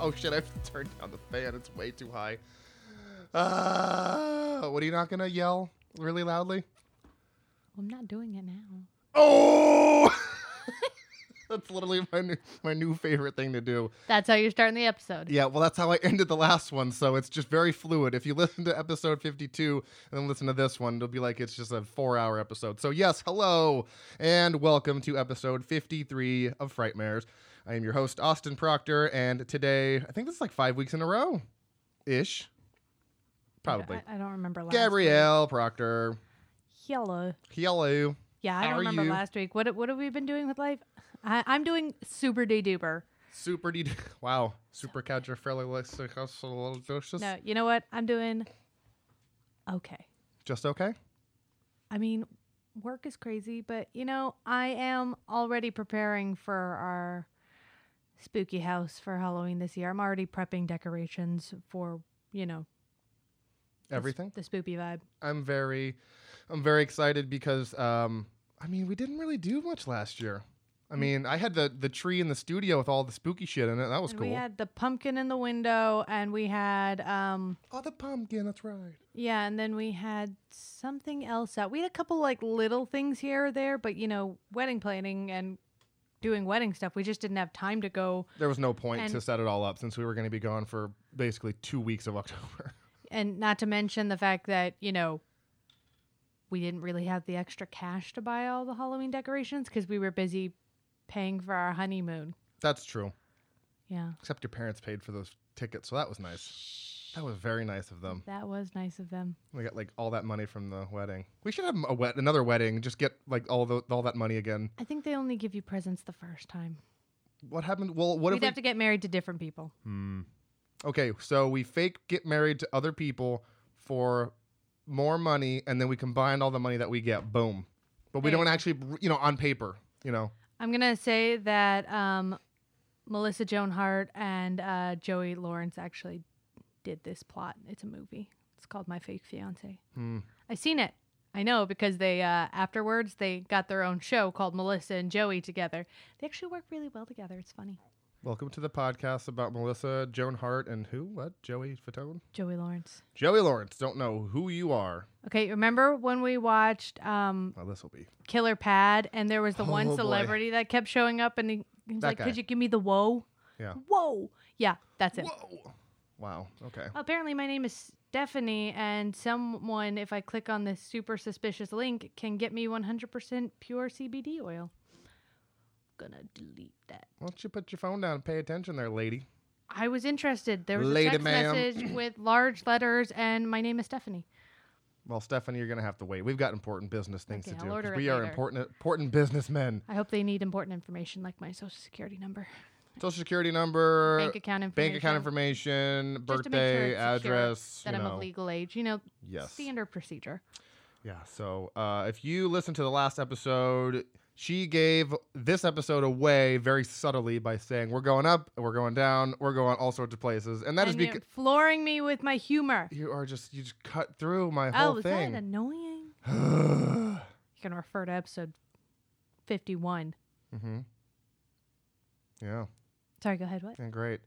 Oh shit! I've to turn down the fan. It's way too high. Uh, what are you not gonna yell really loudly? I'm not doing it now. Oh! that's literally my new, my new favorite thing to do. That's how you're starting the episode. Yeah, well, that's how I ended the last one, so it's just very fluid. If you listen to episode 52 and then listen to this one, it'll be like it's just a four hour episode. So, yes, hello, and welcome to episode 53 of Frightmares. I am your host, Austin Proctor, and today, I think this is like five weeks in a row ish. Probably. I, I don't remember last Gabrielle Proctor. Week. Hello. Hello. Yeah, I How don't remember you? last week. What what have we been doing with life? I, I'm doing super de duper. Super D. Wow. Super califragilisticexpialidocious. No, you know what? I'm doing okay. Just okay? I mean, work is crazy, but you know, I am already preparing for our spooky house for Halloween this year. I'm already prepping decorations for, you know, Everything? The spooky vibe. I'm very, I'm very excited because, um, I mean, we didn't really do much last year. I mean, I had the the tree in the studio with all the spooky shit in it. That was and cool. we had the pumpkin in the window and we had um oh, the pumpkin. That's right. yeah, and then we had something else out. We had a couple like little things here or there, but you know, wedding planning and doing wedding stuff, we just didn't have time to go There was no point to set it all up since we were going to be gone for basically two weeks of October. and not to mention the fact that you know we didn't really have the extra cash to buy all the halloween decorations because we were busy paying for our honeymoon That's true. yeah Except your parents paid for those tickets, so that was nice. That was very nice of them. that was nice of them We got like all that money from the wedding. We should have a wed- another wedding. Just get like all the all that money again. i think they only give you presents the first time What happened? Well, what we'd if we have to get married to different people Hmm. Okay, so we fake get married to other people for more money, and then we combine all the money that we get. Boom. But we There you don't actually, you know, on paper, you know. i'm gonna say that um, melissa joan hart and uh, joey lawrence actually did this plot it's a movie it's called my fake fiance Hmm. I seen it. I know because they uh, afterwards they got their own show called Melissa and Joey together. They actually work really well together. It's funny. Welcome to the podcast about Melissa Joan Hart and who? What? Joey Fatone? Joey Lawrence. Joey Lawrence. Don't know who you are. Okay, remember when we watched um, Well, this will be. Killer Pad and there was the Oh, one boy. celebrity that kept showing up and he, he was That like, guy. "Could you give me the whoa?" Yeah. Whoa. Yeah, that's it. Whoa. Wow. Okay. Apparently, my name is Stephanie, and someone, if I click on this super suspicious link, can get me 100% pure CBD oil. Gonna delete that. Why don't you put your phone down and pay attention there, lady? I was interested. There was Lady a text ma'am. message with large letters, and my name is Stephanie. Well, Stephanie, you're to have to wait. We've got important business things Okay, to I'll do. 'cause order it We are later. important, important businessmen. I hope they need important information like my social security number, Social security number, bank account information, bank account information, just to make sure birthday, it's address. that I'm know. of legal age. You know, Yes. standard procedure. Yeah. So uh, if you listen to the last episode, she gave this episode away very subtly by saying, "We're going up, we're going down, we're going all sorts of places," and that is and you're because flooring me with my humor. you are just you just cut through my whole thing. Oh, is that annoying? You can refer to episode 51. mm-hmm. Yeah. Sorry, go ahead. What? Yeah, great.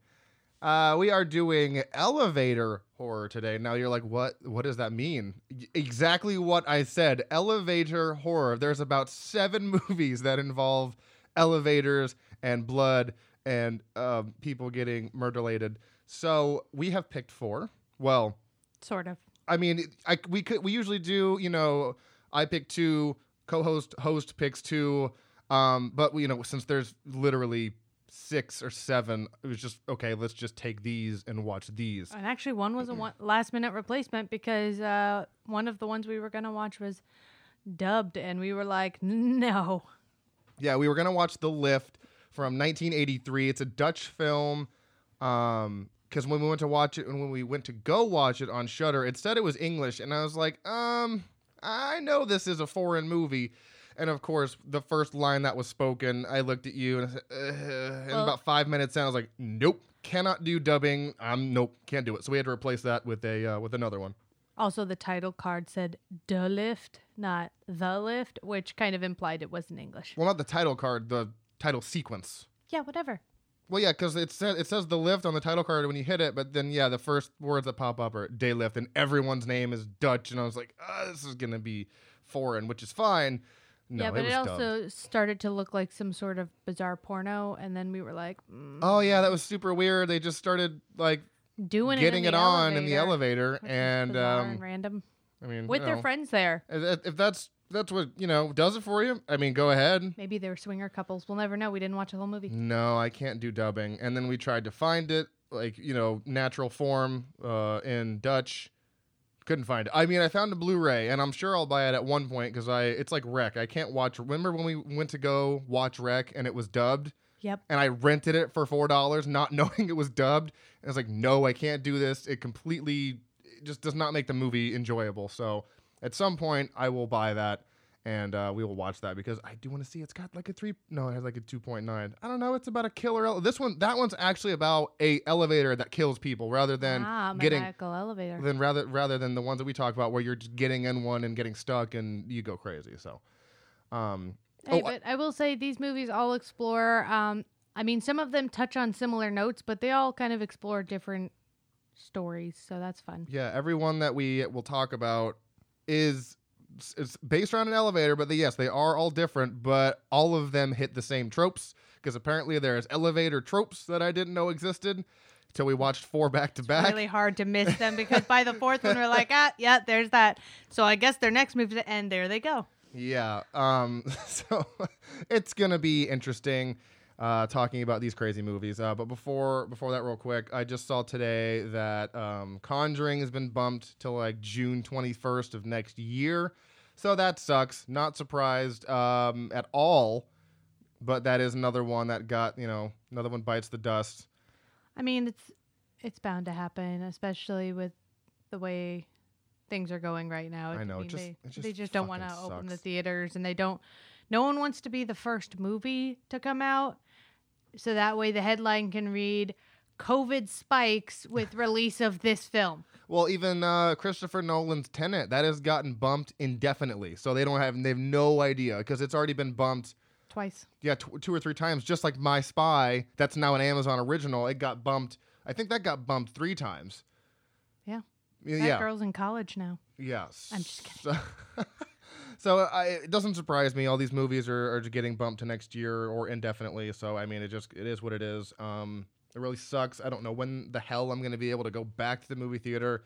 Uh, we are doing elevator horror today. Now you're like, what? What does that mean? Exactly what I said. Elevator horror. There's about seven movies that involve elevators and blood and um, people getting murderlated. So we have picked four. Well, Sort of. I mean, I, we could we usually do you know I pick two, co-host host picks two, um, but we, you know since there's literally six or seven, it was just okay. Let's just take these and watch these. And actually, one was a one, last minute replacement because uh, one of the ones we were to watch was dubbed, and we were like, no. Yeah, we were gonna watch The Lift from 1983. It's a Dutch film. Um, because when we went to watch it and when we went to go watch it on Shudder, it said it was English, and I was like, um, I know this is a foreign movie. And of course, the first line that was spoken, I looked at you and I said, uh, and Well- about five minutes in, I was like, nope, cannot do dubbing. I'm nope, can't do it. So we had to replace that with a uh, with another one. Also, the title card said "The Lift," not "The Lift," which kind of implied it was in English. Well, not the title card, the title sequence. Yeah, whatever. Well, yeah, because it says it says the lift on the title card when you hit it, but then yeah, the first words that pop up are De Lift, and everyone's name is Dutch, and I was like, ah, this is gonna be foreign, which is fine. No, yeah, but it it, also started to look like some sort of bizarre porno, and then we were like, mm, Oh yeah, that was super weird. They just started like doing getting it, it, on in the elevator, elevator, which is and um, and random I mean, with their know, friends there. if, if that's that's what you know does it for you, I mean, go ahead. Maybe they were swinger couples. We'll never know. We didn't watch the whole movie. No, I can't do dubbing. And then we tried to find it, like you know, natural form uh, in Dutch. Couldn't find it. I mean, I found a Blu-ray, and I'm sure I'll buy it at one point because I it's like REC. I can't watch. Remember when we went to go watch REC and it was dubbed, Yep. and I rented it for four dollars, not knowing it was dubbed. And I was like, no, I can't do this. It completely it just does not make the movie enjoyable. So at some point, I will buy that. And uh, we will watch that because I do want to see. It's got like a three. No, it has like a two point nine. I don't know. It's about a killer. Ele- this one, that one's actually about a elevator that kills people rather than ah, getting elevator. than rather rather than the ones that we talk about where you're just getting in one and getting stuck and you go crazy. So, um, Hey, oh, I- but I will say these movies all explore. Um, I mean, some of them touch on similar notes, but they all kind of explore different stories. So that's fun. Yeah, everyone that we will talk about is is based around an elevator, but they, yes, they are all different, but all of them hit the same tropes because apparently there's elevator tropes that I didn't know existed until we watched four back to back. Really hard to miss them because by the fourth one we're like, ah, yeah, there's that. So I guess their next move to end. There they go. Yeah. Um. So it's gonna be interesting uh, talking about these crazy movies. Uh, but before before that, real quick, I just saw today that um, Conjuring has been bumped to like June 21st of next year. So that sucks. Not surprised um, at all. But that is another one that got you know another one bites the dust. I mean, it's it's bound to happen, especially with the way things are going right now. I know, it mean, just- they, just they just don't want to open the theaters, and they don't. No one wants to be the first movie to come out, so that way the headline can read "COVID spikes with release of this film." Well, even uh, Christopher Nolan's Tenet that has gotten bumped indefinitely, so they don't have they have no idea because it's already been bumped. Twice. Yeah, tw- two or three times. Just like My Spy, that's now an Amazon original. It got bumped. I think that got bumped three times. Yeah. That yeah, girl's in college now. Yes. I'm just kidding. So, I, it doesn't surprise me. All these movies are, are just getting bumped to next year or indefinitely. So I mean, it just it is what it is. Um, it really sucks. I don't know when the hell I'm going to be able to go back to the movie theater.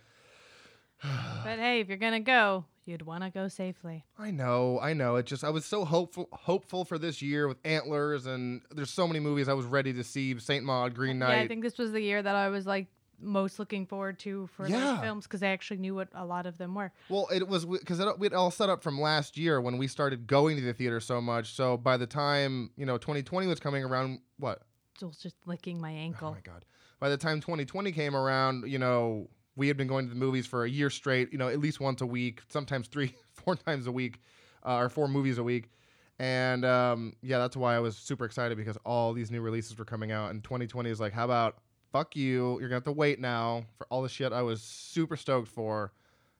But hey, if you're gonna go, you'd want to go safely. I know, I know. It just I was so hopeful hopeful for this year with Antlers and there's so many movies I was ready to see. Saint Maud, Green Knight. Yeah, I think this was the year that I was like most looking forward to for Yeah. those films because I actually knew what a lot of them were. well, it was because it, we'd all set up from last year when we started going to the theater so much. So by the time you know 2020 was coming around, what? Jules just licking my ankle. Oh my god! By the time 2020 came around, you know we had been going to the movies for a year straight. You know at least once a week, sometimes three, four times a week, uh, or four movies a week. And um, yeah, that's why I was super excited because all these new releases were coming out. And 2020 is like, how about fuck you? You're gonna have to wait now for all the shit I was super stoked for.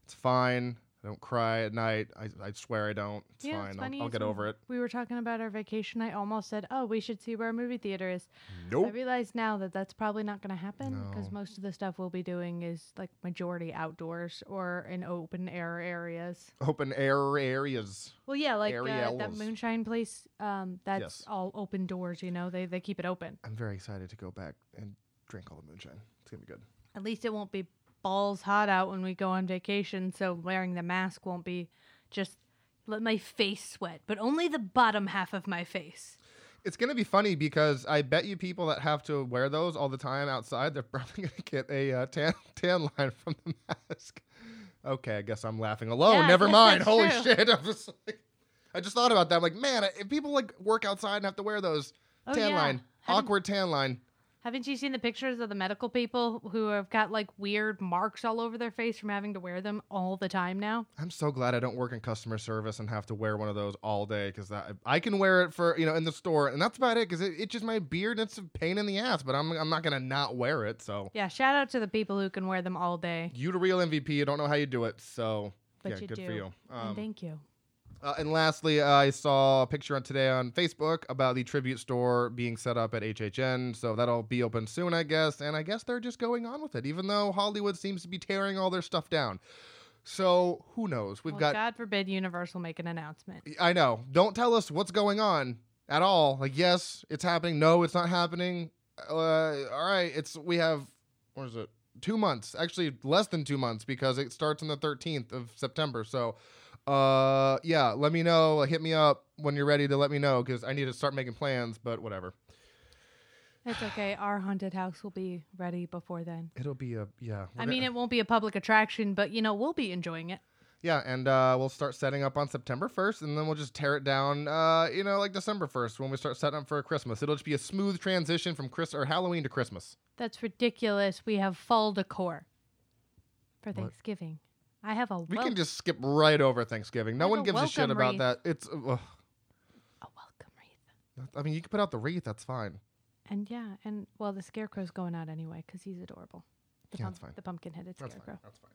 It's fine. I don't cry at night. I, I swear I don't. It's Yeah, fine. it's I'll, I'll get over it. We were talking about our vacation. I almost said, "Oh, we should see where our movie theater is." Nope. I realize now that that's probably not going to happen because No. most of the stuff we'll be doing is like majority outdoors or in open air areas. Open air areas. Well, yeah, like uh, that moonshine place. Um, that's Yes. all open doors. You know, they they keep it open. I'm very excited to go back and drink all the moonshine. It's gonna be good. At least it won't be balls hot out when we go on vacation, so wearing the mask won't be just let my face sweat, but only the bottom half of my face. It's gonna be funny because I bet you people that have to wear those all the time outside, they're probably gonna get a uh, tan tan line from the mask. Okay, I guess I'm laughing alone. Yeah, Never mind. Holy true. shit! I'm just like, I just thought about that. I'm like, man, if people like work outside and have to wear those Oh, tan yeah. line, awkward tan line. Haven't you seen the pictures of the medical people who have got like weird marks all over their face from having to wear them all the time now? I'm so glad I don't work in customer service and have to wear one of those all day because I can wear it for you know in the store and that's about it because it, it's just my beard and it's a pain in the ass. But I'm I'm not gonna not wear it. So Yeah, shout out to the people who can wear them all day. You're the real MVP. You don't know how you do it. So But yeah, you good do. for you. Um, thank you. Uh, and lastly, I saw a picture on today on Facebook about the tribute store being set up at HHN. So that'll be open soon, I guess. And I guess they're just going on with it, even though Hollywood seems to be tearing all their stuff down. So who knows? We've Well, got. God forbid Universal make an announcement. I know. Don't tell us what's going on at all. Like, yes, it's happening. No, it's not happening. Uh, all right, it's we have what is it? Two months, actually less than two months, because it starts on the 13th of September. So, uh, yeah, let me know. Hit me up when you're ready to let me know because I need to start making plans. But whatever, It's okay. Our haunted house will be ready before then. it'll be a yeah. I mean, it won't be a public attraction, but you know, we'll be enjoying it. Yeah, and uh, we'll start setting up on September 1st, and then we'll just tear it down, uh, you know, like December 1st when we start setting up for Christmas. It'll just be a smooth transition from Chris or Halloween to Christmas. That's ridiculous. We have fall decor for What? Thanksgiving. I have a We wel- can just skip right over Thanksgiving. No one a gives a shit welcome about wreath. that. It's, ugh. a welcome wreath. I mean, you can put out the wreath. That's fine. And yeah, and well, the scarecrow's going out anyway because he's adorable. The, Yeah, that's fine. the pumpkin-headed That's scarecrow. fine. That's fine.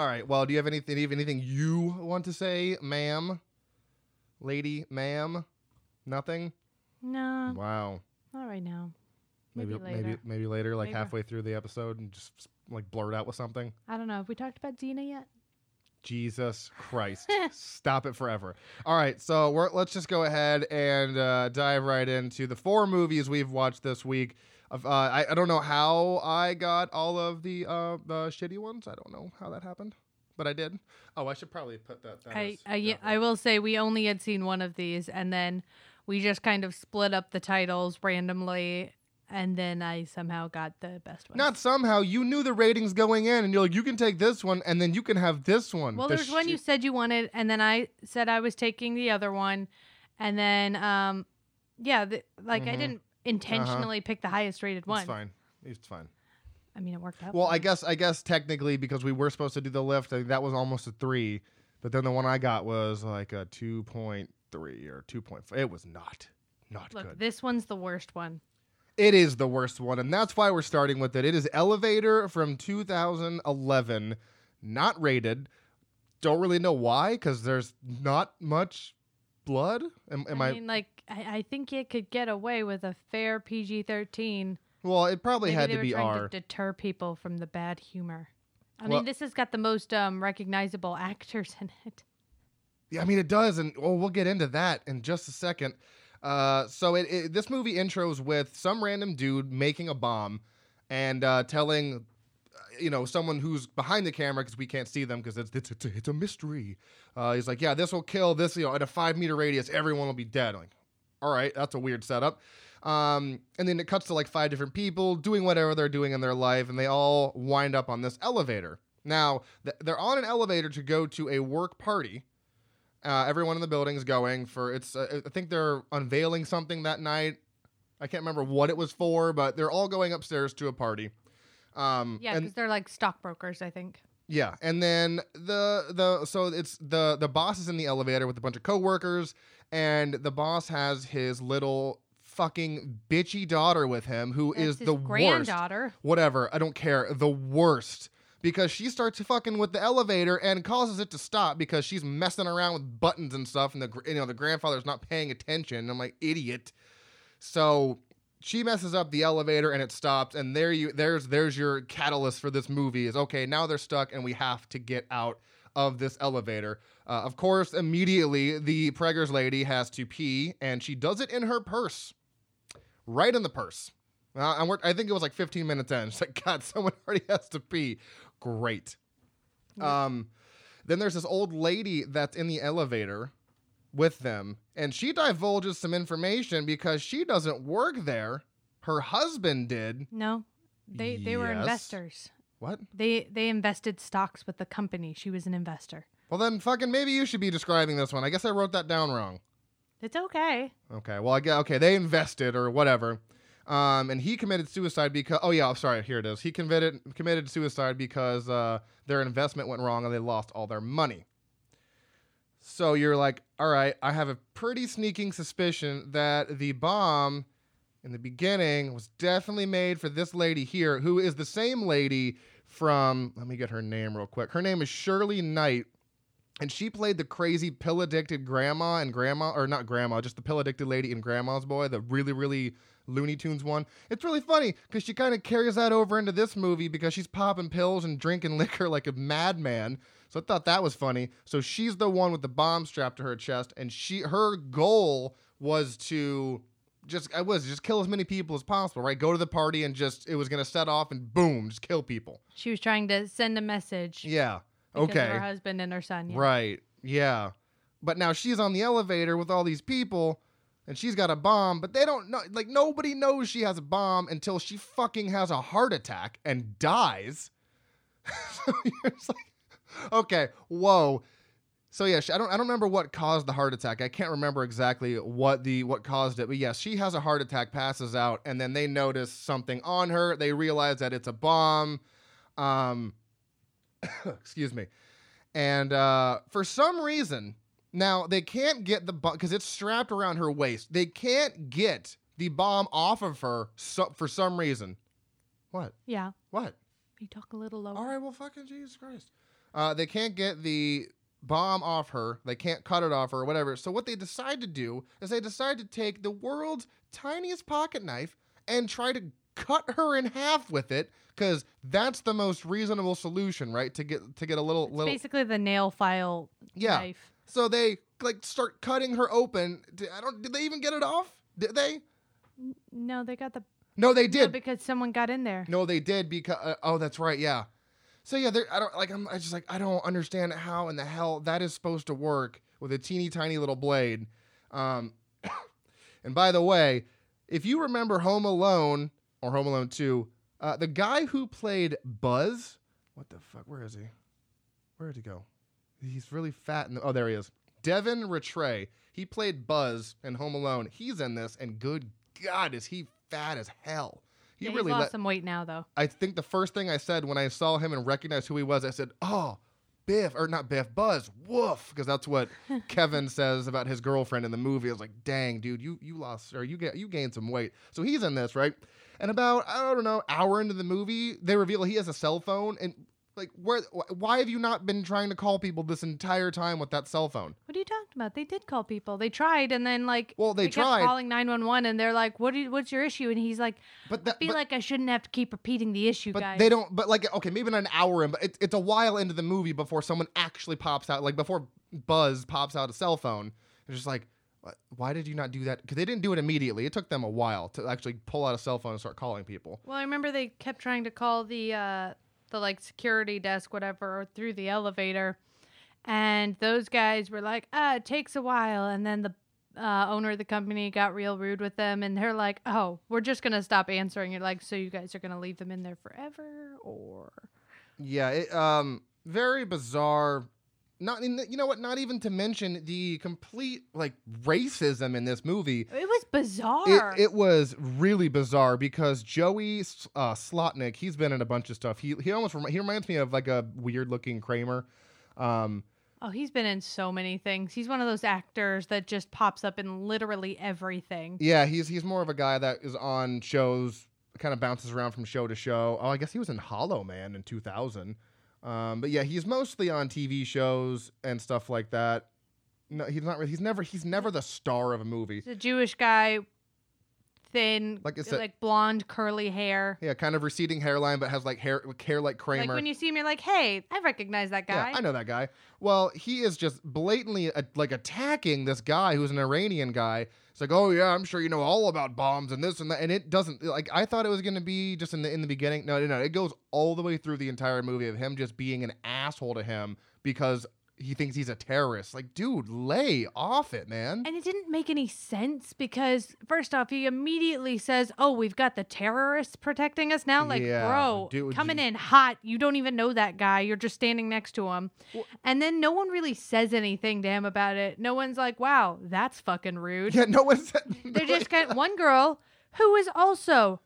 All right. Well, do you have anything? do you have anything you want to say, ma'am, lady, ma'am? Nothing. No, Wow. not right now. Maybe Maybe maybe later. maybe later, like Later. halfway through the episode, and just like blurt out with something. I don't know. Have we talked about Xena yet? Jesus Christ. Stop it forever. All right, so we're, let's just go ahead and uh, dive right into the four movies we've watched this week. Of, uh, I, I don't know how I got all of the uh, the shitty ones. I don't know how that happened, but I did. Oh, I should probably put that. that I, as- I, yeah, I will say we only had seen one of these, and then we just kind of split up the titles randomly, and then I somehow got the best one. Not somehow. You knew the ratings going in, and you're like, you can take this one, and then you can have this one. well, The there's one you said you wanted, and then I said I was taking the other one, and then um, yeah, the, like I Mhm. didn't intentionally pick the highest rated one. It's fine. It's fine. I mean, it worked out. Well, I guess I guess technically because we were supposed to do the lift, I think that was almost a three, but then the one I got was like a two point three or two point four. It was not not Look, good. this one's the worst one. It is the worst one, and that's why we're starting with it. It is Elevator from 2011, not rated. Don't really know why, because there's not much blood. Am, am I I? mean, like I, I think it could get away with a fair PG-13. well, it probably Maybe had to be R. to deter people from the bad humor. I Well- mean, this has got the most um, recognizable actors in it. Yeah, I mean it does, and oh, we'll get into that in just a second. Uh, so it, it this movie intros with some random dude making a bomb and uh, telling, uh, you know, someone who's behind the camera because we can't see them because it's it's it's a, it's a mystery. Uh, he's like, yeah, this will kill this. You know, at a five meter radius, everyone will be dead. I'm like, all right, that's a weird setup. Um, and then it cuts to like five different people doing whatever they're doing in their life, and they all wind up on this elevator. Now th- they're on an elevator to go to a work party. Uh, everyone in the building is going for it's. Uh, I think they're unveiling something that night. I can't remember what it was for, but they're all going upstairs to a party. Um, Yeah, because they're like stockbrokers, I think. yeah, and then the the so it's the the boss is in the elevator with a bunch of coworkers, and the boss has his little fucking bitchy daughter with him, who That's is the worst. granddaughter. Whatever, I don't care. The worst because she starts fucking with the elevator and causes it to stop because she's messing around with buttons and stuff, and the you know the grandfather's not paying attention. I'm like idiot. So she messes up the elevator and it stops and there you there's there's your catalyst for this movie is okay now they're stuck and we have to get out of this elevator. Uh, of course immediately the preggers lady has to pee and she does it in her purse. Right in the purse. Uh, i think it was like 15 minutes in. She's like god someone already has to pee great Yeah. um then there's this old lady that's in the elevator with them and she divulges some information because she doesn't work there her husband did No, they they were investors. what They they invested stocks with the company. She was an investor. well then fucking maybe you should be describing this one i guess i wrote that down wrong It's okay. okay well i get okay they invested or whatever um, and he committed suicide because oh yeah I'm sorry here it is. He committed committed suicide because uh, their investment went wrong and they lost all their money. So you're like all right i have a pretty sneaking suspicion that the bomb in the beginning was definitely made for this lady here who is the same lady from let me get her name real quick. Her name is shirley knight and she played the crazy pill addicted grandma and grandma, or not grandma, just the pill addicted lady in Grandma's Boy, the really, really Looney Tunes one. It's really funny because she kind of carries that over into this movie because she's popping pills and drinking liquor like a madman. So I thought that was funny. So she's the one with the bomb strapped to her chest, and she her goal was to just I was just kill as many people as possible, right? Go to the party and just it was gonna set off and boom, just kill people. She was trying to send a message. Yeah. Okay. Her husband and her son. Yeah. Right. Yeah. But now she's on the elevator with all these people and she's got a bomb, but they don't know like nobody knows she has a bomb until she fucking has a heart attack and dies. so you're like, okay, whoa. So yeah, she, I don't I don't remember what caused the heart attack. I can't remember exactly what the what caused it, but yes, she has a heart attack, passes out, and then they notice something on her. They realize that it's a bomb. Um excuse me. And uh, for some reason, now they can't get the bomb because it's strapped around her waist. They can't get the bomb off of her so, for some reason. What? Yeah. What? You talk a little lower. All right, well, fucking Jesus Christ. Uh, they can't get the bomb off her. They can't cut it off her or whatever. So what they decide to do is they decide to take the world's tiniest pocket knife and try to cut her in half with it because that's the most reasonable solution, right? To get to get a little It's little basically the nail file yeah. knife. So they like start cutting her open. Did, I don't. Did they even get it off? Did they? No, they got the No, they no, did. because someone got in there. No, they did because uh, oh, that's right, yeah. So yeah. I don't like. I'm I just like I don't understand how in the hell that is supposed to work with a teeny tiny little blade. Um, and by the way, if you remember Home Alone or Home Alone Two, uh, the guy who played Buzz, what the fuck? Where is he? Where did he go? He's really fat. In the, oh, there he is. Devin Ratray. He played Buzz in Home Alone. He's in this, and good God, is he fat as hell. He Yeah, really he's lost let, some weight now, though. I think the first thing I said when I saw him and recognized who he was, I said, "Oh, Biff or not Biff, Buzz, woof," because that's what Kevin says about his girlfriend in the movie. I was like, "Dang, dude, you you lost or you get you gained some weight." So he's in this, right? And about I don't know, hour into the movie, they reveal he has a cell phone and like where why have you not been trying to call people this entire time with that cell phone? What are you talking about? They did call people. They tried, and then like Well, they kept tried. calling nine one one, and they're like, "What? Do you, what's your issue?" And he's like, But that "I feel but, like I shouldn't have to keep repeating the issue, but guys." they don't but like okay, maybe not an hour in, but it, it's a while into the movie before someone actually pops out like before Buzz pops out a cell phone. It's just like why did you not do that? Because they didn't do it immediately. It took them a while to actually pull out a cell phone and start calling people. Well, I remember they kept trying to call the uh, the like security desk, whatever, or through the elevator, and those guys were like, "Ah, it takes a while." And then the uh, owner of the company got real rude with them, and they're like, "Oh, we're just gonna stop answering." You're like, "So you guys are gonna leave them in there forever, or?" Yeah, it, um, very bizarre. Not in, you know what? Not even to mention the complete like racism in this movie. It was bizarre. It, it was really bizarre because Joey uh, Slotnick, he's been in a bunch of stuff. He he almost remi- he reminds me of like a weird looking Kramer. Um, oh, he's been in so many things. He's one of those actors that just pops up in literally everything. yeah, he's he's more of a guy that is on shows, kind of bounces around from show to show. Oh, I guess he was in Hollow Man in 2000. Um, but yeah, he's mostly on TV shows and stuff like that. No, he's not. really He's never. He's never the star of a movie. He's a Jewish guy, thin, Like I said- like blonde, curly hair. Yeah, kind of receding hairline, but has like hair like hair like Kramer. Like when you see him, you're like, "Hey, I recognize that guy." Yeah, I know that guy. Well, he is just blatantly uh, like attacking this guy who's an Iranian guy. It's like, oh yeah, I'm sure you know all about bombs and this and that, and it doesn't. Like I thought it was gonna be just in the in the beginning. No, no, no. It goes all the way through the entire movie of him just being an asshole to him because he thinks he's a terrorist. Like, dude, lay off it, man. And it didn't make any sense because first off, he immediately says, "Oh, we've got the terrorists protecting us now." Like, Yeah, bro, dude, coming you- in hot. You don't even know that guy. You're just standing next to him. Well- and then no one really says anything to him about it. No one's like, "Wow, that's fucking rude." yeah, no one said. They're just got one girl who is also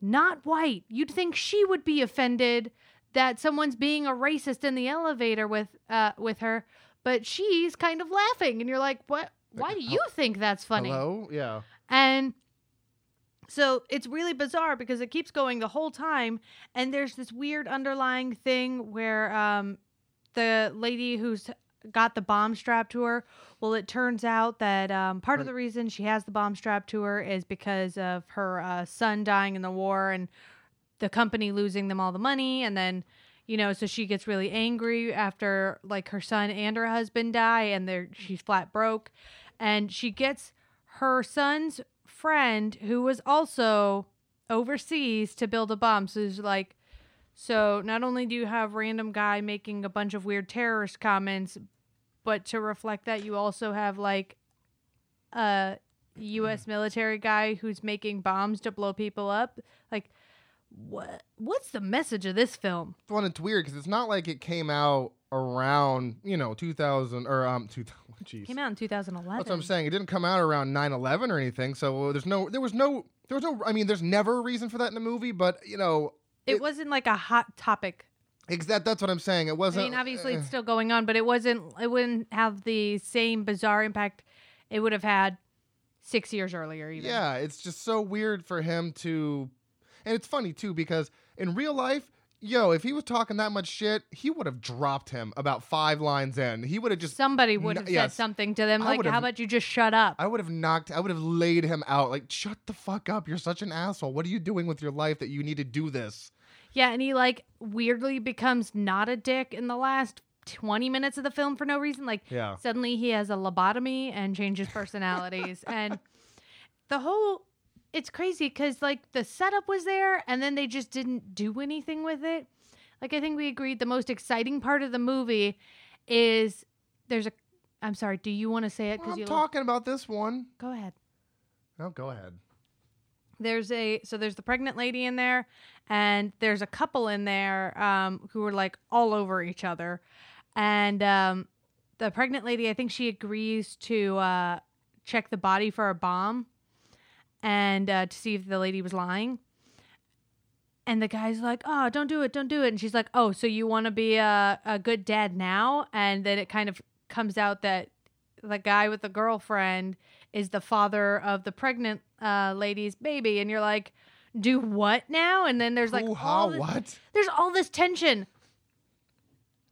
not white. You'd think she would be offended that someone's being a racist in the elevator with uh with her, but she's kind of laughing and you're like, "What? Why do you think that's funny?" Hello, yeah. And so it's really bizarre because it keeps going the whole time and there's this weird underlying thing where um the lady who's got the bomb strapped to her. Well, it turns out that um, part of the reason she has the bomb strapped to her is because of her uh, son dying in the war and the company losing them all the money, and then you know, so she gets really angry after like her son and her husband die, and they're she's flat broke, and she gets her son's friend who was also overseas to build a bomb. So it's like, so not only do you have random guy making a bunch of weird terrorist comments, but to reflect that, you also have like a U.S. military guy who's making bombs to blow people up. Like, what? What's the message of this film? Well, it's weird because it's not like it came out around you know 2000 or um 2000. Jeez. Came out in 2011. That's what I'm saying. It didn't come out around 9/11 or anything. So there's no, there was no, there was no. I mean, there's never a reason for that in the movie, but you know, It, it- wasn't like a hot topic. ex- that, that's what I'm saying. It wasn't. I mean, obviously uh, it's still going on, but it wasn't. It wouldn't have the same bizarre impact it would have had six years earlier. Even. Yeah, it's just so weird for him to, and it's funny too because in real life, yo, if he was talking that much shit, he would have dropped him about five lines in. He would have just. Somebody would have yes. said something to them I like, would've- "How about you just shut up?" I would have knocked. I would have laid him out. Like, shut the fuck up. You're such an asshole. What are you doing with your life that you need to do this? Yeah, and he like weirdly becomes not a dick in the last 20 minutes of the film for no reason. Like Yeah. suddenly he has a lobotomy and changes personalities and the whole it's crazy cuz like the setup was there and then they just didn't do anything with it. Like I think we agreed the most exciting part of the movie is there's a I'm sorry, do you want to say it Well, cuz I'm you talking about this one. Go ahead. No, go ahead. there's a so there's the pregnant lady in there and there's a couple in there um who are like all over each other and um the pregnant lady i think she agrees to uh check the body for a bomb and uh to see if the lady was lying and the guy's like oh don't do it don't do it and she's like oh so you want to be a, a good dad now and then it kind of comes out that the guy with the girlfriend is the father of the pregnant uh, lady's baby, and you're like, do what now? And then there's like Who, all this, what? there's all this tension,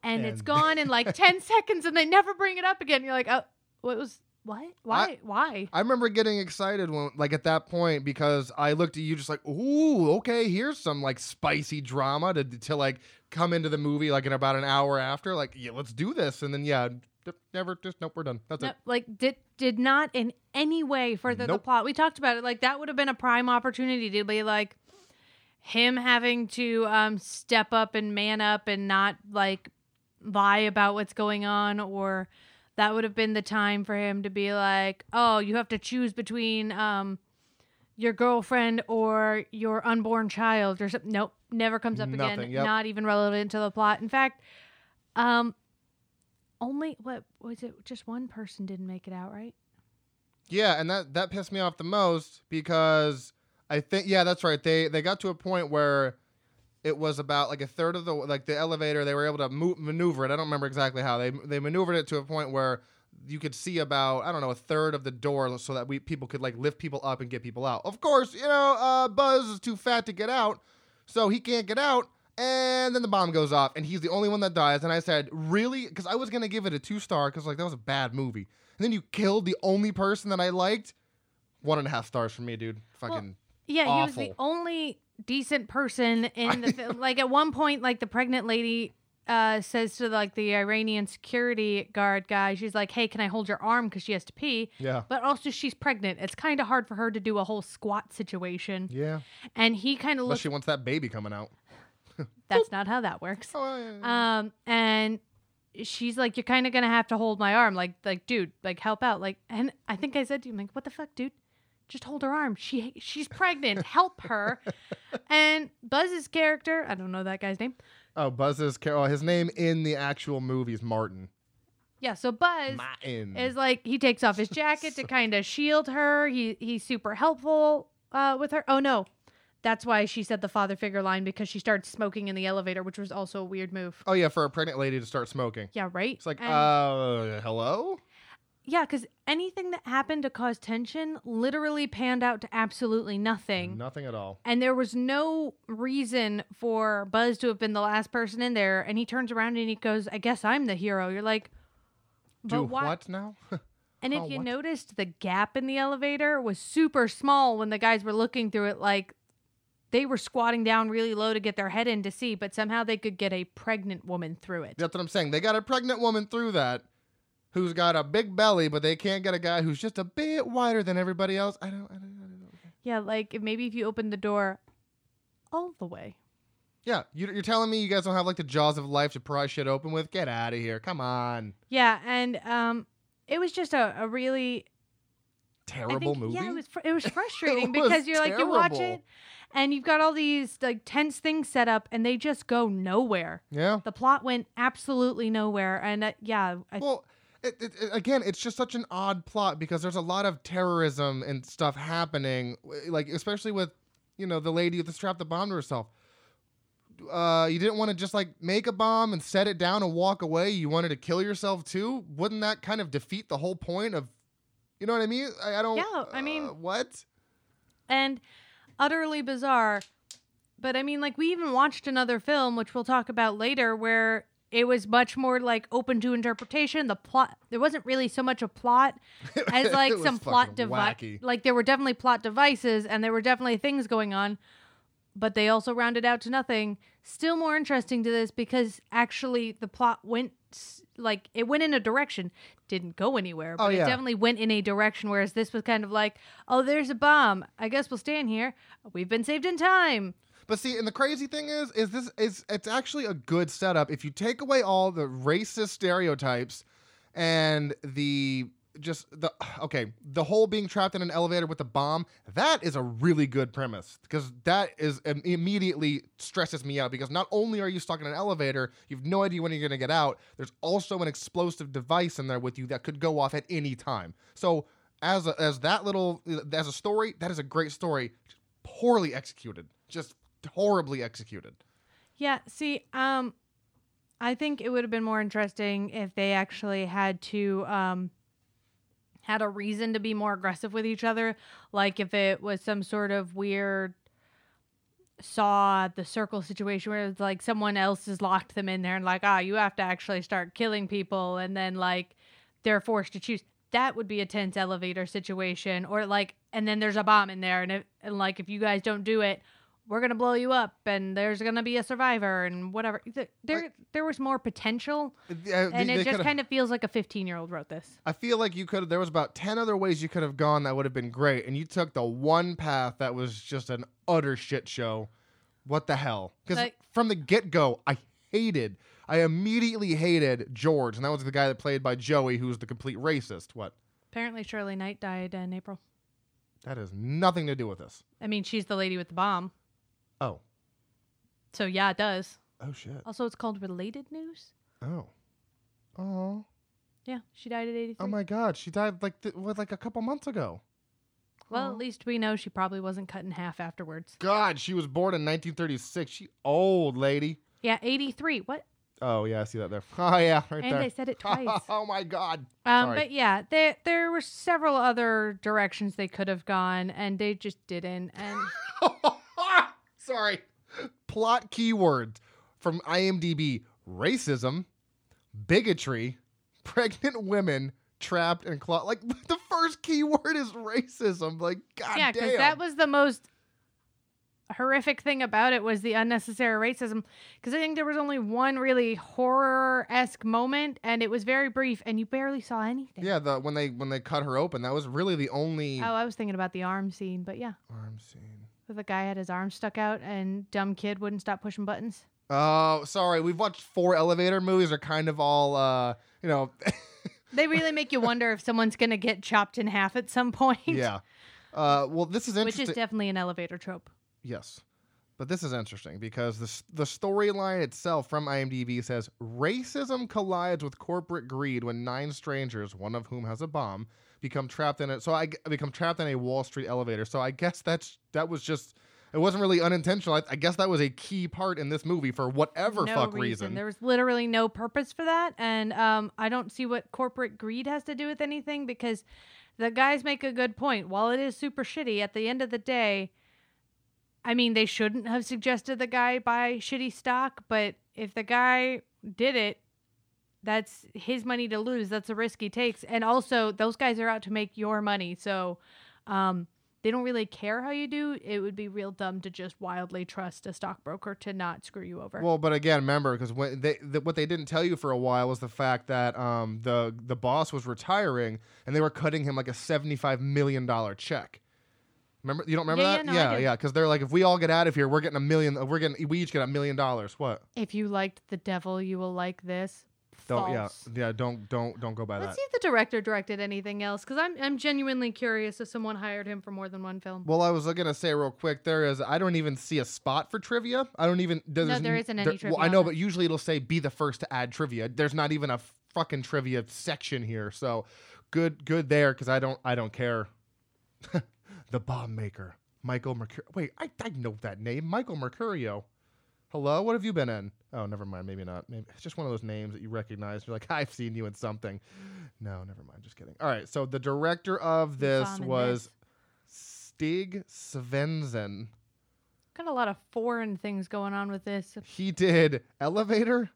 and, it's gone in like ten seconds, and they never bring it up again. You're like, oh, what was what? Why? Why? I remember getting excited when, like, at that point because I looked at you just like, ooh, okay, here's some like spicy drama to to like come into the movie like in about an hour after. Like, yeah, let's do this, and then yeah, never, just nope, we're done. That's No, it. like did did not in any way further the plot. We talked about it. Like that would have been a prime opportunity to be like him having to um step up and man up and not like lie about what's going on or that would have been the time for him to be like, "Oh, you have to choose between um your girlfriend or your unborn child or something." Nope, never comes up again. Yep. Not even relevant to the plot. In fact, um only what was it just one person didn't make it out, right? Yeah, and that that pissed me off the most because I think yeah, that's right. They they got to a point where it was about like a third of the like the elevator. They were able to move, maneuver it. I don't remember exactly how they they maneuvered it to a point where you could see about I don't know a third of the door so that we people could like lift people up and get people out. Of course, you know uh, Buzz is too fat to get out, so he can't get out. And then the bomb goes off, and he's the only one that dies. And I said, "Really?" Because I was gonna give it a two star, because like that was a bad movie. And then you killed the only person that I liked. One and a half stars for me, dude. Fucking Yeah, he was the only decent person in the film. Like at one point, like the pregnant lady uh, says to like the Iranian security guard guy, she's like, "Hey, can I hold your arm because she has to pee?" yeah, But also, she's pregnant. It's kind of hard for her to do a whole squat situation. yeah. And he kind of Unless looks. she wants that baby coming out. That's not how that works. Oh, yeah, yeah. Um, and she's like, "You're kind of gonna have to hold my arm, like, like, dude, like, help out, like." And I think I said to him, like, "What the fuck, dude? Just hold her arm. She she's pregnant. Help her." and Buzz's character, I don't know that guy's name. oh, Buzz's car- oh, his name in the actual movie is Martin. Yeah, so Buzz Martin. is like he takes off his jacket to kind of shield her. He he's super helpful uh, with her. Oh no. That's why she said the father figure line because she started smoking in the elevator, which was also a weird move. oh yeah, for a pregnant lady to start smoking. Yeah, right? It's like, uh, hello. Yeah, because anything that happened to cause tension literally panned out to absolutely nothing. Nothing at all. And there was no reason for Buzz to have been the last person in there. And he turns around and he goes, I guess I'm the hero. You're like, But Do why- what now? And if Oh, you what? noticed, the gap in the elevator was super small when the guys were looking through it. Like they were squatting down really low to get their head in to see, but somehow they could get a pregnant woman through it. That's what I'm saying. They got a pregnant woman through that who's got a big belly, but they can't get a guy who's just a bit wider than everybody else. I don't, I don't, I don't know. Yeah, like maybe if you open the door all the way. Yeah, you, you're telling me you guys don't have like the jaws of life to pry shit open with? Get out of here. Come on. Yeah, and um, it was just a, a really Terrible think- movie. Yeah, it was fr- it was frustrating was because you're like you watch it, and you've got all these like tense things set up, and they just go nowhere. yeah. The plot went absolutely nowhere, and uh, yeah, I, Well, it, it, it- again, it's just such an odd plot because there's a lot of terrorism and stuff happening, like especially with, you know, the lady that strapped the bomb to herself. Uh, you didn't want to just like make a bomb and set it down and walk away. You wanted to kill yourself too. Wouldn't that kind of defeat the whole point of, you know what I mean? I, I don't. Yeah, I mean- uh, what? and utterly bizarre. But I mean, like we even watched another film, which we'll talk about later, where it was much more like open to interpretation. The plot there wasn't really so much a plot as like some plot device. Like there were definitely plot devices, and there were definitely things going on. But they also rounded out to nothing. Still more interesting to this because actually the plot went like it went in a direction, didn't go anywhere, but Oh, it yeah. definitely went in a direction. Whereas this was kind of like, oh, there's a bomb. I guess we'll stand here. We've been saved in time. But see, and the crazy thing is, is this is it's actually a good setup if you take away all the racist stereotypes and the just the okay, the whole being trapped in an elevator with a bomb. That is a really good premise because that is im- immediately stresses me out because not only are you stuck in an elevator, you've no idea when you're gonna get out. There's also an explosive device in there with you that could go off at any time. So as a, as that little as a story, that is a great story, poorly executed, just horribly executed. Yeah. See, um, I think it would have been more interesting if they actually had to um had a reason to be more aggressive with each other. Like if it was some sort of weird saw the circle situation where it's like someone else has locked them in there and like, ah, you have to actually start killing people and then like they're forced to choose. That would be a tense elevator situation. Or like and then there's a bomb in there and if, and like if you guys don't do it, we're gonna blow you up and there's gonna be a survivor and whatever. Th- There Like- there was more potential Uh, and they- it just kind of feels like a 15 year old wrote this. I feel like you could. There was about ten other ways you could have gone that would have been great, and you took the one path that was just an utter shit show. What the hell? Because Like- from the get go, I hated. I immediately hated George, and that was the guy that played by Joey, who was the complete racist. What? Apparently Shirley Knight died in April. That has nothing to do with this. I mean, she's the lady with the bomb. Oh. So yeah, it does. Oh shit. Also, it's called related news. Oh. Oh. Yeah, she died at 83. Oh my God. She died like th- what, like a couple months ago. well, Oh. at least we know she probably wasn't cut in half afterwards. God, she was born in 1936. She old lady. Yeah, 83. What? Oh yeah, I see that there. Oh yeah, right And there. I said it twice. oh my God. Um, Sorry. but yeah, there there were several other directions they could have gone, and they just didn't. And Sorry. Plot keywords from IMDb racism, bigotry, pregnant women trapped and closet. Like the first keyword is racism. Like, god yeah, because that was the most horrific thing about it was the unnecessary racism. Because I think there was only one really horror esque moment, and it was very brief, and you barely saw anything. yeah, the when they when they cut her open, that was really the only Oh, I was thinking about the arm scene, but yeah, arm scene. Where the guy had his arm stuck out, and dumb kid wouldn't stop pushing buttons. Oh, sorry. We've watched four elevator movies. Are kind of all, uh, you know, They really make you wonder if someone's gonna get chopped in half at some point. yeah. Uh, well, this is which is definitely an elevator trope. Yes. But this is interesting because the, the storyline itself from IMDb says racism collides with corporate greed when nine strangers, one of whom has a bomb, become trapped in it. So I become trapped in a Wall Street elevator. So I guess that's that was just it wasn't really unintentional. I, I guess that was a key part in this movie for whatever no fuck reason. reason. There was literally no purpose for that, and um, I don't see what corporate greed has to do with anything because the guys make a good point. While it is super shitty, at the end of the day, I mean, they shouldn't have suggested the guy buy shitty stock, but if the guy did it, That's his money to lose. That's a risk he takes. And also, those guys are out to make your money. So, um, they don't really care how you do. It would be real dumb to just wildly trust a stockbroker to not screw you over. Well, but again, remember because when they the, what they didn't tell you for a while was the fact that um, the the boss was retiring and they were cutting him like a seventy five million dollar check. Remember? You don't remember Yeah, that? yeah, no, yeah, yeah. Because they're like, if we all get out of here, we're getting a million. We're getting we each get a million dollars. What? if you liked the devil, you will like this. Don't False. yeah yeah. Don't don't don't go by that. Let's that. see if the director directed anything else, because I'm I'm genuinely curious if someone hired him for more than one film. Well, I was gonna say real quick. There is. I don't even see a spot for trivia. I don't even. There's, No, there isn't any Well, trivia I know, but usually it'll say be the first to add trivia. There's not even a fucking trivia section here. So good, good there because I don't. I don't care. the bomb maker, Michael Mercurio. Wait, I I know that name, Michael Mercurio. Hello, what have you been in? Oh, never mind. Maybe not. Maybe it's just one of those names that you recognize. You're like, I've seen you in something. No, never mind. Just kidding. All right. So the director of this was. Stig Svendsen. Got a lot of foreign things going on with this. He did Elevator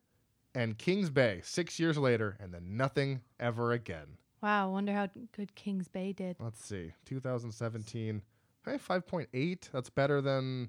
and Kings Bay six years later, and then nothing ever again. Wow, wonder how good Kings Bay did. Let's see, 2017. Hey, 5.8. That's better than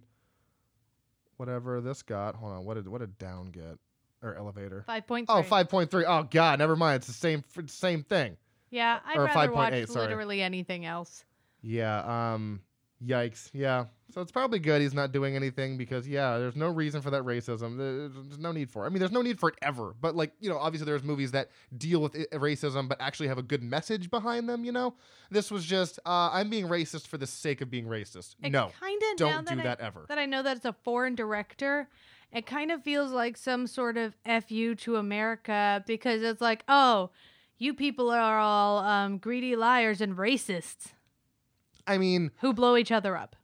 whatever this got. Hold on. What did what did Down get or Elevator? Five point Oh, three. 5.3. Oh God, never mind. It's the same same thing. Yeah, I'd or rather watch 5.8, sorry. literally anything else. Yeah. Um. Yikes. Yeah. So it's probably good he's not doing anything because yeah, there's no reason for that racism. There's, no need for. it. I mean, there's no need for it ever. But like you know, obviously there's movies that deal with i- racism but actually have a good message behind them. You know, this was just uh, I'm being racist for the sake of being racist. It no, kinda, don't that do I- that ever. That I know that it's a foreign director. It kind of feels like some sort of fu to America because it's like, oh, you people are all um, greedy liars and racists I mean, who blow each other up.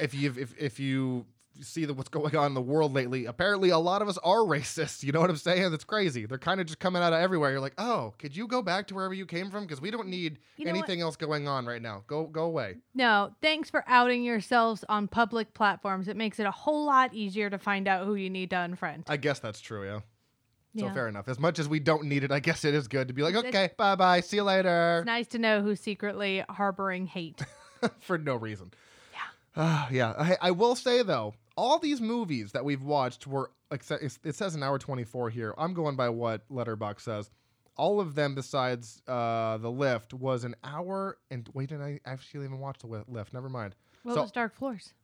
If you if if you see the, what's going on in the world lately, apparently a lot of us are racist. You know what I'm saying? It's crazy. They're kind of just coming out of everywhere. You're like, oh, could you go back to wherever you came from? Because we don't need You know what? anything else going on right now. Go go away. No, thanks for outing yourselves on public platforms. It makes it a whole lot easier to find out who you need to unfriend. I guess that's true. Yeah. So Yeah. fair enough. As much as we don't need it, I guess it is good to be like, okay, bye bye, see you later, It's nice to know who's secretly harboring hate. for no reason. Yeah. Uh, yeah. I, I will say though, all these movies that we've watched were it says an hour twenty four here. I'm going by what Letterboxd says. All of them, besides uh, the lift, was an hour and wait, did I actually even watch the lift? Never mind. What So- was Dark Floors?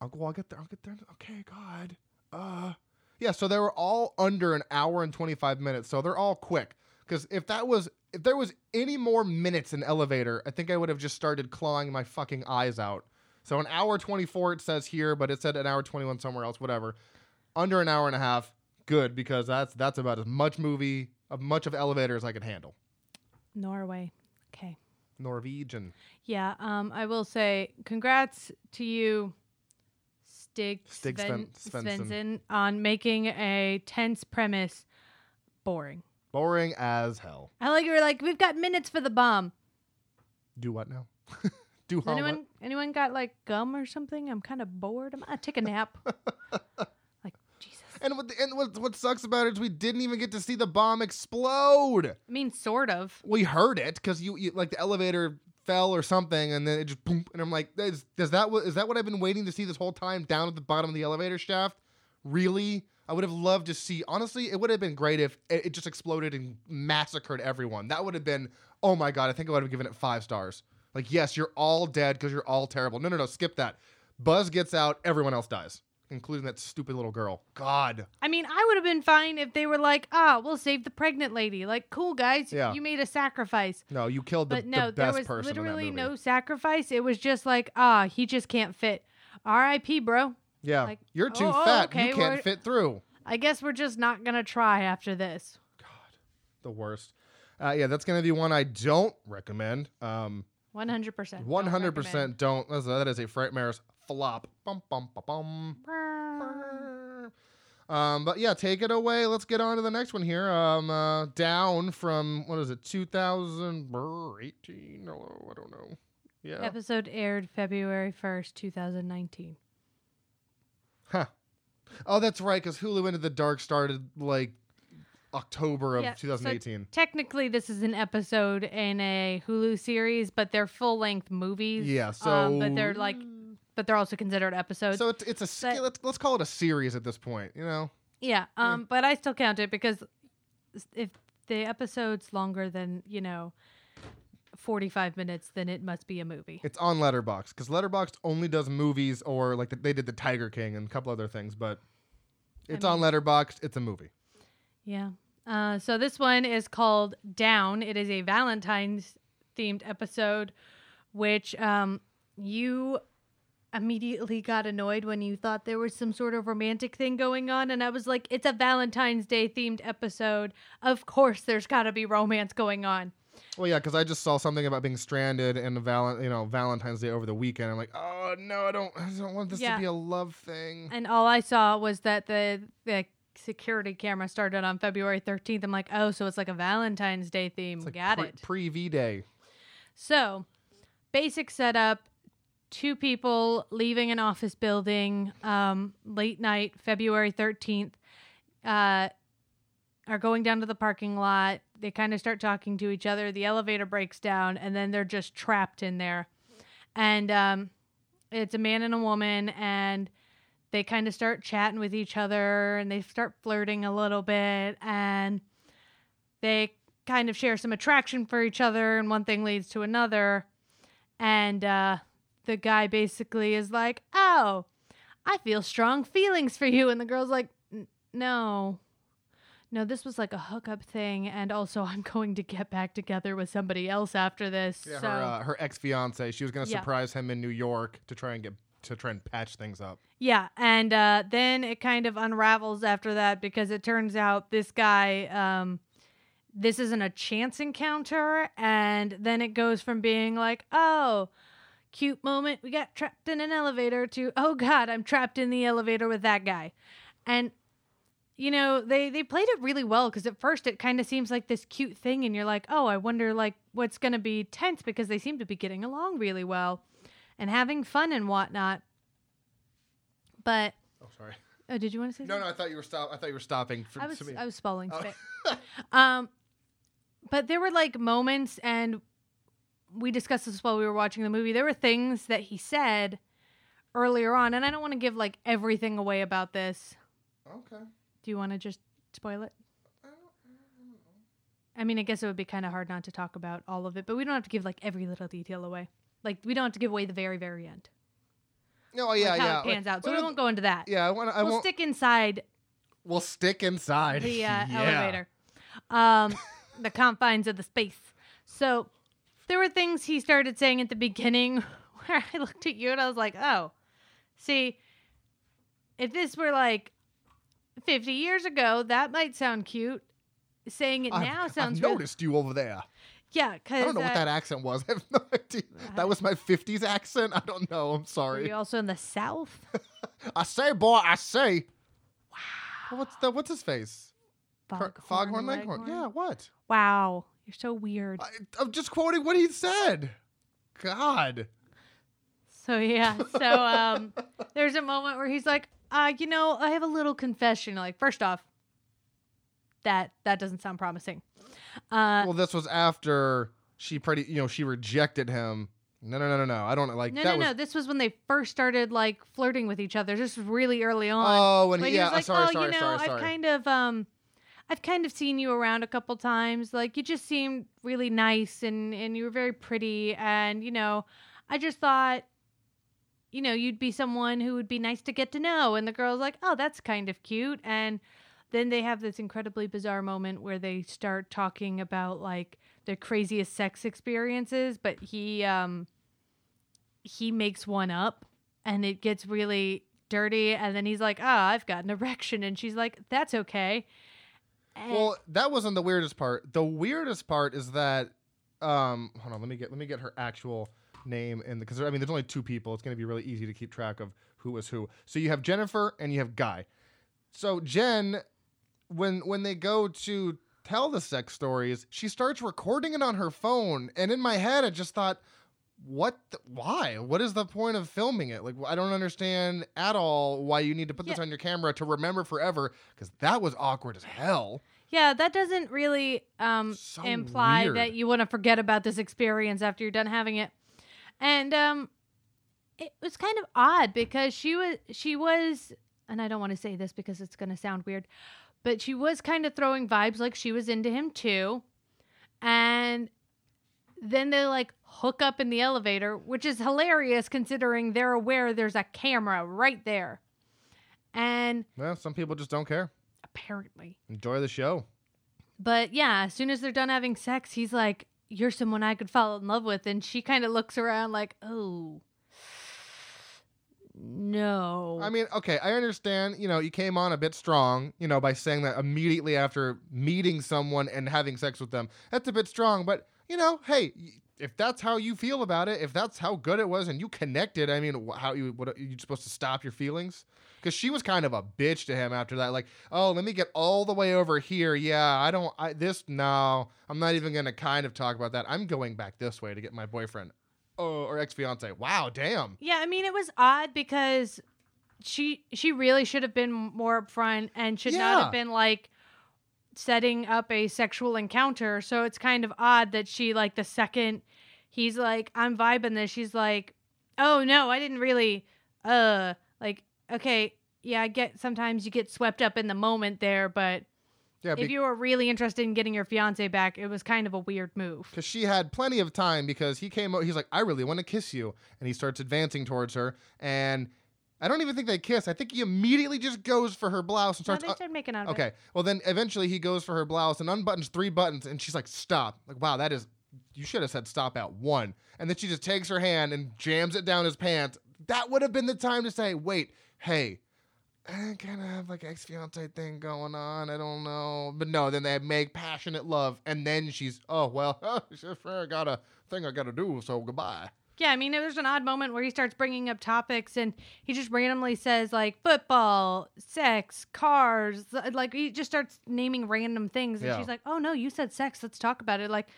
I'll go. I'll get there. I'll get there. Okay, God. Uh, yeah. So they were all under an hour and twenty five minutes. So they're all quick. Because if that was, if there was any more minutes in elevator, I think I would have just started clawing my fucking eyes out. So an hour twenty four it says here, but it said an hour twenty one somewhere else. Whatever. Under an hour and a half, good because that's that's about as much movie, of much of elevator as I could handle. Norway. Okay. Norwegian. Yeah, um, I will say congrats to you, Stig, Stig Sven- Sven-. Svendsen, on making a tense premise boring. Boring as hell. I like you were like, we've got minutes for the bomb. Do what now? Do anyone anyone got like gum or something? I'm kind of bored. I'm gonna take a nap. like Jesus. And what and what what sucks about it is we didn't even get to see the bomb explode. I mean, sort of. We heard it because you, you like the elevator fell or something, and then it just boom. And I'm like, is, does that what is that what I've been waiting to see this whole time down at the bottom of the elevator shaft? Really? I would have loved to see. Honestly, it would have been great if it, it just exploded and massacred everyone. That would have been. Oh my god! I think I would have given it five stars. Like, yes, you're all dead because you're all terrible. No, no, no. Skip that. Buzz gets out. Everyone else dies, including that stupid little girl. God. I mean, I would have been fine if they were like, ah, we'll save the pregnant lady. Like, cool guys, Yeah. you made a sacrifice. No, you killed the, But no, the there best was person literally in that movie. no sacrifice. It was just like, ah, he just can't fit. R.I.P. Bro. Yeah, like, you're too oh, oh, fat. okay, you can't we're- fit through. I guess we're just not gonna try after this. God. The worst. Uh, yeah, that's gonna be one I don't recommend. Um, One hundred percent. one hundred percent don't. That's that is a Frightmares flop. Bum bum bum bum. Um, but yeah, take it away. Let's get on to the next one here. Um, uh, down from what is it, 2018? No, I don't know. Yeah. Episode aired February first, two thousand nineteen. Huh. Oh, that's right, because Hulu Into the Dark started like October of Yeah, so 2018. Technically, this is an episode in a Hulu series, but they're full length movies. yeah, so um, but they're like, but they're also considered episodes. so it's it's a but- let's let's call it a series at this point. You know, yeah, um, but I still count it because if the episode's longer than you know. 45 minutes then it must be a movie it's on Letterboxd because Letterboxd only does movies or like the, they did the Tiger King and a couple other things, but it's on mean- Letterboxd. It's a movie. Yeah. Uh, so this one is called Down. It is a Valentine's themed episode, which um, you immediately got annoyed when you thought there was some sort of romantic thing going on. And I was like, it's a Valentine's Day themed episode. Of course, there's got to be romance going on. Well, yeah, because I just saw something about being stranded and val- you know Valentine's Day over the weekend. I'm like, oh no, I don't, I don't want this Yeah. to be a love thing. And all I saw was that the, the security camera started on February 13th. I'm like, oh, so it's like a Valentine's Day theme. Like got pre- it. Pre V Day. So, basic setup two people leaving an office building um, late night, February 13th, uh, are going down to the parking lot. They kind of start talking to each other. The elevator breaks down, and then they're just trapped in there. And um, it's a man and a woman, and they kind of start chatting with each other and they start flirting a little bit and they kind of share some attraction for each other and one thing leads to another and uh, the guy basically is like oh i feel strong feelings for you and the girl's like no no this was like a hookup thing and also i'm going to get back together with somebody else after this Yeah, so her uh, her ex fiance. She was gonna Yeah. surprise him in New York to try and get to try and patch things up. Yeah, and uh, then it kind of unravels after that because it turns out this guy, um, this isn't a chance encounter, and then it goes from being like, oh, cute moment, we got trapped in an elevator, to oh god, I'm trapped in the elevator with that guy, and you know they they played it really well because at first it kind of seems like this cute thing, and you're like, oh, I wonder like what's gonna be tense because they seem to be getting along really well and having fun and whatnot. But Oh, sorry. oh, did you want to say No, something? no, I thought you were stop. I thought you were stopping. For, I was me. I was spelling Oh. um, but there were like moments, and we discussed this while we were watching the movie. There were things that he said earlier on, and I don't want to give like everything away about this. okay. Do you want to just spoil it? I mean, I guess it would be kind of hard not to talk about all of it, but we don't have to give like every little detail away. Like we don't have to give away the very, very end. No, yeah, like, how yeah. it pans out. So we won't go into that. Yeah, I want. I we'll won't. stick inside we'll stick inside the uh, Yeah. elevator, um, the confines of the space. So there were things he started saying at the beginning where I looked at you and I was like, oh, see, if this were like 50 years ago, that might sound cute. Saying it I've, now I've sounds real- noticed you over there. Yeah, because I don't know what that accent was. I have no idea. That was my '50s accent. I don't know. I'm Are sorry. you also in the South? I say, boy, I say. Wow. What's the what's his face? Cr- Foghorn Leghorn. Yeah. What? Wow, you're so weird. I, I'm just quoting what he said. God. So yeah, so um, there's a moment where he's like, uh, you know, I have a little confession. Like, first off, that that doesn't sound promising. Uh, Well, this was after she pretty, you know, she rejected him. No, no, no, no, no. I don't like no, that. no, was, no. This was when they first started like flirting with each other. just really early on. Oh, when But he, he was like, sorry, oh, sorry, you know, sorry, I've kind of um, I've kind of seen you around a couple times. Like, you just seemed really nice and and you were very pretty. And you know, I just thought, you know, you'd be someone who would be nice to get to know. And the girl's like, oh, that's kind of cute. And then they have this incredibly bizarre moment where they start talking about like their craziest sex experiences, but he um he makes one up and it gets really dirty and then he's like, "Ah, I've got an erection." And she's like, "That's okay." And Well, that wasn't the weirdest part. The weirdest part is that um hold on, let me get let me get her actual name in because I mean there's only two people. It's going to be really easy to keep track of who was who. So you have Jennifer and you have Guy. So Jen when when they go to tell the sex stories, she starts recording it on her phone and in my head I just thought what? The, why? What is the point of filming it? Like, I don't understand at all why you need to put this on your camera to remember forever because that was awkward as hell. Yeah, that doesn't really um, So imply weird. that you want to forget about this experience after you're done having it. And um, it was kind of odd because she was she was, and I don't want to say this because it's going to sound weird, but she was kind of throwing vibes like she was into him too. And then they like hook up in the elevator, which is hilarious considering they're aware there's a camera right there. And Well, some people just don't care. apparently Enjoy the show. But yeah, as soon as they're done having sex, he's like, You're someone I could fall in love with. And she kind of looks around like, Oh, no. I mean, okay, I understand, you know, you came on a bit strong, you know, by saying that immediately after meeting someone and having sex with them. That's a bit strong, but, you know, hey, if that's how you feel about it, if that's how good it was and you connected, I mean, how you what you supposed to stop your feelings? Cuz she was kind of a bitch to him after that like, "Oh, let me get all the way over here. Yeah, I don't I this no, I'm not even going to kind of talk about that. I'm going back this way to get my boyfriend." Oh, or ex-fiance. Wow, damn. yeah, I mean, it was odd because she she really should have been more upfront and should not Yeah. have been like setting up a sexual encounter. So it's kind of odd that she like the second he's like, I'm vibing this, she's like, Oh no, I didn't really uh like okay, yeah, I get sometimes you get swept up in the moment there, but Yeah, if you were really interested in getting your fiance back, it was kind of a weird move. because she had plenty of time because he came o- he's like i really want to kiss you and he starts advancing towards her and i don't even think they kiss. I think he immediately just goes for her blouse and No, starts they uh, started making out okay well then eventually he goes for her blouse and unbuttons three buttons and she's like stop. Like wow that is you should have said stop at one. And then she just takes her hand and jams it down his pants. That would have been the time to say wait hey Eh, I kind of have like ex fiance thing going on. I don't know, but no. Then they make passionate love, and then she's oh well, oh, I got a thing I got to do, so goodbye. Yeah, I mean, there's an odd moment where he starts bringing up topics and he just randomly says, like, football, sex, cars. Like, he just starts naming random things. And Yeah. she's like, oh, no, you said sex. Let's talk about it. Like,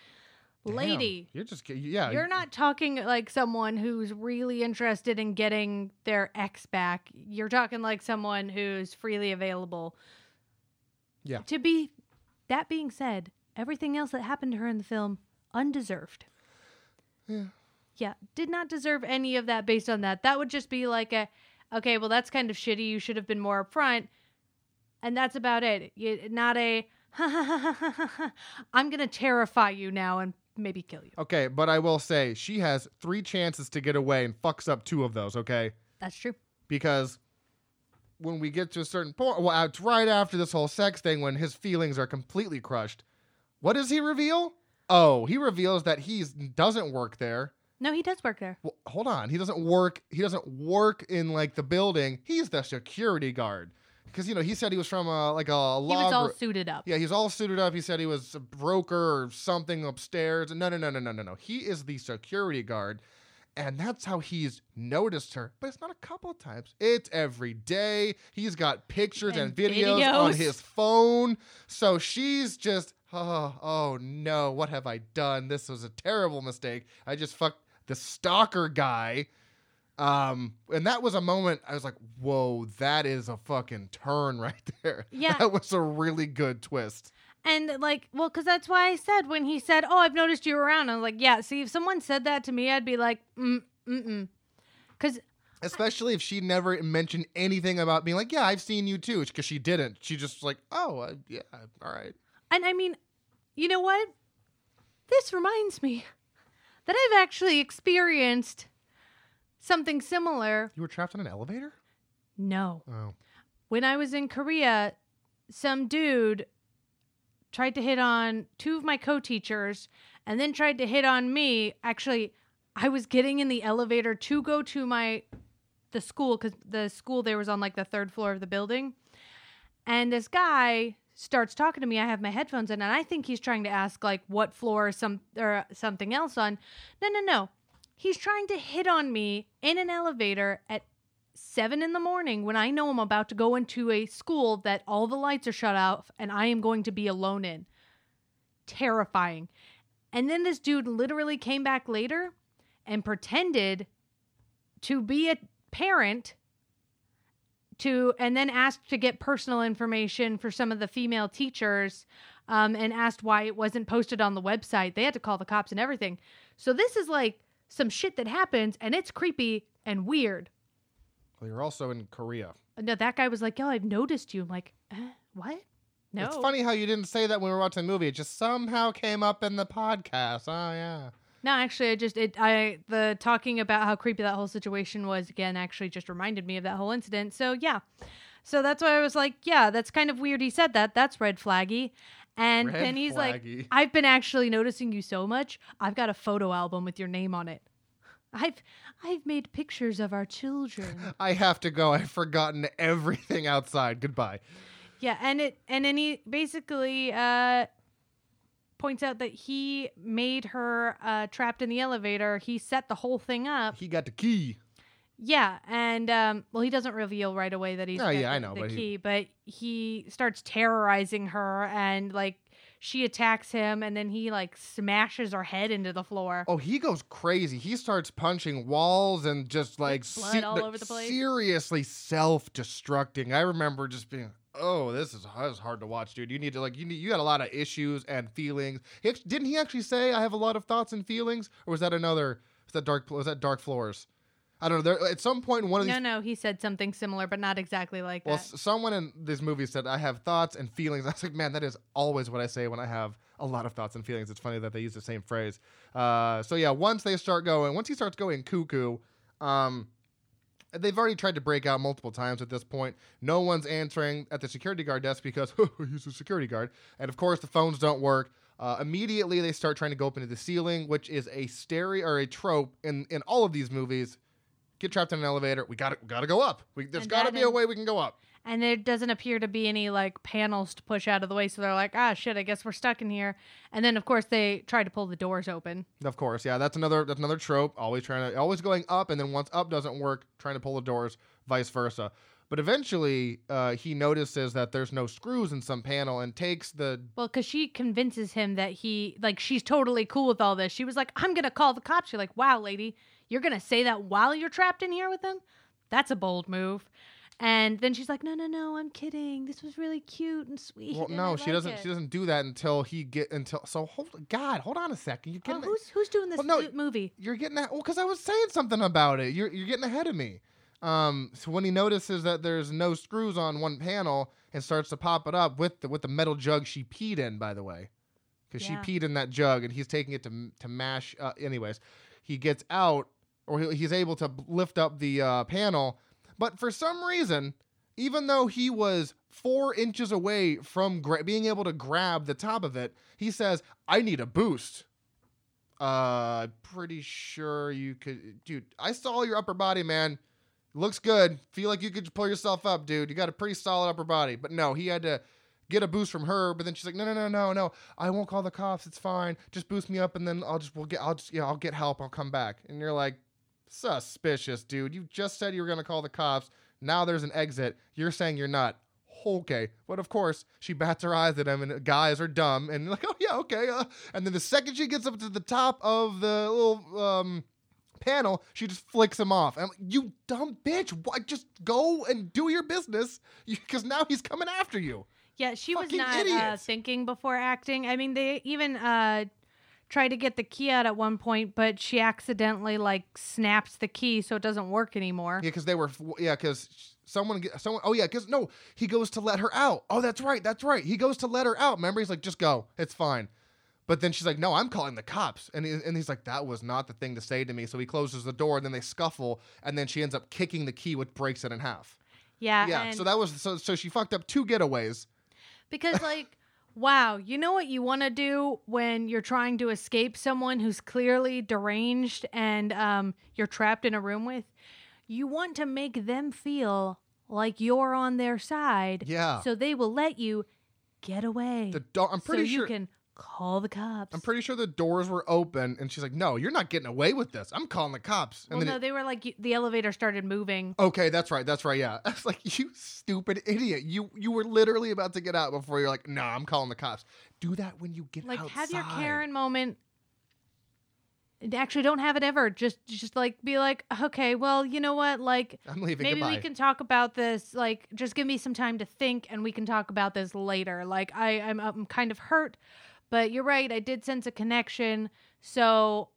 Damn, lady, you're just yeah. you're not talking like someone who's really interested in getting their ex back. You're talking like someone who's freely available. Yeah. To be, that being said, everything else that happened to her in the film, undeserved. Yeah. Yeah, did not deserve any of that based on that. That would just be like a, okay, well, that's kind of shitty. You should have been more upfront. And that's about it. You, not a, I'm going to terrify you now and maybe kill you. Okay, but I will say she has three chances to get away and fucks up two of those. Okay, That's true. because when we get to a certain point, well, it's right after this whole sex thing when his feelings are completely crushed. What does he reveal? Oh, he reveals that he doesn't work there. No, he does work there. Well, hold on. He doesn't work. He doesn't work in like the building. He's the security guard. Because you know he said he was from a like a He log. was all ro- suited up. yeah, he's all suited up. He said he was a broker or something upstairs. No, no, no, no, no, no, no. He is the security guard. And that's how he's noticed her. But it's not a couple of times. It's every day. He's got pictures and, And videos, on his phone. So she's just, oh, oh no, what have I done? This was a terrible mistake. I just fucked the stalker guy. Um, and that was a moment I was like, whoa, that is a fucking turn right there. Yeah. That was a really good twist. And like, well, because that's why I said when he said, "Oh, I've noticed you around," I was like, "Yeah." See, if someone said that to me, I'd be like, "Mm, mm, mm," because Especially if she never mentioned anything about being like, yeah, I've seen you too, because she didn't. She just was like, oh, uh, yeah, all right. And I mean, you know what? This reminds me that I've actually experienced something similar. You were trapped in an elevator? No. Oh. When I was in Korea, some dude tried to hit on two of my co teachers and then tried to hit on me. Actually, I was getting in the elevator to go to my the school because the school there was on like the third floor of the building. And this guy starts talking to me. I have my headphones in, and I think he's trying to ask like what floor or some or something else on. No, no, no. He's trying to hit on me in an elevator at seven in the morning when I know I'm about to go into a school that all the lights are shut off and I am going to be alone in. Terrifying. And then this dude literally came back later and pretended to be a parent to and then asked to get personal information for some of the female teachers um, and asked why it wasn't posted on the website. They had to call the cops and everything. So this is like some shit that happens and it's creepy and weird. Well, you're also in Korea. No, that guy was like, "Yo, I've noticed you." I'm like, eh, "What?" No. It's funny how you didn't say that when we were watching the movie. It just somehow came up in the podcast. Oh yeah. No, actually, I just it I the talking about how creepy that whole situation was again actually just reminded me of that whole incident. So yeah, so that's why I was like, yeah, that's kind of weird. He said that. That's red flaggy. And Red then he's flaggy. like, I've been actually noticing you so much. I've got a photo album with your name on it. I've I've made pictures of our children. I have to go. I've forgotten everything outside. Goodbye. Yeah, and it and then he basically uh points out that he made her uh trapped in the elevator. He set the whole thing up. He got the key. Yeah, and um well he doesn't reveal right away that he's Oh, yeah, the, I know, the but he- key, but he starts terrorizing her and like she attacks him and then he like smashes her head into the floor. Oh, he goes crazy. He starts punching walls and just like blood all over the place. seriously self-destructing. I remember just being, "Oh, this is, this is hard to watch, dude. You need to like you need you got a lot of issues and feelings." He didn't he actually say, "I have a lot of thoughts and feelings," or was that another? Was that dark? Was that Dark Floors? I don't know. There, at some point in one of these No, no, he said something similar but not exactly like Well, that. s- someone in this movie said, I have thoughts and feelings. I was like, man, that is always what I say when I have a lot of thoughts and feelings. It's funny that they use the same phrase. Uh, so, yeah, once they start going, once he starts going cuckoo, um, they've already tried to break out multiple times at this point. No one's answering at the security guard desk because he's a security guard. And of course, the phones don't work. Uh, immediately, they start trying to go up into the ceiling, which is a stereo or a trope in, in all of these movies. Get trapped in an elevator. We got to got to go up. We, there's got to be a way we can go up. And there doesn't appear to be any like panels to push out of the way, so they're like, ah, shit, I guess we're stuck in here. And then of course they try to pull the doors open. Of course, yeah, that's another that's another trope. Always trying to always going up, and then once up doesn't work, trying to pull the doors, vice versa. But eventually, uh, he notices that there's no screws in some panel and takes the. Well, because she convinces him that he like she's totally cool with all this. She was like, I'm gonna call the cops. You're like, wow, lady, you're gonna say that while you're trapped in here with them? That's a bold move. And then she's like, no, no, no, I'm kidding. This was really cute and sweet. Well, and no, I she like doesn't. it." She doesn't do that until he get until. So hold God, hold on a second. You're Oh, getting who's who's doing this Well, no, mo- movie? you're getting that. well because I was saying something about it. You're you're getting ahead of me. Um, so when he notices that there's no screws on one panel and starts to pop it up with the with the metal jug she peed in, by the way, because Yeah. she peed in that jug and he's taking it to to mash. Uh, anyways, he gets out or he's able to lift up the uh, panel, but for some reason, even though he was four inches away from gra- being able to grab the top of it, he says, "I need a boost." Uh, pretty sure you could, dude. I saw your upper body, man. Looks good. Feel like you could pull yourself up, dude. You got a pretty solid upper body. But no, he had to get a boost from her. But then she's like, no, no, no, no, no. I won't call the cops. It's fine. Just boost me up, and then I'll just we'll get. I'll just yeah, I'll get help. I'll come back. And you're like, suspicious, dude. You just said you were gonna call the cops. Now there's an exit. You're saying you're not. Okay, but of course she bats her eyes at him, and guys are dumb, and like, oh yeah, okay. Uh. And then the second she gets up to the top of the little um, panel, she just flicks him off. I'm like, you dumb bitch! Why just go and do your business? Because now he's coming after you. Yeah, she was Fucking not uh, thinking before acting. I mean, they even uh, tried to get the key out at one point, but she accidentally like snaps the key so it doesn't work anymore. Yeah, because they were. Yeah, because someone, someone. Oh yeah, because no, he goes to let her out. Oh, that's right, that's right. He goes to let her out. Remember, he's like, just go, it's fine. But then she's like, no, I'm calling the cops, and he, and he's like, that was not the thing to say to me. So he closes the door, and then they scuffle, and then she ends up kicking the key, which breaks it in half. Yeah, yeah, so that was so so she fucked up two getaways. because like, wow, you know what you want to do when you're trying to escape someone who's clearly deranged and um, you're trapped in a room with. You want to make them feel like you're on their side, Yeah, so they will let you get away. the. I'm pretty so sure. you can call the cops. I'm pretty sure the doors were open, and she's like, "No, you're not getting away with this. I'm calling the cops." And Well, no, it- they were like the elevator started moving. Okay, that's right. That's right. Yeah. I was like, you stupid idiot. You you were literally about to get out before you're like, nah, I'm calling the cops. Do that when you get Like, outside. have your Karen moment. actually don't have it ever. Just just like be like, okay, well, you know what? Like I'm leaving. maybe Goodbye. we can talk about this. Like just give me some time to think, and we can talk about this later. Like I I'm I'm kind of hurt, but you're right. I did sense a connection, so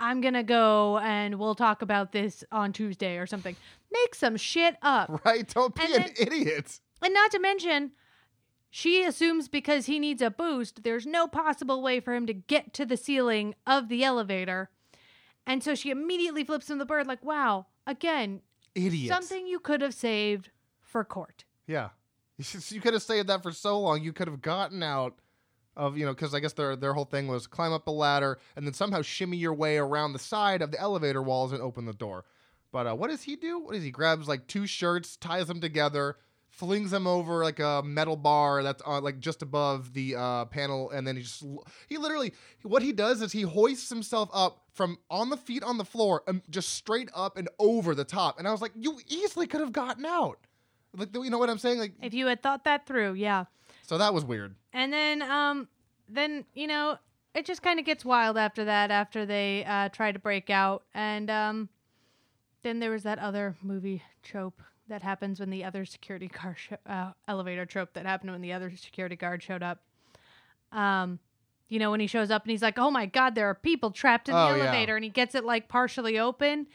I'm gonna go and we'll talk about this on Tuesday or something. Make some shit up. Right? Don't be And an then- idiot. And not to mention, she assumes because he needs a boost, there's no possible way for him to get to the ceiling of the elevator. And so she immediately flips him the bird, like, wow, again, Idiot. something you could have saved for court. Yeah. You You could have saved that for so long. You could have gotten out of, you know, because I guess their their whole thing was climb up a ladder and then somehow shimmy your way around the side of the elevator walls and open the door. But uh, what does he do? What does he grabs like two shirts, ties them together, flings them over like a metal bar that's on like just above the uh, panel, and then he just he literally what he does is he hoists himself up from on the feet on the floor and just straight up and over the top. And I was like, you easily could have gotten out. Like you know what I'm saying? Like If you had thought that through, yeah. So that was weird. And then, um, then you know, it just kind of gets wild after that. After they uh, try to break out, and um, then there was that other movie trope that happens when the other security car sho- uh, elevator trope that happened when the other security guard showed up. Um, you know, when he shows up and he's like, "Oh my God, there are people trapped in the Oh, yeah. elevator," and he gets it like partially open.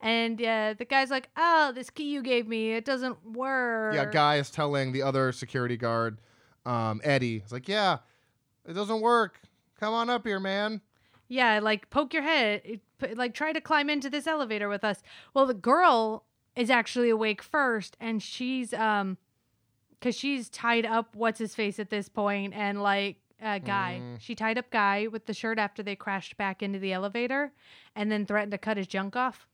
And uh, the guy's like, "Oh, this key you gave me, it doesn't work." Yeah, guy is telling the other security guard, um, Eddie, It's like, yeah, it doesn't work. Come on up here, man. Yeah, like poke your head, it- like try to climb into this elevator with us. Well, the girl is actually awake first, and she's um, cause she's tied up. What's his face at this point, and like uh, guy, Mm. she tied up guy with the shirt after they crashed back into the elevator, and then threatened to cut his junk off.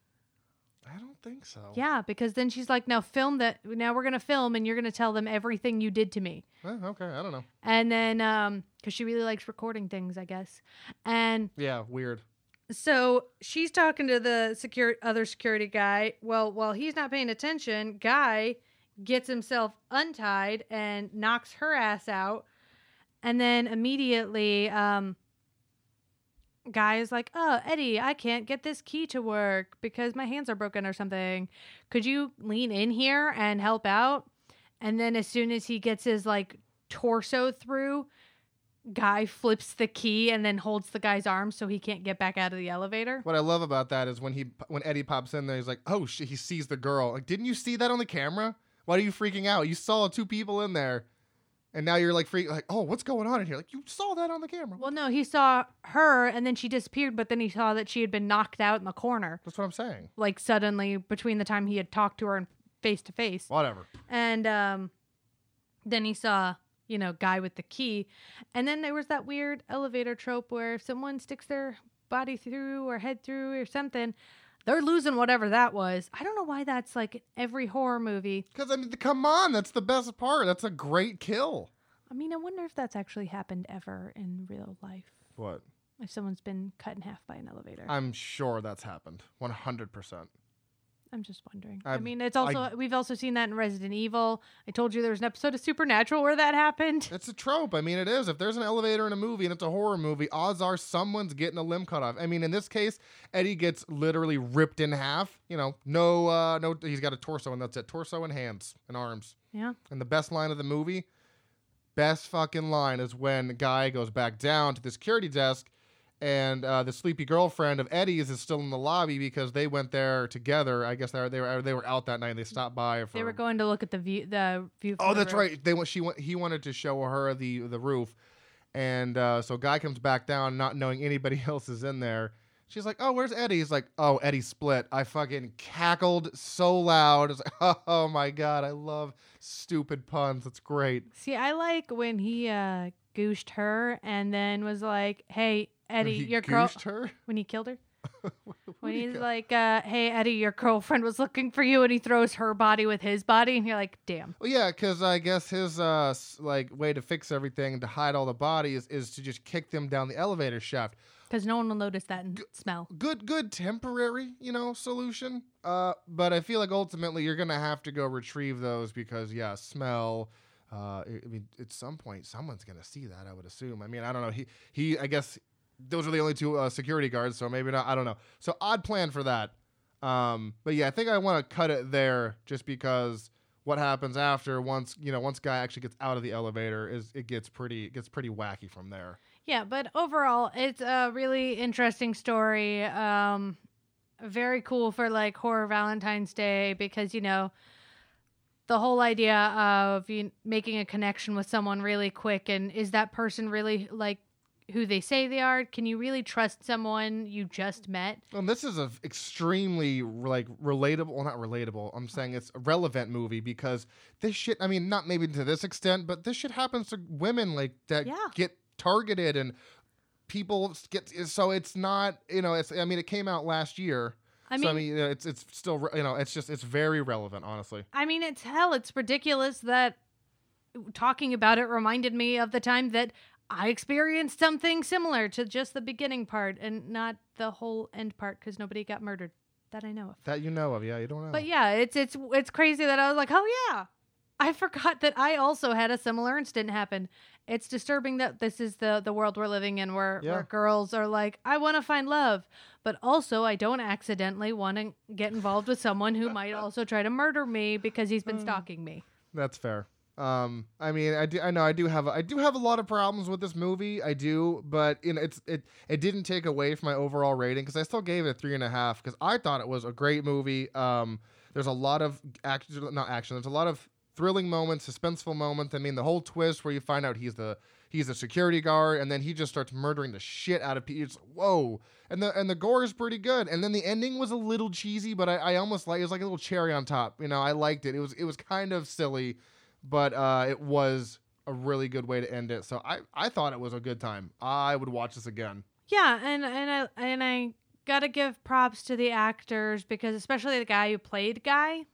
I don't think so. Yeah, because then she's like, now film that. Now we're gonna film, and you're gonna tell them everything you did to me. Eh, okay, I don't know. And then um, cause she really likes recording things, I guess, and. Yeah, weird. So she's talking to the secure other security guy. Well, while he's not paying attention, guy gets himself untied and knocks her ass out. And then immediately, um, guy is like, "Oh, Eddie, I can't get this key to work because my hands are broken or something. Could you lean in here and help out?" And then as soon as he gets his like torso through, guy flips the key and then holds the guy's arm so he can't get back out of the elevator. What I love about that is when he when Eddie pops in there, he's like, oh, he sees the girl. Like, didn't you see that on the camera? Why are you freaking out? You saw two people in there, and now you're like freak like, oh, what's going on in here? Like, you saw that on the camera. Well, no, he saw her and then she disappeared, but then he saw that she had been knocked out in the corner, That's what I'm saying. like suddenly between the time he had talked to her and face to face. Whatever. And um, then he saw, you know, guy with the key. And then there was that weird elevator trope where if someone sticks their body through or head through or something, they're losing whatever that was. I don't know why that's like every horror movie. Because I mean, come on, that's the best part. That's a great kill. I mean, I wonder if that's actually happened ever in real life. What? If someone's been cut in half by an elevator. I'm sure that's happened. 100. percent I'm just wondering. I, I've- mean, it's also we've also seen that in Resident Evil. I told you there was an episode of Supernatural where that happened. It's a trope. I mean, it is. If there's an elevator in a movie and it's a horror movie, odds are someone's getting a limb cut off. I mean, in this case, Eddie gets literally ripped in half. You know, no, uh, no, he's got a torso and that's it. Torso and hands and arms. Yeah. And the best line of the movie, best fucking line is when guy goes back down to the security desk and uh, the sleepy girlfriend of Eddie's is still in the lobby because they went there together. I guess they were, they were they were out that night. and They stopped by for They were going to look at the view. The view. Oh, the that's roof. right. They want she went. He wanted to show her the the roof, and uh, so guy comes back down, not knowing anybody else is in there. She's like, "Oh, where's Eddie?" He's like, "Oh, Eddie split." I fucking cackled so loud. It's like, "Oh my god, I love stupid puns. It's great." See, I like when he uh gooshed her and then was like, "Hey, Eddie, your girl." her. When he killed her. When he's like, uh, "Hey, Eddie, your girlfriend was looking for you," and he throws her body with his body, and you're like, "Damn." Well, yeah, because I guess his uh like way to fix everything to hide all the bodies is to just kick them down the elevator shaft. Because no one will notice that and smell. good good temporary you know solution uh but i feel like ultimately you're gonna have to go retrieve those because yeah smell uh i I mean at some point someone's gonna see that i would assume i mean i don't know he he i guess those are the only two uh, security guards, so maybe not. I don't know. So odd plan for that. Um, but yeah, I think I want to cut it there just because what happens after once you know once guy actually gets out of the elevator is it gets pretty it gets pretty wacky from there. Yeah, but overall, it's a really interesting story. Um, very cool for like horror Valentine's Day because you know the whole idea of you making a connection with someone really quick and is that person really like who they say they are? Can you really trust someone you just met? And this is a extremely like relatable, well, not relatable. I'm saying it's a relevant movie because this shit. I mean, not maybe to this extent, but this shit happens to women like that Yeah. get targeted and people get. So it's not, you know, it's. I mean, it came out last year. I so mean, I mean, you know, it's it's still, you know, it's just it's very relevant, honestly. I mean, it's hell. It's ridiculous that talking about it reminded me of the time that I experienced something similar to just the beginning part and not the whole end part because nobody got murdered that I know of. That you know of, yeah, you don't know. But yeah, it's it's it's crazy that I was like, oh yeah, I forgot that I also had a similar incident happen. It's disturbing that this is the the world we're living in, where Yeah. where girls are like, I want to find love, but also I don't accidentally want to get involved with someone who might also try to murder me because he's been mm. stalking me. That's fair. Um, I mean, I do, I know I do have, I do have a lot of problems with this movie. I do, but you know, it's it it didn't take away from my overall rating because I still gave it a three and a half because I thought it was a great movie. Um, there's a lot of action, not action. There's a lot of thrilling moments, suspenseful moments. I mean, the whole twist where you find out he's the he's a security guard and then he just starts murdering the shit out of people. It's whoa, and the and the gore is pretty good. And then the ending was a little cheesy, but I, I almost like it was like a little cherry on top. You know, I liked it. It was it was kind of silly but uh, it was a really good way to end it. So I, I thought it was a good time. I would watch this again. Yeah, and and I and I gotta give props to the actors because especially the guy who played Guy,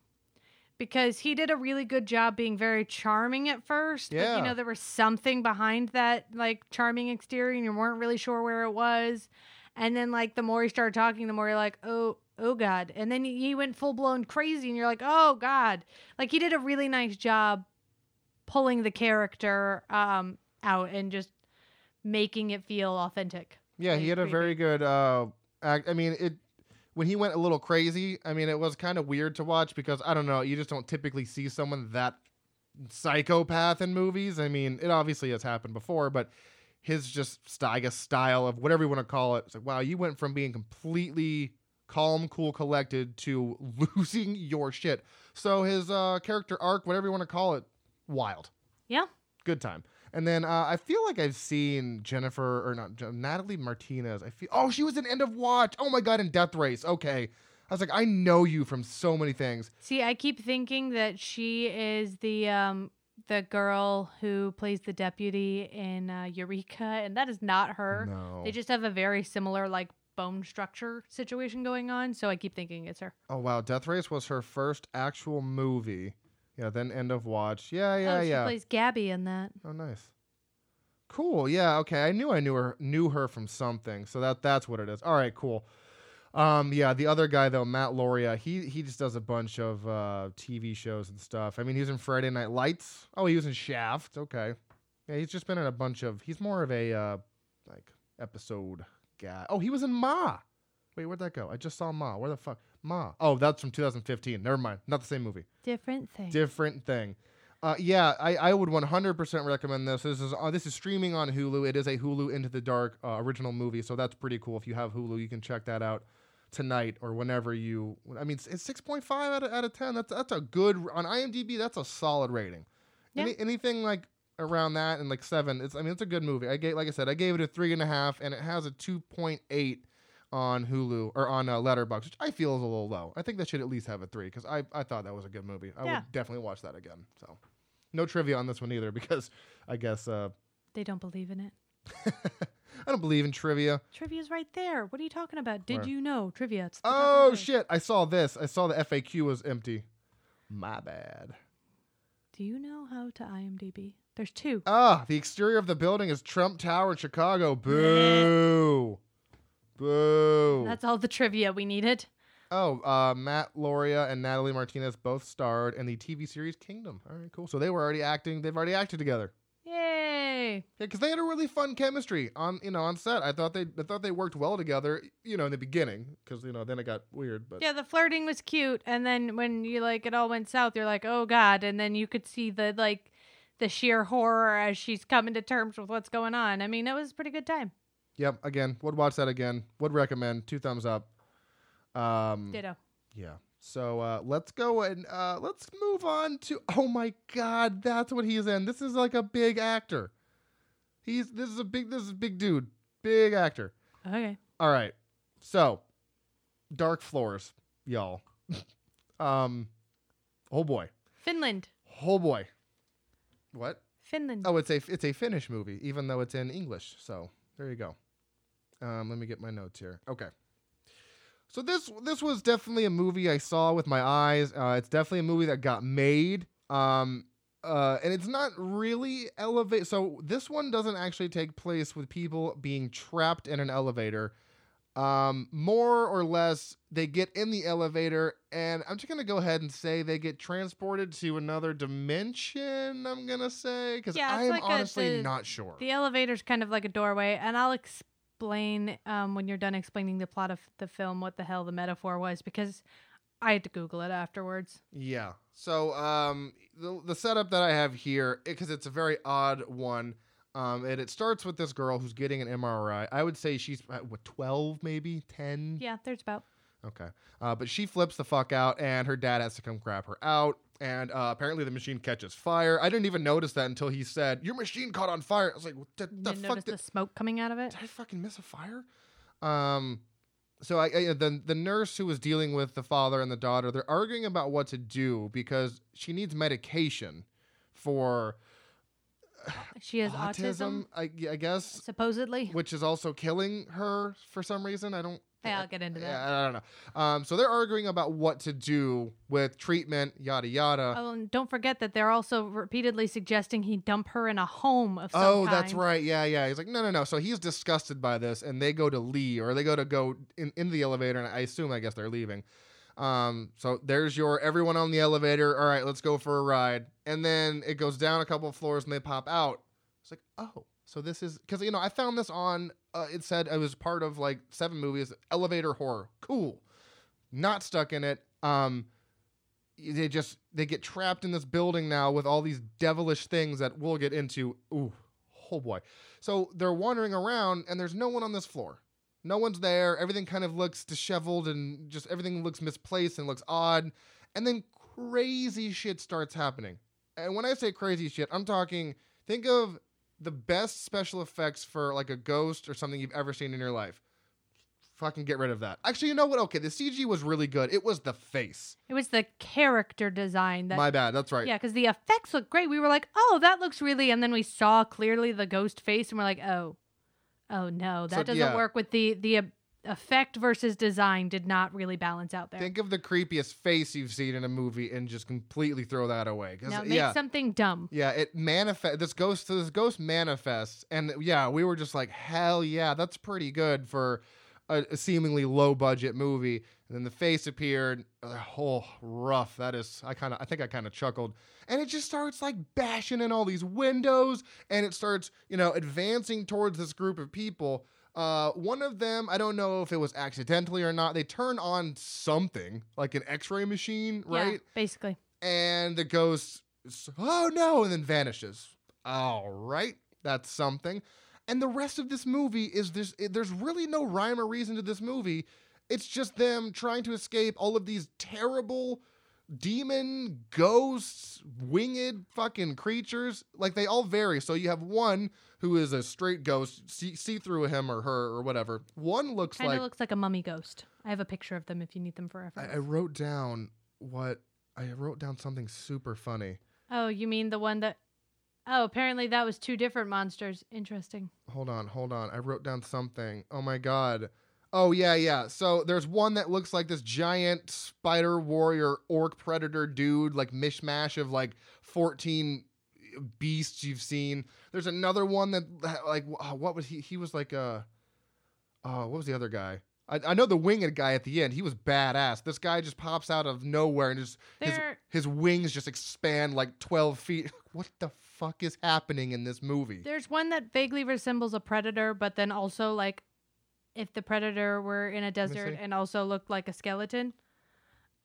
because he did a really good job being very charming at first. but, Yeah. you know there was something behind that like charming exterior, and you weren't really sure where it was. And then like the more he started talking, the more you're like, oh oh god. And then he he went full blown crazy, and you're like, oh god. Like he did a really nice job pulling the character um out and just making it feel authentic. Yeah, he had a very good uh, act. I mean, it when he went a little crazy. I mean, it was kind of weird to watch because I don't know. You just don't typically see someone that psychopath in movies. I mean, it obviously has happened before, but his just st- style of whatever you want to call it. It's like wow, you went from being completely calm, cool, collected to losing your shit. So his uh, character arc, whatever you want to call it, wild. Yeah. Good time. And then uh, I feel like I've seen Jennifer or not Natalie Martinez. I feel oh she was in End of Watch. Oh my god, in Death Race. Okay, I was like I know you from so many things. See, I keep thinking that she is the um the girl who plays the deputy in uh, Eureka, and that is not her. No. They just have a very similar like bone structure situation going on, so I keep thinking it's her. oh wow, Death Race was her first actual movie. Yeah, then End of Watch. Yeah, yeah, oh, she yeah. plays Gabby in that. Oh, nice. Cool. Yeah. Okay. I knew I knew her knew her from something. So that that's what it is. All right. Cool. Um. Yeah. The other guy though, Matt Lauria. He he just does a bunch of uh, TV shows and stuff. I mean, he was in Friday Night Lights. Oh, he was in Shaft. Okay. Yeah. He's just been in a bunch of. He's more of a uh, like episode guy. Oh, he was in Ma. Wait, where'd that go? I just saw Ma. Where the fuck? Ma. Oh, that's from 2015. Never mind. Not the same movie Different thing. different thing. Uh, yeah, I, I would 100% recommend this. This is uh, this is streaming on Hulu. It is a Hulu Into the Dark uh, original movie, so that's pretty cool. If you have Hulu, you can check that out tonight or whenever you. I mean, it's, it's 6.5 out of, out of 10. That's that's a good on IMDb. That's a solid rating. Yeah. Any, anything like around that and like seven, it's I mean it's a good movie. I gave like I said, I gave it a three and a half, and it has a 2.8 on Hulu or on uh, Letterboxd, which I feel is a little low. I think that should at least have a three because I, I thought that was a good movie. I Yeah. would definitely watch that again. So, no trivia on this one either because I guess uh, They don't believe in it. I don't believe in trivia. Trivia's right there. What are you talking about? Did Where? you know trivia? It's Oh shit! I saw this. I saw the FAQ was empty. My bad. Do you know how to IMDb? There's two. Ah, the exterior of the building is Trump Tower in Chicago. Boo. Boo. That's all the trivia we needed. Oh, uh, Matt Lauria and Natalie Martinez both starred in the TV series Kingdom. All right, cool. So they were already acting. They've already acted together. Yay! Yeah, because they had a really fun chemistry on you know on set. I thought they I thought they worked well together. You know, in the beginning, because you know then it got weird. But Yeah, the flirting was cute, and then when you like it all went south, you're like, oh god, and then you could see the like the sheer horror as she's coming to terms with what's going on. I mean, it was a pretty good time. Yep, again, would watch that again. Would recommend. Two thumbs up. Um, Ditto. yeah. So uh, let's go and uh, let's move on to. Oh my God, that's what he's in. This is like a big actor. He's this is a big this is a big dude, big actor. Okay. All right. So, Dark Floors, y'all. um, oh boy, Finland. oh boy. What? Finland. Oh, it's a it's a Finnish movie, even though it's in English. So there you go. Um, let me get my notes here. Okay. So this this was definitely a movie I saw with my eyes. Uh, it's definitely a movie that got made. Um, uh, and it's not really elevate. So this one doesn't actually take place with people being trapped in an elevator. Um, more or less, they get in the elevator, and I'm just gonna go ahead and say they get transported to another dimension. I'm gonna say because Yeah, I am like a- honestly the- not sure. The elevator's kind of like a doorway, and I'll explain um, when you're done explaining the plot of the film what the hell the metaphor was because I had to Google it afterwards. Yeah. So um, the the setup that I have here, because it's a very odd one, um, and it starts with this girl who's getting an MRI. I would say she's uh, what twelve, maybe ten. Yeah, there's about. Okay. Uh, but she flips the fuck out, and her dad has to come grab her out. And uh, apparently the machine catches fire. I didn't even notice that until he said, "Your machine caught on fire." I was like, "What the, the Didn't fuck?" notice Did, the smoke coming out of it. did I fucking miss a fire? Um, so I, I the the nurse who was dealing with the father and the daughter, they're arguing about what to do because she needs medication for She has autism, I, I guess, supposedly. which is also killing her for some reason. I don't. Hey, I'll get into that. Yeah, I don't know. Um, so they're arguing about what to do with treatment, yada yada. Oh, and don't forget that they're also repeatedly suggesting he dump her in a home of some Oh, that's right. Yeah, yeah. He's like, no, no, no. So he's disgusted by this, and they go to Lee, or they go to go in, in the elevator, and I assume, I guess they're leaving. Um, so there's your everyone on the elevator. All right, let's go for a ride. And then it goes down a couple of floors, and they pop out. It's like, oh, so this is because you know I found this on. Uh, it said it was part of like seven movies, elevator horror. Cool. Not stuck in it. Um, they just they get trapped in this building now with all these devilish things that we'll get into. Ooh, oh boy. So they're wandering around and there's no one on this floor. No one's there. Everything kind of looks disheveled and just everything looks misplaced and looks odd. And then crazy shit starts happening. And when I say crazy shit, I'm talking think of the best special effects for like a ghost or something you've ever seen in your life. Fucking get rid of that. Actually, you know what? Okay, the CG was really good. It was the face. It was the character design that. My bad. That's right. Yeah, because the effects look great. We were like, "Oh, that looks really," and then we saw clearly the ghost face, and we're like, "Oh, oh no, that So, doesn't yeah. work with the the uh, effect versus design did not really balance out there." Think of the creepiest face you've seen in a movie and just completely throw that away. now make yeah, something dumb. yeah, it manifest. This ghost, this ghost manifests, and yeah, we were just like, hell yeah, that's pretty good for a, a seemingly low budget movie. And then the face appeared. Oh, rough. That is. I kind of. I think I kind of chuckled. And it just starts like bashing in all these windows, and it starts, you know, advancing towards this group of people. Uh, one of them, I don't know if it was accidentally or not. They turn on something like an X-ray machine, right? Yeah, basically. and the ghost oh no and then vanishes all right that's something and the rest of this movie is this there's really no rhyme or reason to this movie it's just them trying to escape all of these terrible demon ghosts winged fucking creatures like they all vary so you have one who is a straight ghost see, see through him or her or whatever one looks Kind of like looks like a mummy ghost. I have a picture of them if you need them for reference. I, I wrote down what i wrote down something super funny oh, you mean the one that? Oh, apparently that was two different monsters. Interesting. hold on, hold on. I wrote down something. Oh my god. Oh yeah, yeah. So there's one that looks like this giant spider warrior orc predator dude, like mishmash of like 14 beasts you've seen. There's another one that like wh- what was he? He was like a oh, what was the other guy? I, I know the winged guy at the end. He was badass. This guy just pops out of nowhere and just his his wings just expand like 12 feet. What the fuck is happening in this movie? There's one that vaguely resembles a predator, but then also like if the predator were in a desert and also looked like a skeleton.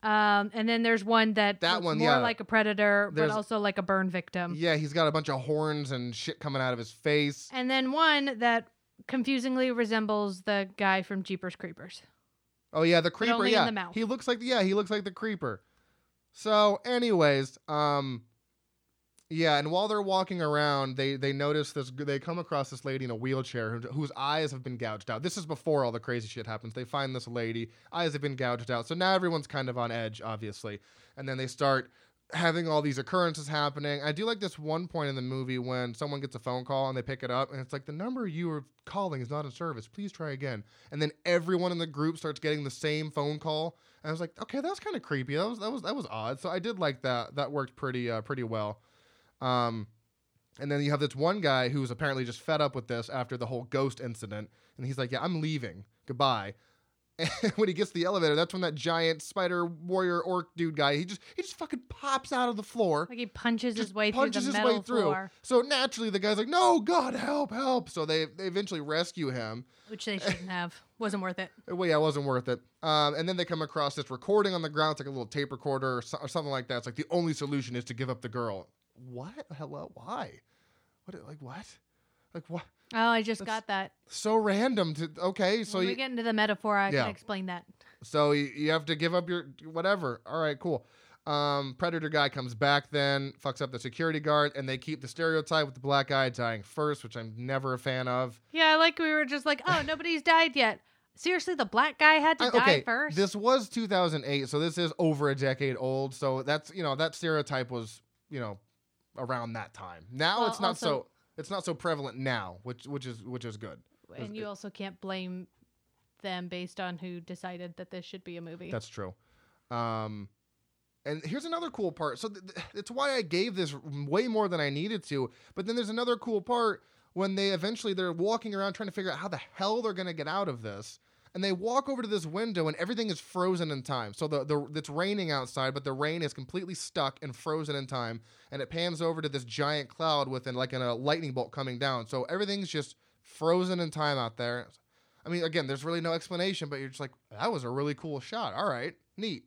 Um, and then there's one that That one, more yeah. like a predator, There's- but also like a burn victim. yeah, he's got a bunch of horns and shit coming out of his face. And then one that confusingly resembles the guy from Jeepers Creepers. Oh yeah, the creeper. yeah, he looks like yeah, he looks like the creeper. So, anyways, um, yeah, and while they're walking around, they they notice this. They come across this lady in a wheelchair who, whose eyes have been gouged out. This is before all the crazy shit happens. They find this lady, eyes have been gouged out. So now everyone's kind of on edge, obviously, and then they start having all these occurrences happening. I do like this one point in the movie when someone gets a phone call and they pick it up and it's like the number you are calling is not in service. Please try again. And then everyone in the group starts getting the same phone call. And I was like, okay, that's kind of creepy. That was that was that was odd. So I did like that. That worked pretty uh, pretty well. Um, and then you have this one guy who's apparently just fed up with this after the whole ghost incident, and he's like, "Yeah, I'm leaving. Goodbye." And when he gets to the elevator, that's when that giant spider warrior orc dude guy he just he just fucking pops out of the floor, Like he punches his way punches through the his metal way through. floor, So naturally, the guy's like, "No, God, help, help!" So they they eventually rescue him. which they shouldn't have. Wasn't worth it. Well, yeah, it wasn't worth it. Um, and then they come across this recording on the ground. It's like a little tape recorder or, so- or something like that. It's like the only solution is to give up the girl. What? Hello? Why? What? Like what? Like what? Oh, I just That's- got that. So random. To okay, so when you we get into the metaphor, I Yeah. can explain that. so you, you have to give up your whatever. All right, cool. Um, Predator guy comes back then, fucks up the security guard, and they keep the stereotype with the black guy dying first, which I'm never a fan of. Yeah, like we were just like, oh, nobody's died yet. Seriously, the black guy had to I- die first. This was 2008, so this is over a decade old. So that's you know that stereotype was you know around that time. Now Well, it's not also- so it's not so prevalent now, which which is which is good. and you also can't blame them based on who decided that this should be a movie. That's true. Um, and here's another cool part. So th- th- it's why I gave this way more than I needed to. But then there's another cool part when they eventually they're walking around trying to figure out how the hell they're gonna get out of this. And they walk over to this window and everything is frozen in time. So the, the it's raining outside, but the rain is completely stuck and frozen in time. And it pans over to this giant cloud with an, like an, a lightning bolt coming down. So everything's just frozen in time out there. I mean, again, there's really no explanation, but you're just like, that was a really cool shot. All right, neat.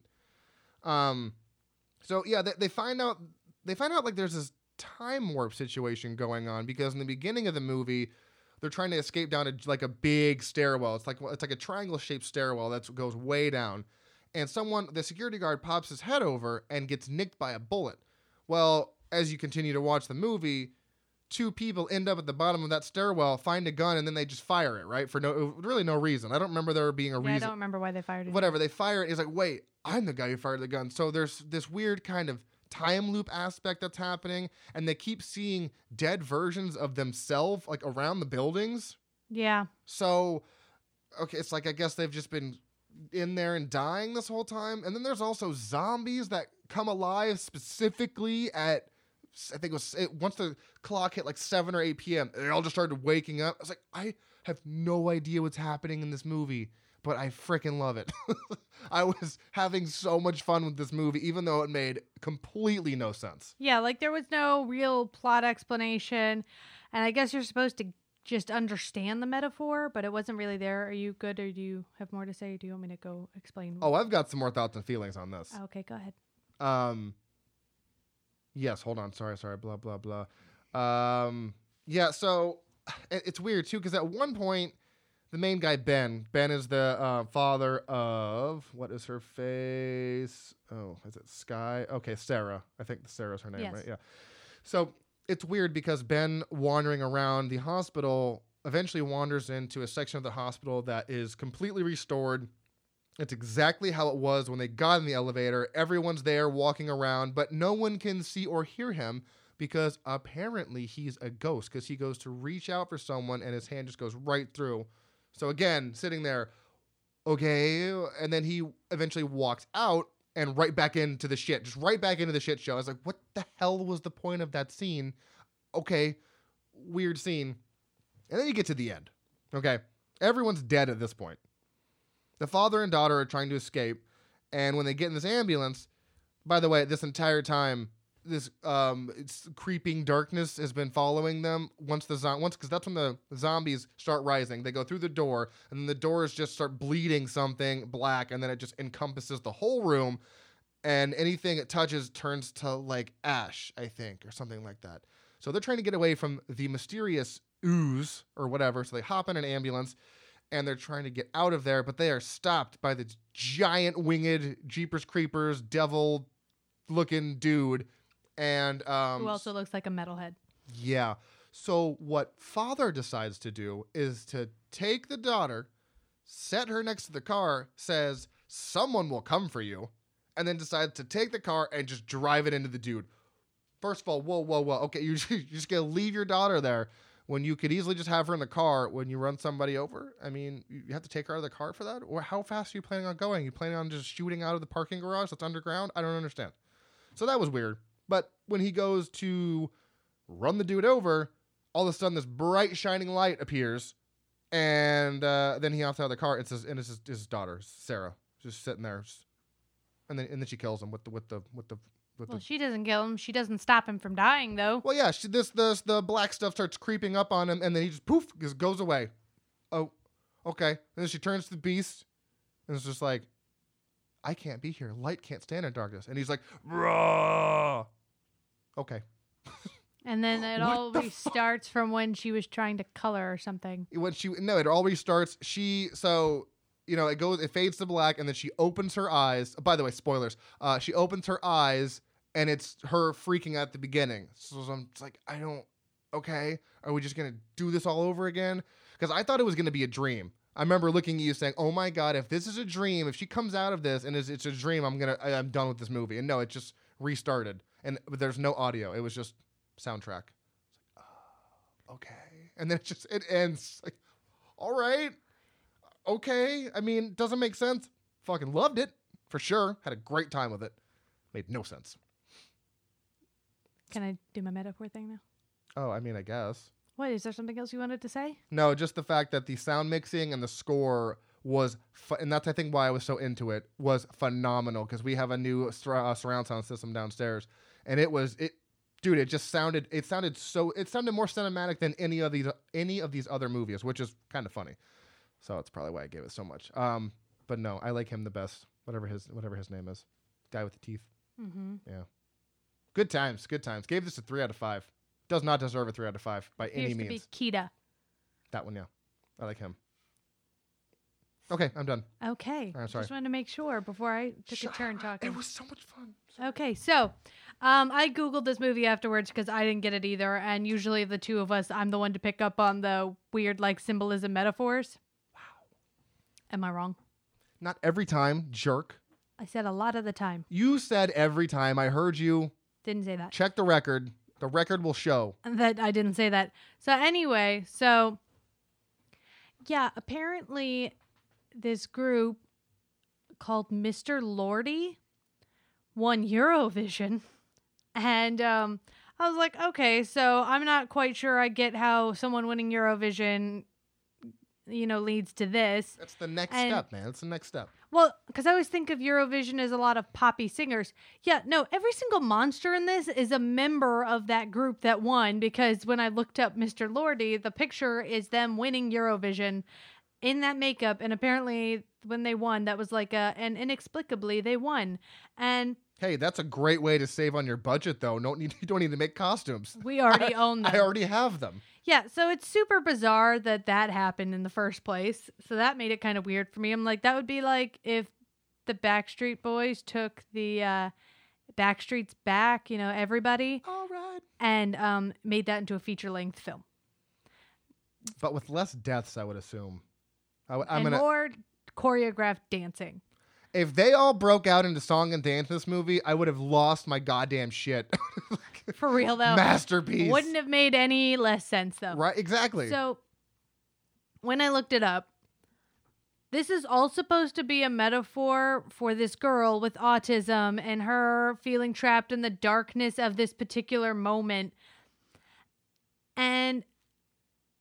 Um, so yeah, they, they find out they find out like there's this time warp situation going on because in the beginning of the movie, they're trying to escape down a, like a big stairwell. It's like it's like a triangle shaped stairwell that goes way down, and someone the security guard pops his head over and gets nicked by a bullet. Well, as you continue to watch the movie, two people end up at the bottom of that stairwell, find a gun, and then they just fire it right for no really no reason. I don't remember there being a yeah, I don't remember why they fired it. whatever they fire it he's like wait i'm the guy who fired the gun so there's this weird kind of time loop aspect that's happening and they keep seeing dead versions of themselves like around the buildings. Yeah, so okay it's like i guess they've just been in there and dying this whole time. And then there's also zombies that come alive specifically at i think it was it, once the clock hit like 7 or 8 p.m they all just started waking up. I was like i have no idea what's happening in this movie but i freaking love it i was having so much fun with this movie even though it made completely no sense yeah, like there was no real plot explanation, and I guess you're supposed to just understand the metaphor, but it wasn't really there. Are you good, or do you have more to say? Do you want me to go explain? oh i've got some more thoughts and feelings on this okay, go ahead. Um. Yes. Hold on. Sorry. Sorry. Blah blah blah. Um. Yeah. So it's weird too because at one point the main guy Ben Ben is the uh, father of what is her face? Oh, is it Sky? Okay, Sarah. I think Sarah's her name, Yes. right? Yeah. So it's weird because Ben wandering around the hospital eventually wanders into a section of the hospital that is completely restored. It's exactly how it was when they got in the elevator. Everyone's there walking around, but no one can see or hear him because apparently he's a ghost because he goes to reach out for someone and his hand just goes right through. So again, sitting there, okay, and then he eventually walks out and right back into the shit, just right back into the shit show. I was like, what the hell was the point of that scene? Okay, weird scene. And then you get to the end. Okay, everyone's dead at this point. The father and daughter are trying to escape, and when they get in this ambulance, by the way, this entire time, this um creeping darkness has been following them once the zo- once because that's when the zombies start rising. They go through the door, and then the doors just start bleeding something black, and then it just encompasses the whole room, and anything it touches turns to like ash, I think, or something like that. So they're trying to get away from the mysterious ooze or whatever. So they hop in an ambulance and they're trying to get out of there, but they are stopped by this giant winged Jeepers Creepers devil looking dude. And um Who also looks like a metalhead. yeah. So what father decides to do is to take the daughter, set her next to the car, says someone will come for you, and then decides to take the car and just drive it into the dude. First of all, whoa, whoa, whoa. Okay, you you're just gonna leave your daughter there when you could easily just have her in the car when you run somebody over. I mean, you have to take her out of the car for that. Or how fast are you planning on going? You planning on just shooting out of the parking garage that's underground? I don't understand. So that was weird. But when he goes to run the dude over, all of a sudden this bright shining light appears, and uh, then he hops out of the car. It's his, and it's his, his daughter, Sarah, just sitting there, just- and then and then she kills him with the with the with the with Well, the. she doesn't kill him. She doesn't stop him from dying, though. Well, yeah, she, this this the black stuff starts creeping up on him, and then he just poof just goes away. Oh, okay. And then she turns to the beast, and it's just like, I can't be here. Light can't stand in darkness. And he's like, Rah! Okay. And then it What all the restarts from when she was trying to color or something. when she no it always starts she so you know it goes it fades to black and then she opens her eyes by the way spoilers uh she opens her eyes and it's her freaking out at the beginning so i'm it's like i don't okay are we just gonna do this all over again because i thought it was gonna be a dream i remember looking at you saying oh my god if this is a dream if she comes out of this and it's, it's a dream i'm gonna I, i'm done with this movie. And no it just restarted. And but there's no audio. It was just soundtrack. It's like, oh, okay. And then it just it ends. Like all right. Okay. I mean doesn't make sense. Fucking loved it for sure. Had a great time with it. Made no sense. Can I do my metaphor thing now? oh i mean i guess What is there something else you wanted to say? no just the fact that the sound mixing and the score was and that's i think why i was so into it was phenomenal because we have a new sur- uh, surround sound system downstairs and it was it dude it just sounded it sounded so it sounded more cinematic than any of these any of these other movies which is kind of funny. So that's probably why i gave it so much. Um but no i like him the best whatever his whatever his name is. Guy with the teeth. Mm-hmm. good times good times. Gave this a three out of five does not deserve a three out of five by any Appears to means be Kita. that one yeah i like him okay i'm done Okay. I'm sorry. Just wanted to make sure before I took Shut a turn talking. it was so much fun Okay, so um, I googled this movie afterwards because I didn't get it either, and usually the two of us, I'm the one to pick up on the weird like symbolism metaphors. Wow. Am I wrong? not every time jerk I said a lot of the time. You said every time I heard you. Didn't say that. Check the record. The record will show. that I didn't say that. So anyway, so yeah, apparently this group called Mr. Lordi won Eurovision. And um I was like, okay, so I'm not quite sure I get how someone winning Eurovision you know leads to this. That's the next And- step, man. That's the next step. Well, because I always think of Eurovision as a lot of poppy singers. Yeah, no, every single monster in this is a member of that group that won. Because when I looked up Mr. Lordi, the picture is them winning Eurovision in that makeup. And apparently, when they won, that was like a, and inexplicably, they won. And Hey, that's a great way to save on your budget, though. Don't need you don't need to make costumes. we already own them. I already have them. Yeah, so it's super bizarre that that happened in the first place. So that made it kind of weird for me. I'm like, that would be like if the Backstreet Boys took the uh, Backstreet's Back, you know, everybody, All right. and um, made that into a feature length film. But with less deaths, I would assume. I, am and gonna. more choreographed dancing. If they all broke out into song and dance in this movie, I would have lost my goddamn shit. For real, though. Masterpiece. Wouldn't have made any less sense, though. Right? Exactly. So when I looked it up, this is all supposed to be a metaphor for this girl with autism and her feeling trapped in the darkness of this particular moment. And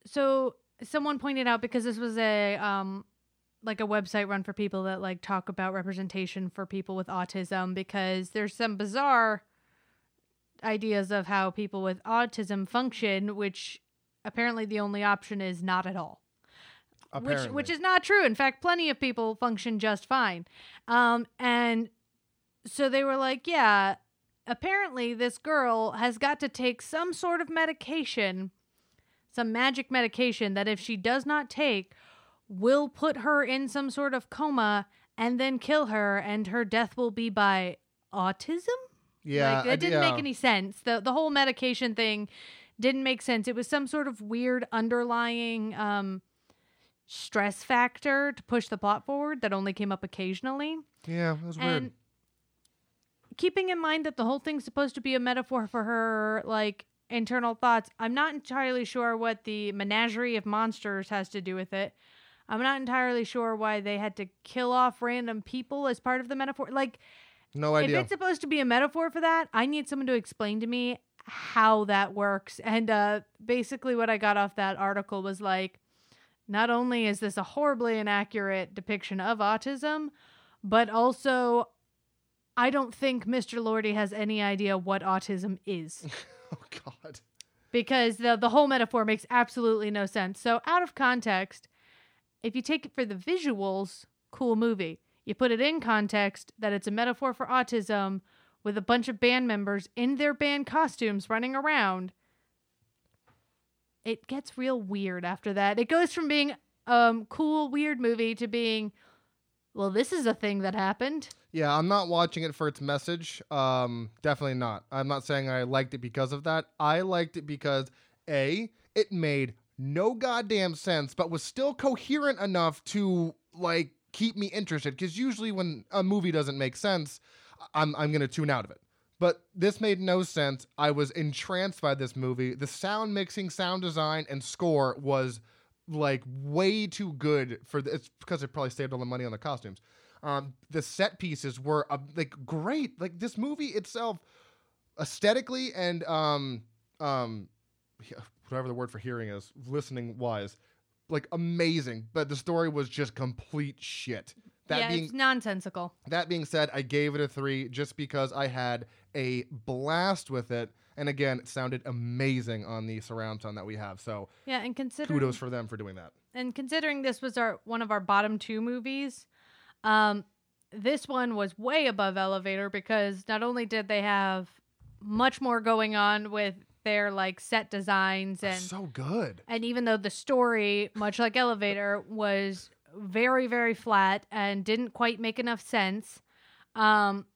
so someone pointed out because this was a um like a website run for people that like talk about representation for people with autism because there's some bizarre ideas of how people with autism function, which apparently the only option is not at all. Apparently. Which, which is not true. In fact, plenty of people function just fine. Um, and so they were like, yeah, apparently this girl has got to take some sort of medication, some magic medication that if she does not take, will put her in some sort of coma and then kill her, and her death will be by autism. yeah, like, it didn't yeah. make any sense. the The whole medication thing didn't make sense. It was some sort of weird underlying um, stress factor to push the plot forward that only came up occasionally. Yeah, it was weird. And keeping in mind that the whole thing's supposed to be a metaphor for her like internal thoughts, I'm not entirely sure what the menagerie of monsters has to do with it. I'm not entirely sure why they had to kill off random people as part of the metaphor. Like, No idea. if it's supposed to be a metaphor for that, I need someone to explain to me how that works. And uh, basically, what I got off that article was like, not only is this a horribly inaccurate depiction of autism, but also, I don't think Mr. Lordi has any idea what autism is oh God. because the the whole metaphor makes absolutely no sense. So out of context, if you take it for the visuals, cool movie. You put it in context that it's a metaphor for autism with a bunch of band members in their band costumes running around. It gets real weird after that. It goes from being um cool weird movie to being well this is a thing that happened. Yeah, I'm not watching it for its message. Um, definitely not. I'm not saying I liked it because of that. I liked it because a it made no goddamn sense, but was still coherent enough to like keep me interested. Because usually when a movie doesn't make sense, I'm I'm gonna tune out of it. But this made no sense. I was entranced by this movie. The sound mixing, sound design, and score was like way too good for it's because they probably saved all the money on the costumes. Um, the set pieces were uh, like great. Like this movie itself, aesthetically and um um whatever the word for hearing is, listening wise, like amazing. But the story was just complete shit. That yeah, being it's nonsensical. that being said, I gave it a three just because I had a blast with it. And again, it sounded amazing on the surround sound that we have. So Yeah, and considering kudos for them for doing that. and considering this was our one of our bottom two movies, um, this one was way above Elevator because not only did they have much more going on with their like set designs and so good. and even though the story, much like Elevator, was very very flat and didn't quite make enough sense, um,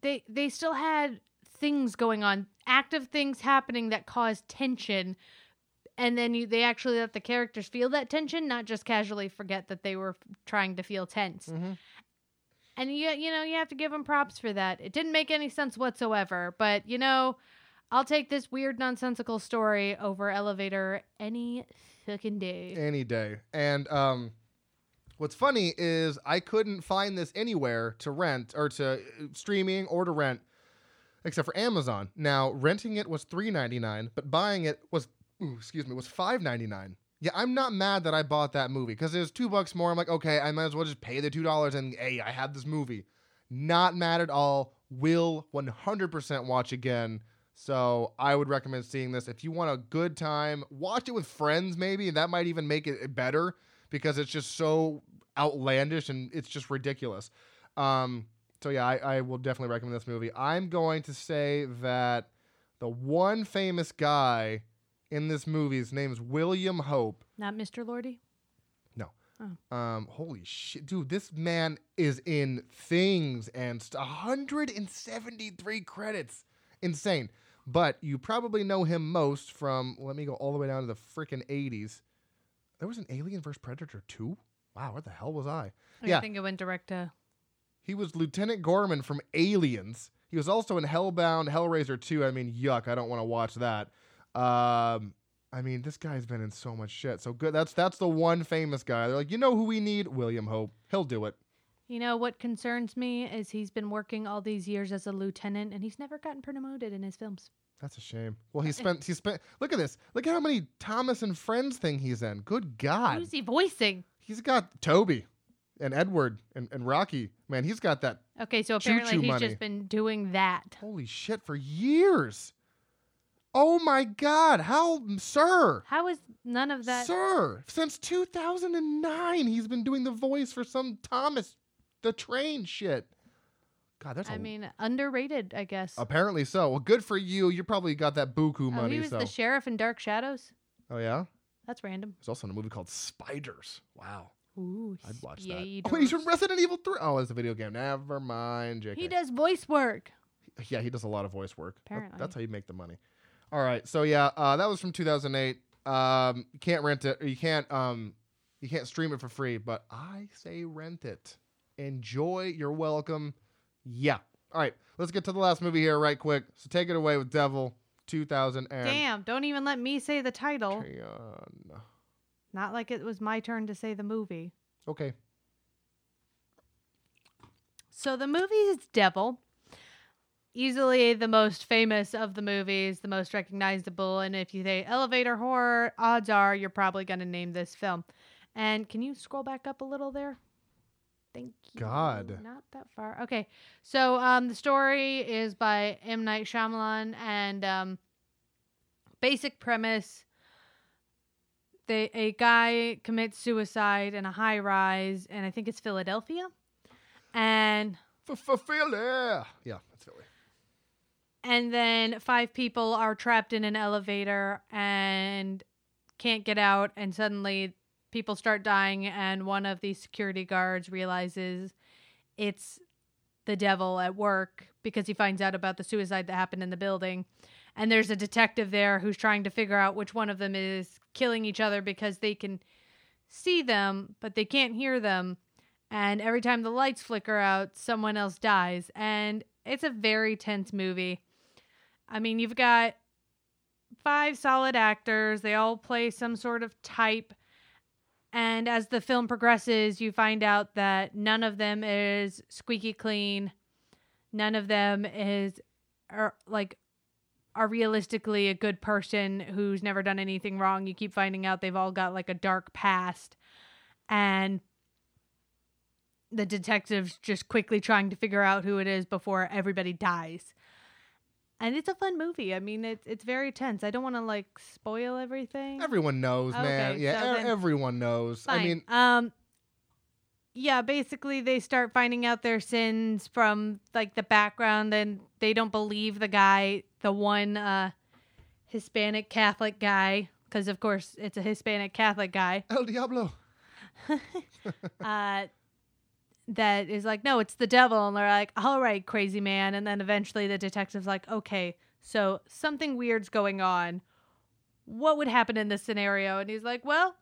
they they still had things going on, active things happening that caused tension, and then you, they actually let the characters feel that tension, not just casually forget that they were trying to feel tense. Mhm. And you you know you have to give them props for that. It didn't make any sense whatsoever, but you know. I'll take this weird nonsensical story over Elevator any fucking day. any day. And um, what's funny is I couldn't find this anywhere to rent or to uh, streaming or to rent, except for Amazon. Now renting it was three ninety nine, but buying it was ooh, excuse me was five ninety nine. Yeah, I'm not mad that I bought that movie because it was two bucks more. I'm like, okay, I might as well just pay the two dollars and hey, I have this movie. Not mad at all. Will 100% watch again. So I would recommend seeing this if you want a good time. Watch it with friends, maybe, and that might even make it better because it's just so outlandish and it's just ridiculous. Um, so yeah, I, I will definitely recommend this movie. I'm going to say that the one famous guy in this movie's name is William Hope. Not Mr. Lordi? No. Um, holy shit, dude, this man is in things and st- 173 credits. Insane. But you probably know him most from, let me go all the way down to the freaking 80s. There was an Alien vs. Predator 2? Wow, where the hell was I? Yeah. I think it went direct to. He was Lieutenant Gorman from Aliens. He was also in Hellbound, Hellraiser 2. I mean, yuck, I don't want to watch that. Um, I mean, this guy's been in so much shit. So good. That's that's the one famous guy. They're like, you know who we need? William Hope. He'll do it. You know what concerns me is he's been working all these years as a lieutenant and he's never gotten promoted in his films. That's a shame. Well, he uh, spent he spent. Look at this. Look at how many Thomas and Friends thing he's in. Good God. Who's he voicing? He's got Toby. and Edward and, and Rocky. Man, he's got that Okay, so apparently he's money. just been doing that. holy shit for years. Oh my god, how sir? How is none of that? Sir, since 2009 he's been doing the voice for some Thomas the Train shit. God, that's I a mean, underrated, I guess. Apparently so. Well, good for you. You probably got that buku oh, money. he was so. the sheriff in Dark Shadows. oh yeah. That's random. There's also in a movie called Spiders. Wow, Ooh, I'd watch that. Oh, he's from Resident Evil 3. Oh, it's a video game. Never mind. JK. He does voice work. Yeah, he does a lot of voice work. Apparently. that's how you make the money. All right. So yeah, uh, that was from 2008. Um, you can't rent it. You can't. Um, you can't stream it for free. But I say rent it. Enjoy. You're welcome. Yeah. All right. Let's get to the last movie here, right quick. So take it away with Devil 2000 and. Damn, don't even let me say the title. Not like it was my turn to say the movie. Okay. So the movie is Devil. Easily the most famous of the movies, the most recognizable. And if you say elevator horror, odds are you're probably going to name this film. And can you scroll back up a little there? Thank you. God. Not that far. Okay. So um, the story is by M. Night Shyamalan. And um, basic premise they, a guy commits suicide in a high rise, and I think it's Philadelphia. And Philly. Yeah, that's Philly. and then five people are trapped in an elevator and can't get out and suddenly people start dying and one of the security guards realizes it's the devil at work because he finds out about the suicide that happened in the building. And there's a detective there who's trying to figure out which one of them is killing each other because they can see them but they can't hear them. And every time the lights flicker out someone else dies. And it's a very tense movie. I mean you've got five solid actors. They all play some sort of type and as the film progresses you find out that none of them is squeaky clean. None of them is are like are realistically a good person who's never done anything wrong. You keep finding out they've all got like a dark past. And the detectives just quickly trying to figure out who it is before everybody dies. And it's a fun movie. I mean, it's it's very tense. I don't want to like spoil everything. Everyone knows, man. Yeah, so e- everyone knows. I mean, um, yeah, basically they start finding out their sins from like the background, and they don't believe the guy, the one uh, Hispanic Catholic guy, because of course it's a Hispanic Catholic guy. El Diablo. uh, that is like, no, it's the devil. And they're like, all right, crazy man. And then eventually the detective's like, okay, so something weird's going on. What would happen in this scenario? And he's like, well,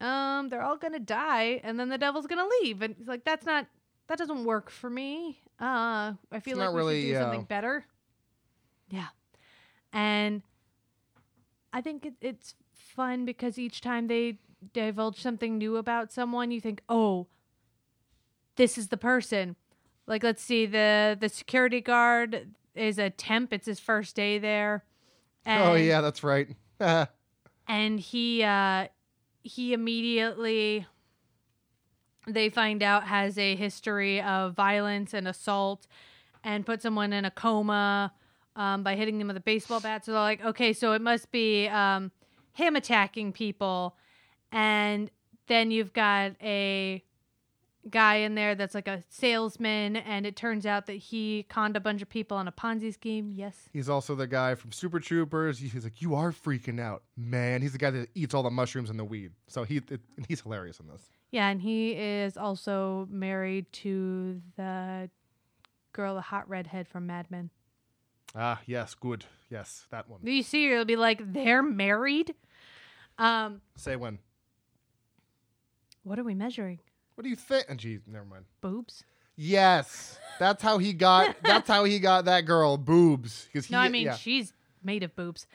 um, they're all gonna die, and then the devil's gonna leave. And he's like, that's not, that doesn't work for me. Uh, I feel It's like we really, should do yeah. something better. Yeah, and I think it, it's fun because each time they divulge something new about someone, you think, oh, this is the person. Like, let's see, the the security guard is a temp. It's his first day there. oh yeah, that's right. and he uh he immediately they find out has a history of violence and assault and put someone in a coma um, by hitting them with a baseball bat so they're like okay so it must be um, him attacking people and then you've got a guy in there that's like a salesman and it turns out that he conned a bunch of people on a ponzi scheme yes He's also the guy from Super Troopers. He's like, you are freaking out, man. He's the guy that eats all the mushrooms and the weed. So he it, he's hilarious in this. Yeah, and he is also married to the girl, the hot redhead from Mad Men. Ah, yes, good. Yes, that one. You see, it'll be like they're married. Um, Say when. what are we measuring? What do you think? Oh, geez, never mind. Boobs? Yes, that's how he got. that's how he got that girl boobs. Because. No, I mean yeah, she's made of boobs.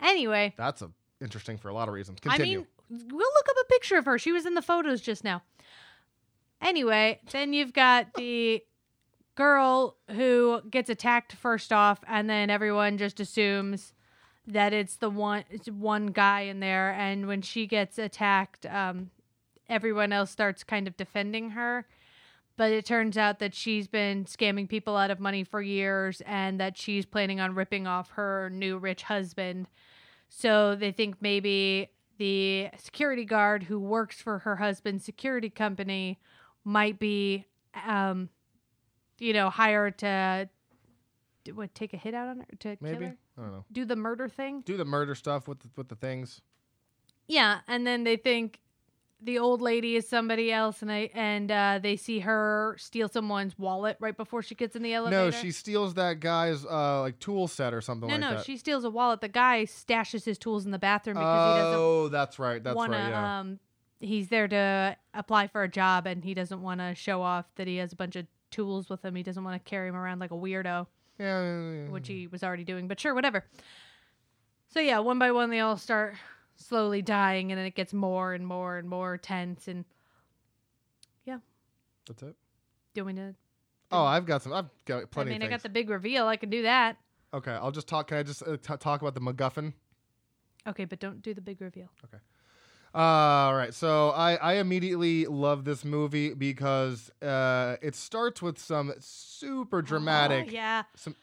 Anyway, that's a interesting for a lot of reasons. I Continue. mean, we'll look up a picture of her. She was in the photos just now. Anyway, then you've got the girl who gets attacked first off, and then everyone just assumes that it's the one it's one guy in there. And when she gets attacked, um, everyone else starts kind of defending her. But it turns out that she's been scamming people out of money for years and that she's planning on ripping off her new rich husband. So they think maybe the security guard who works for her husband's security company might be, um, you know, hired to take a hit out on her to kill Maybe her, I don't know. do the murder thing. Do the murder stuff with the, with the things. Yeah, and then they think the old lady is somebody else, and I and uh, they see her steal someone's wallet right before she gets in the elevator. No, she steals that guy's uh like tool set or something No, like no, that. she steals a wallet. The guy stashes his tools in the bathroom because he doesn't oh, that's right. That's want to. right. Yeah. Um, he's there to apply for a job, and he doesn't want to show off that he has a bunch of tools with him. He doesn't want to carry him around like a weirdo, yeah, yeah, yeah. which he was already doing. But sure, whatever. So yeah, one by one, they all start slowly dying, and then it gets more and more and more tense. And yeah. That's it. doing it. Oh, I've got some. I've got plenty. I mean, I got the big reveal. I can do that. Okay, I'll just talk. Can I just uh, t- talk about the MacGuffin? Okay, but don't do the big reveal. Okay. Uh, all right, so I I immediately love this movie because uh it starts with some super dramatic, Oh, yeah. Some-.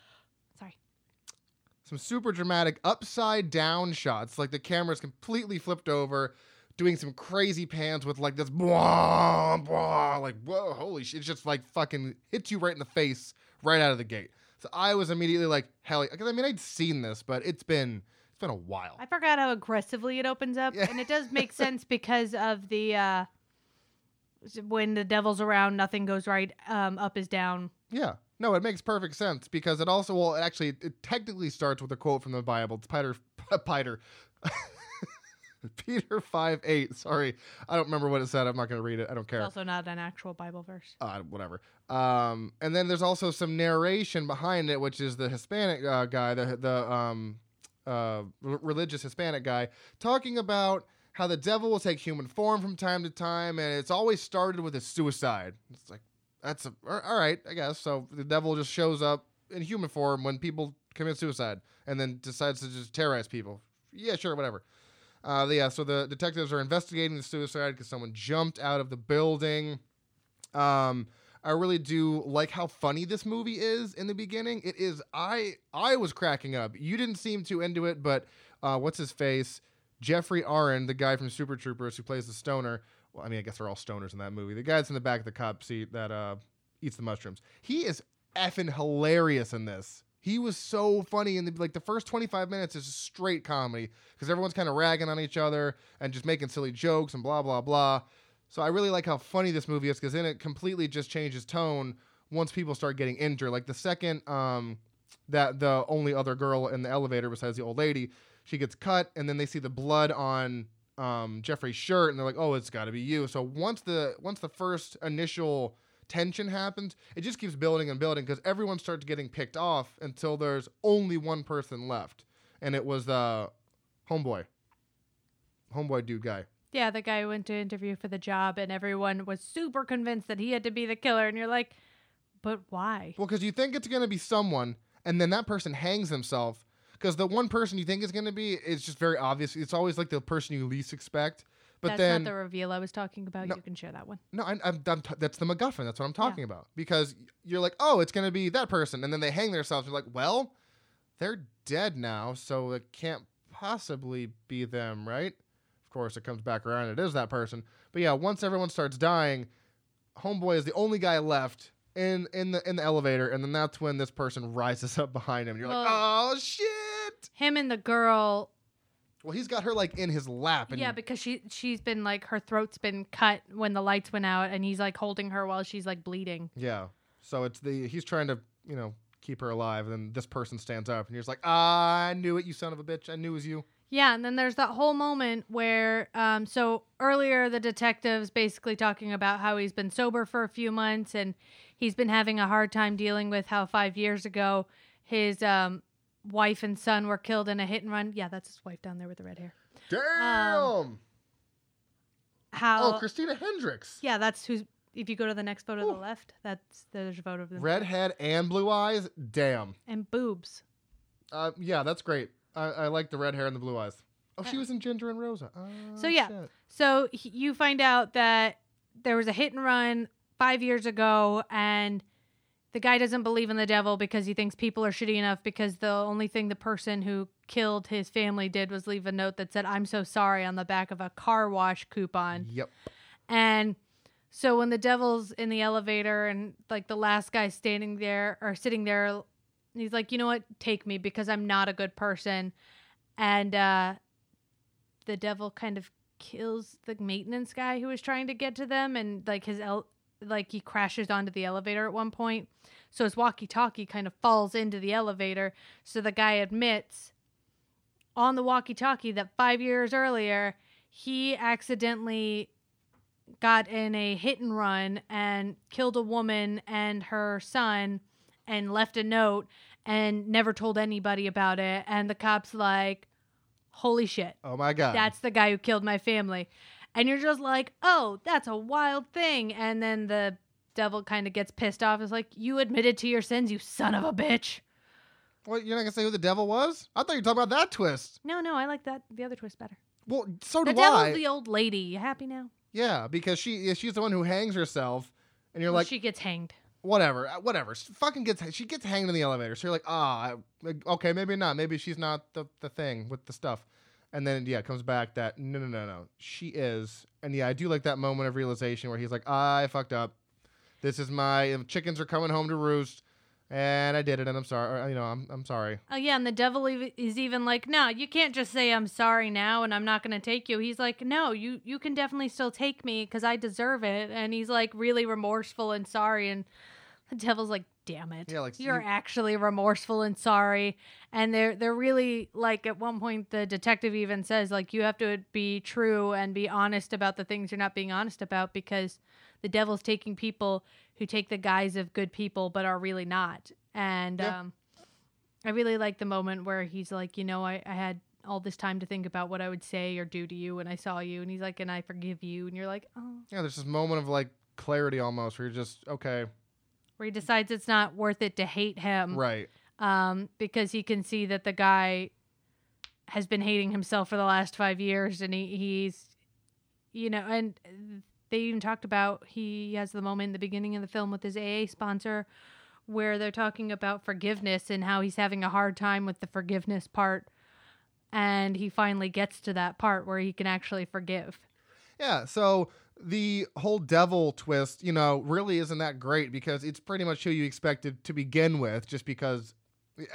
Some super dramatic upside down shots. Like the camera's completely flipped over, doing some crazy pans with like this blah blah, like whoa, holy shit! It's just like fucking hits you right in the face right out of the gate. So I was immediately like, hell, because I mean I'd seen this, but it's been it's been a while. I forgot how aggressively it opens up, Yeah. and it does make sense because of the uh, when the devil's around, nothing goes right. Um, up is down. Yeah. No, it makes perfect sense because it also well, it actually it technically starts with a quote from the Bible. It's Peter Peter Peter five eight. Sorry, I don't remember what it said. I'm not going to read it. I don't It's care. also not an actual Bible verse. Uh, whatever. Um, and then there's also some narration behind it, which is the Hispanic uh, guy, the the um, uh, r- religious Hispanic guy, talking about how the devil will take human form from time to time, and it's always started with a suicide. It's like that's a, all right, I guess. So the devil just shows up in human form when people commit suicide, and then decides to just terrorize people. Yeah, sure, whatever. Uh, yeah, so the detectives are investigating the suicide because someone jumped out of the building. Um, I really do like how funny this movie is in the beginning. It is. I I was cracking up. You didn't seem too into it, but uh, what's his face? Geoffrey Arend, the guy from Super Troopers who plays the stoner. Well, I mean, I guess they're all stoners in that movie. The guy that's in the back of the cop seat that uh, eats the mushrooms. He is effing hilarious in this. He was so funny in the like the first 25 minutes is straight comedy because everyone's kind of ragging on each other and just making silly jokes and blah blah blah. So I really like how funny this movie is because then it completely just changes tone once people start getting injured. Like the second um, that the only other girl in the elevator besides the old lady, she gets cut, and then they see the blood on um, Geoffrey's shirt, and they're like, "Oh, it's got to be you." So once the once the first initial tension happens, it just keeps building and building because everyone starts getting picked off until there's only one person left, and it was uh, homeboy, homeboy dude guy. Yeah, the guy who went to interview for the job, and everyone was super convinced that he had to be the killer. And you're like, but why? Well, because you think it's going to be someone, and then that person hangs himself. Because the one person you think is going to be is just very obvious. It's always like the person you least expect. But That's then not the reveal I was talking about. No. You can share that one. no, I, I'm, I'm t- that's the MacGuffin. That's what I'm talking about. Because you're like, oh, it's going to be that person, and then they hang themselves. You're like, well, they're dead now, so it can't possibly be them, right? Of course, it comes back around. It is that person. But yeah, once everyone starts dying, Homeboy is the only guy left in in the in the elevator, and then that's when this person rises up behind him. And you're like, oh shit! Him and the girl Well, he's got her like in his lap, and yeah, because she she's been like her throat's been cut when the lights went out, and he's like holding her while she's like bleeding. yeah. So it's the he's trying to you know keep her alive, and then this person stands up, and you're like, ah, I knew it, you son of a bitch! I knew it was you. Yeah, and then there's that whole moment where, um, so earlier the detective's basically talking about how he's been sober for a few months and he's been having a hard time dealing with how five years ago his um, wife and son were killed in a hit and run. Yeah, that's his wife down there with the red hair. Damn! How? oh, Christina Hendricks, yeah, that's who's. If you go to the next photo to the left, that's there's a photo of them. redhead and blue eyes. Damn. and boobs. Uh, yeah, that's great. I, I like the red hair and the blue eyes. Oh, she was in Ginger and Rosa. Oh, So, yeah. shit. So he, you find out that there was a hit and run five years ago, and the guy doesn't believe in the devil because he thinks people are shitty enough. Because the only thing the person who killed his family did was leave a note that said "I'm so sorry" on the back of a car wash coupon. Yep. And so when the devil's in the elevator and like the last guy standing there or sitting there, he's like, you know what, take me because I'm not a good person. And uh, the devil kind of kills the maintenance guy who was trying to get to them, and like his el- like he crashes onto the elevator at one point. So his walkie-talkie kind of falls into the elevator. So the guy admits on the walkie-talkie that five years earlier he accidentally got in a hit and run and killed a woman and her son and left a note and never told anybody about it and the cops like holy shit Oh my god. that's the guy who killed my family and you're just like oh that's a wild thing and then the devil kind of gets pissed off is like you admitted to your sins you son of a bitch What, you're not gonna say who the devil was? I thought you were talking about that twist. no no i like that the other twist better Well, so the do devil's I. the old lady you happy now yeah, because she yeah, she's the one who hangs herself, and you're Well, like, she gets hanged whatever, uh, whatever. She fucking gets she gets hanged in the elevator. So you're like, ah, okay, maybe not. Maybe she's not the the thing with the stuff. And then yeah, it comes back that no no no no, she is. And yeah, I do like that moment of realization where he's like, I fucked up. This is my chickens are coming home to roost, and I did it, and I'm sorry. or, You know, I'm I'm sorry. Oh yeah, and the devil ev- is even like, no, you can't just say I'm sorry now and I'm not going to take you. He's like, no, you you can definitely still take me because I deserve it. And he's like really remorseful and sorry. And the devil's like, damn it, Yeah, like, you're you- actually remorseful and sorry. And they're they're really like at one point the detective even says like you have to be true and be honest about the things you're not being honest about because the devil's taking people who take the guise of good people but are really not. And Yeah. um I really like the moment where he's like, you know, I, I had all this time to think about what I would say or do to you when I saw you. And he's like, and I forgive you. And you're like, oh. Yeah, there's this moment of like clarity almost where you're just okay, Where he decides it's not worth it to hate him. right. Um, because he can see that the guy has been hating himself for the last five years. And he, he's, you know, and they even talked about he has the moment in the beginning of the film with his AA sponsor where they're talking about forgiveness and how he's having a hard time with the forgiveness part. And he finally gets to that part where he can actually forgive. Yeah, so the whole devil twist, you know, really isn't that great because it's pretty much who you expected to begin with, just because.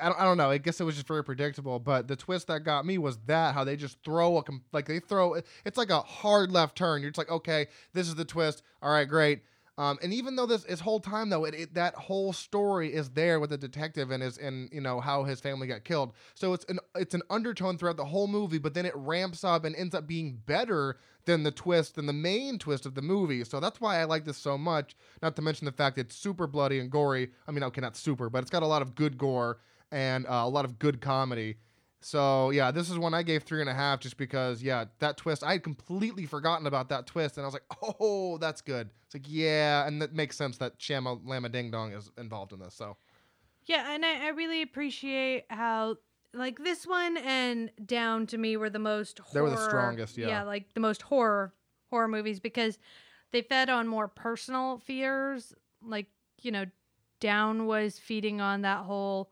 I don't, I don't know. I guess it was just very predictable, but the twist that got me was that how they just throw a like they throw it's like a hard left turn. You're just like, okay, this is the twist. All right, great. Um, and even though this this whole time though, it, it that whole story is there with the detective and his and you know how his family got killed. So it's an it's an undertone throughout the whole movie, but then it ramps up and ends up being better than the twist than the main twist of the movie. So that's why I like this so much. Not to mention the fact that it's super bloody and gory. I mean, okay, not super, but it's got a lot of good gore and uh, a lot of good comedy. So yeah, this is one I gave three and a half just because yeah, that twist I had completely forgotten about that twist and I was like, oh, that's good. It's like yeah, and that makes sense that Shama Lama Ding Dong is involved in this. So Yeah, and I, I really appreciate how like this one and Down to me were the most horror, They were the strongest, yeah. Yeah, like the most horror horror movies because they fed on more personal fears. Like, you know, Down was feeding on that whole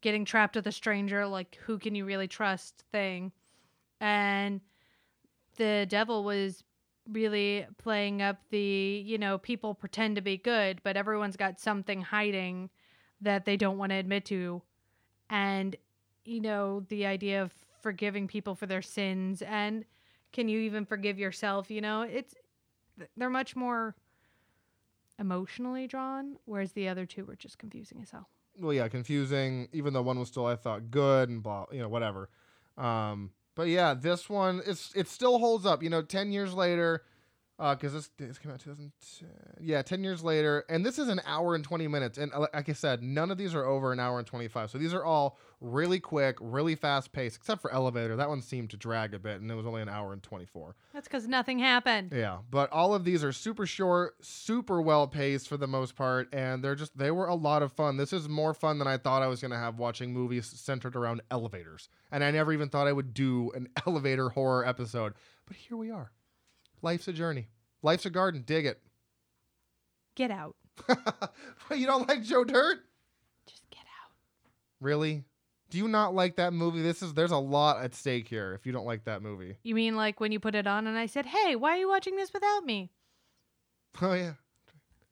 getting trapped with a stranger, like who can you really trust thing. And the devil was really playing up the, you know, people pretend to be good, but everyone's got something hiding that they don't want to admit to. And, you know, the idea of forgiving people for their sins and can you even forgive yourself? You know, it's they're much more emotionally drawn, whereas the other two were just confusing as hell. Well, yeah, confusing. Even though one was still I thought good and blah, you know, whatever. Um, but yeah, this one it's it still holds up. You know, ten years later, because this this came out 2010. Yeah, 10 years later, and this is an hour and 20 minutes. And uh, like I said, none of these are over an hour and 25. So these are all really quick, really fast paced, except for Elevator. That one seemed to drag a bit, and it was only an hour and 24. That's because nothing happened. Yeah, but all of these are super short, super well paced for the most part, and they're just they were a lot of fun. This is more fun than I thought I was gonna have watching movies centered around elevators, and I never even thought I would do an elevator horror episode. But here we are. Life's a journey. Life's a garden. Dig it. Get out. You don't like Joe Dirt? Just get out. Really? Do you not like that movie? This is there's a lot at stake here if you don't like that movie. You mean like when you put it on and I said, "Hey, why are you watching this without me?" Oh yeah.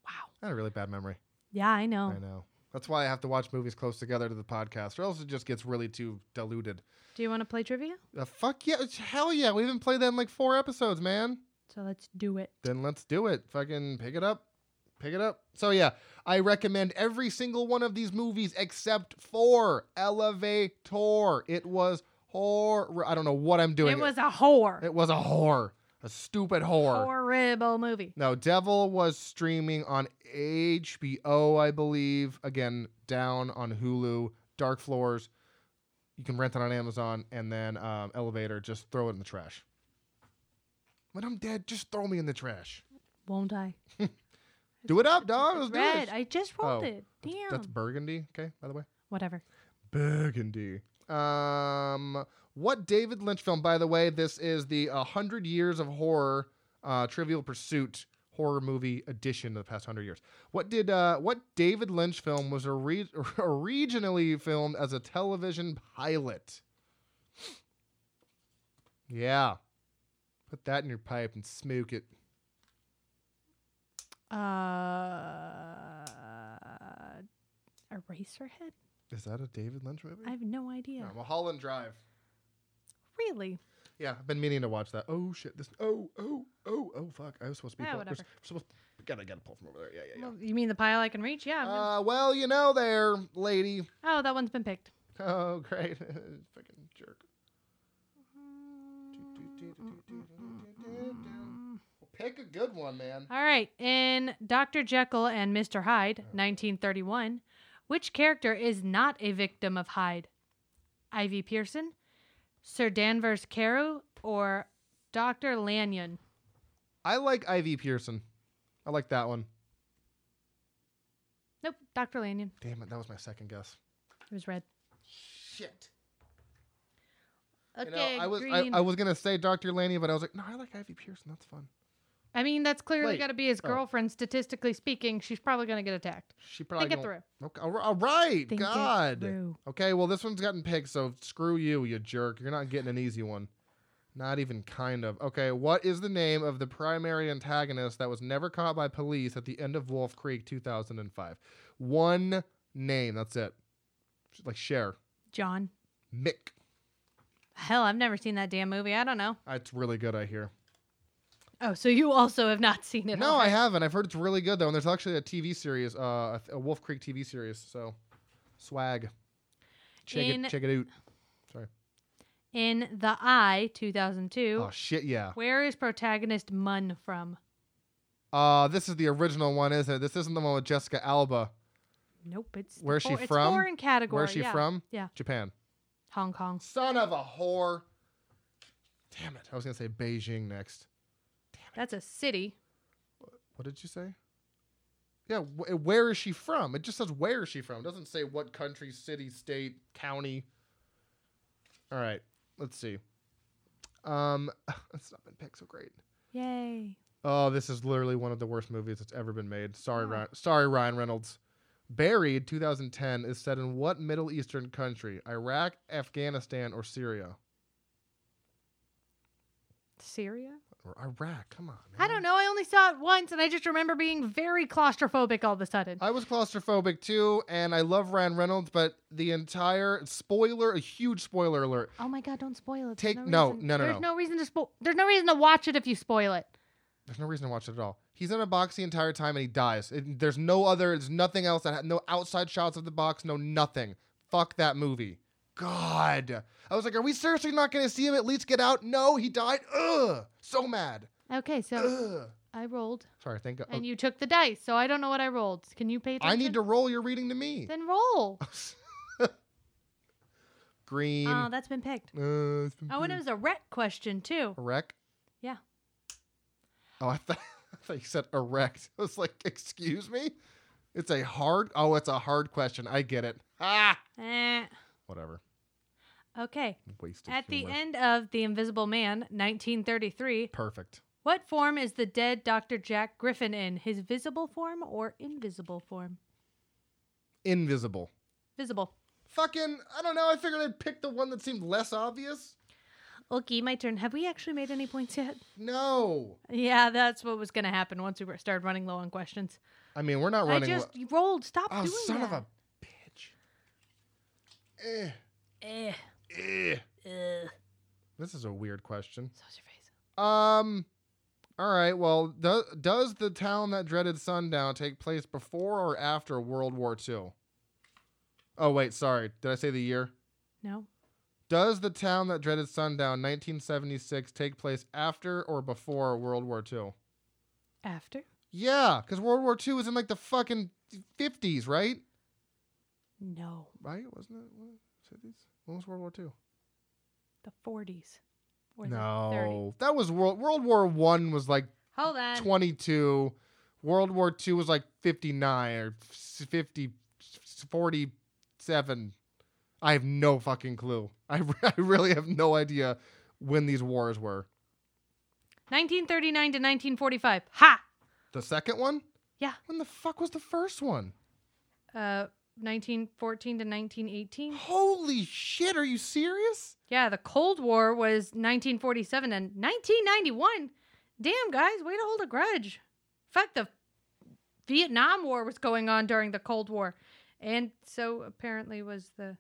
Wow. I had a really bad memory. Yeah, I know. I know. That's why I have to watch movies close together to the podcast, or else it just gets really too diluted. Do you want to play trivia? Uh, fuck yeah, hell yeah! We haven't played that in like four episodes, man. So let's do it. Then let's do it. Fucking pick it up, pick it up. So yeah, I recommend every single one of these movies except for Elevator. It was horror. I don't know what I'm doing. It was a whore. It was a horror. A stupid horror. Horrible movie. No, Devil was streaming on HBO, I believe. Again, down on Hulu. Dark Floors. You can rent it on Amazon, and then um, Elevator. Just throw it in the trash. When I'm dead, just throw me in the trash. Won't I? Do it up, dog. Let's do red. it. I just rolled Oh, it. Damn. That's burgundy. Okay, by the way. Whatever. Burgundy. Um, what David Lynch film? By the way, this is the uh, Hundred Years of Horror, uh, Trivial Pursuit horror movie edition of the past hundred years. What did uh, what David Lynch film was ori- originally filmed as a television pilot? Yeah, put that in your pipe and smoke it. Uh, Eraserhead? Is that a David Lynch movie? I have no idea. No, Mulholland Drive. Really? Yeah, I've been meaning to watch that. Oh shit! This. Oh oh oh oh fuck! I was supposed to be. Ah, we're whatever. we're supposed. Gotta gotta pull from over there. Yeah yeah yeah. Well, you mean the pile I can reach? Yeah. Uh, well, you know there, lady. oh, that one's been picked. Oh, great. Fucking jerk. Well, pick a good one, man. All right. In Dr. Jekyll and Mr. Hyde, 1931, which character is not a victim of Hyde? Ivy Pearson, Sir Danvers Carew, or Dr. Lanyon? I like Ivy Pearson. I like that one. Nope, Dr. Lanyon. Damn it, that was my second guess. It was red. Shit. Okay, you know, I was I. I was gonna say Dr. Laney, but I was like, no, I like Ivy Pearson. That's fun. I mean, that's clearly got to be his Oh. girlfriend. Statistically speaking, she's probably going to get attacked. She probably Think it won't- through. Okay, all all right. Think God. Okay, well this one's gotten picked, so screw you, you jerk. You're not getting an easy one. Not even kind of. Okay, what is the name of the primary antagonist that was never caught by police at the end of Wolf Creek 2005? One name, that's it. Like share. John. Mick. Hell, I've never seen that damn movie. I don't know. It's really good, I hear. Oh, so you also have not seen it? No, I haven't. I've heard it's really good though, and there's actually a TV series, uh, a, Wolf Creek TV series. So, swag. Check In- it, check it out. Sorry. In The Eye, 2002, Oh shit, yeah. where is protagonist Mun from? Uh, this is the original one, isn't it? This isn't the one with Jessica Alba. Nope, it's the Where's she for- it's from? foreign category. Where's she yeah. from? Yeah, Japan. Hong Kong. Son of a whore. Damn it. I was going to say Beijing next. Damn it. That's a city. What did you say? Yeah, wh- where is she from? It just says where is she from. It doesn't say what country, city, state, county. All right, let's see. Um, it's not been picked so great. Yay! Oh, this is literally one of the worst movies that's ever been made. Sorry, Oh. Ryan. Sorry, Ryan Reynolds. Buried 2010 is set in what Middle Eastern country? Iraq, Afghanistan, or Syria? Syria? Or Iraq? Come on. Man. I don't know. I only saw it once, and I just remember being very claustrophobic all of a sudden. I was claustrophobic too, and I love Ryan Reynolds, but the entire spoiler, a huge spoiler alert. oh my god! Don't spoil it. Take- no, reason- no, no, There's no. no reason to spoil. There's no reason to watch it if you spoil it. There's no reason to watch it at all. He's in a box the entire time and he dies. It- there's no other, there's nothing else that ha- no outside shots of the box, no nothing. Fuck that movie. God. I was like, are we seriously not going to see him at least get out? No, he died. Ugh. So mad. Okay, so Ugh. I rolled, Sorry, thank God. and you took the dice, so I don't know what I rolled. Can you pay attention? I need to roll. You're reading to me. Then roll. Green. Oh, that's been picked. Uh, it's been Oh, and it was a rec question too. Erect? Yeah. Oh, I thought, I thought you said erect. I was like, excuse me? It's a hard. Oh, it's a hard question. I get it. Ah. Eh. Whatever. Okay. Wasted. At the end of The Invisible Man, 1933, Perfect. what form is the dead Dr. Jack Griffin in? His visible form or invisible form? Invisible. Visible. Fucking. I don't know. I figured I'd pick the one that seemed less obvious. Okay, my turn. Have we actually made any points yet? No. Yeah, that's what was going to happen once we were- started running low on questions. I mean, we're not I running. just lo- rolled. Stop oh, doing son that. of a bitch. Eh. Eh. Eh. Ugh. This is a weird question. So's your face. Um. All right. Well, do, does the town that dreaded sundown take place before or after World War II? Oh wait, sorry. Did I say the year? No. Does the town that dreaded sundown 1976 take place after or before World War II? After? Yeah, because World War II was in like the fucking 50s, right? No. Right? Wasn't it? What, 50s? When was World War II? The 40s. Or the 30s. No, that was World World War One was like Hold on. 22. World War II was like 59 or 50, 47. I have no fucking clue. I, re- I really have no idea when these wars were. 1939 to 1945. Ha! The second one? Yeah. When the fuck was the first one? Uh, 1914 to 1918. Holy shit, are you serious? Yeah, the Cold War was 1947 and 1991. Damn, guys, way to hold a grudge. Fuck, the Vietnam War was going on during the Cold War. And so apparently was the.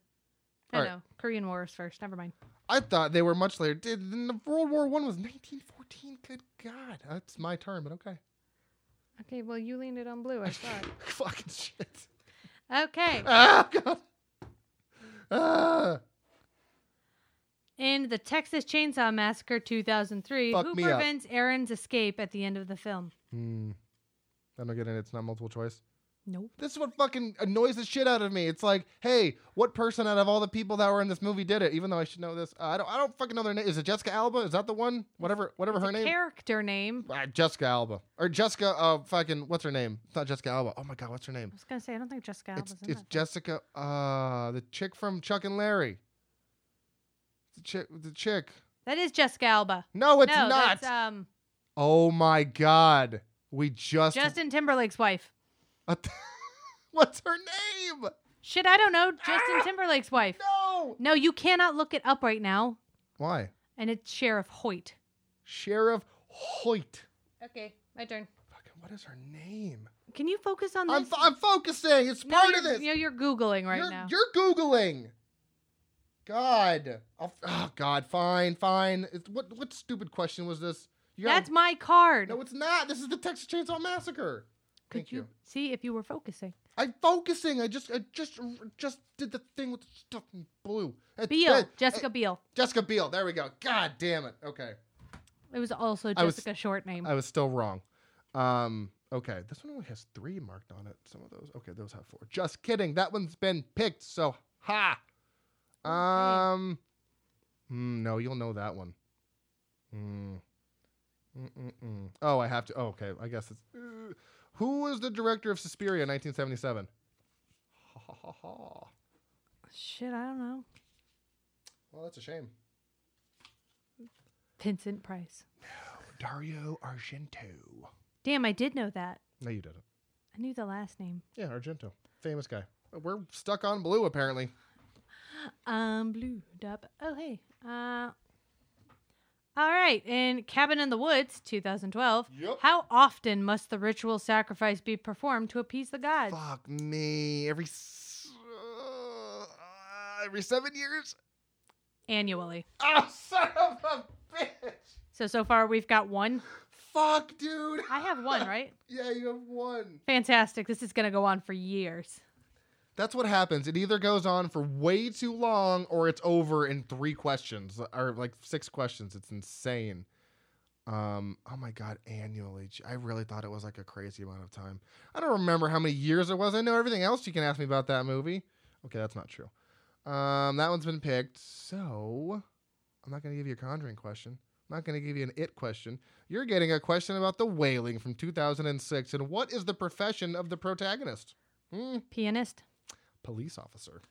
I All right. know. Korean War was first. Never mind. I thought they were much later. Did then the World War One was 1914? Good God, that's my turn, but okay. Okay, well, you leaned it on blue. I thought. fucking shit. Okay. Ah, God. Ah. In the Texas Chainsaw Massacre 2003, Fuck who me up. prevents Aaron's escape at the end of the film? Hmm. I don't get it. It's not multiple choice. Nope. This is what fucking annoys the shit out of me. It's like, hey, what person out of all the people that were in this movie did it? Even though I should know this, uh, I don't. I don't fucking know their name. Is it Jessica Alba? Is that the one? Whatever. Whatever It's her name. Character name. Uh, Jessica Alba or Jessica. Uh, fucking. What's her name? It's not Jessica Alba. Oh my god, what's her name? I was gonna say I don't think Jessica Alba's It's in it's that. Jessica. Uh, the chick from Chuck and Larry. The chick. The chick. That is Jessica Alba. No, it's no, not. um oh my god, we just. Justin Timberlake's wife. what's her name? Shit, I don't know. Justin Ah! Timberlake's wife. No. No, you cannot look it up right now. Why? And it's Sheriff Hoyt. Sheriff Hoyt. Okay, my turn. Fucking, what is her name? Can you focus on I'm, this? f- I'm focusing. It's no, part of this. You know, you're googling right you're, now. you're googling. God. I'll, oh God. Fine. Fine. It's, what what stupid question was this? Gotta- That's my card. no, it's not. This is the Texas Chainsaw Massacre. Could Thank you, you. see if you were focusing? I'm focusing. I just I just just did the thing with the stuff in blue. It's Beal. Jessica Beal. Jessica Biel. There we go. God damn it. Okay. It was also I was- Jessica's short name. I was still wrong. Um, okay, this one only has three marked on it. Some of those, okay, those have four. Just kidding. That one's been picked. So ha. Um, mm, no, you'll know that one. Mm. Mm-mm-mm. Oh, I have to. Oh, okay, I guess it's. Who was the director of Suspiria, in 1977? Ha ha ha ha. Shit, I don't know. Well, that's a shame. Vincent Price. No, Dario Argento. Damn, I did know that. No, you didn't. I knew the last name. Yeah, Argento, famous guy. We're stuck on blue apparently. Um, blue dub. Oh, hey. Uh, all right. In Cabin in the Woods, 2012. Yep. How often must the ritual sacrifice be performed to appease the gods? Fuck me. Every uh, every seven years. Annually. Oh, son of a bitch! So so far we've got one. Fuck, dude. I have one, right? yeah, you have one. Fantastic. This is gonna go on for years. That's what happens. It either goes on for way too long or it's over in three questions or like six questions. It's insane. Um, oh my god, annually. I really thought it was like a crazy amount of time. I don't remember how many years it was. I know everything else you can ask me about that movie. Okay, that's not true. Um, that one's been picked. So I'm not gonna give you a conjuring question. I'm not gonna give you an it question. You're getting a question about the whaling from 2006 and what is the profession of the protagonist? Hmm, Pianist. Police officer.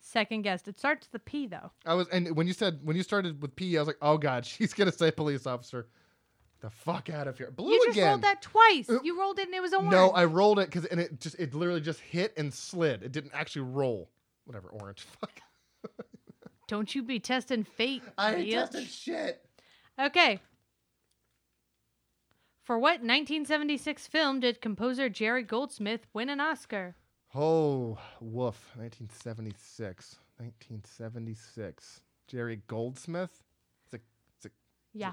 Second guessed. It starts with a P though. I was, and when you said when you started with P, I was like, oh god, she's gonna say police officer. The fuck out of here, blue you just again. rolled that twice. Uh, you rolled it and it was orange. no, I rolled it because and it just it literally just hit and slid. It didn't actually roll. Whatever, orange. Fuck. Don't you be testing fate. I bitch. tested shit. Okay. For what 1976 film did composer Jerry Goldsmith win an Oscar? Oh, woof. 1976. 1976. Jerry Goldsmith. Yeah.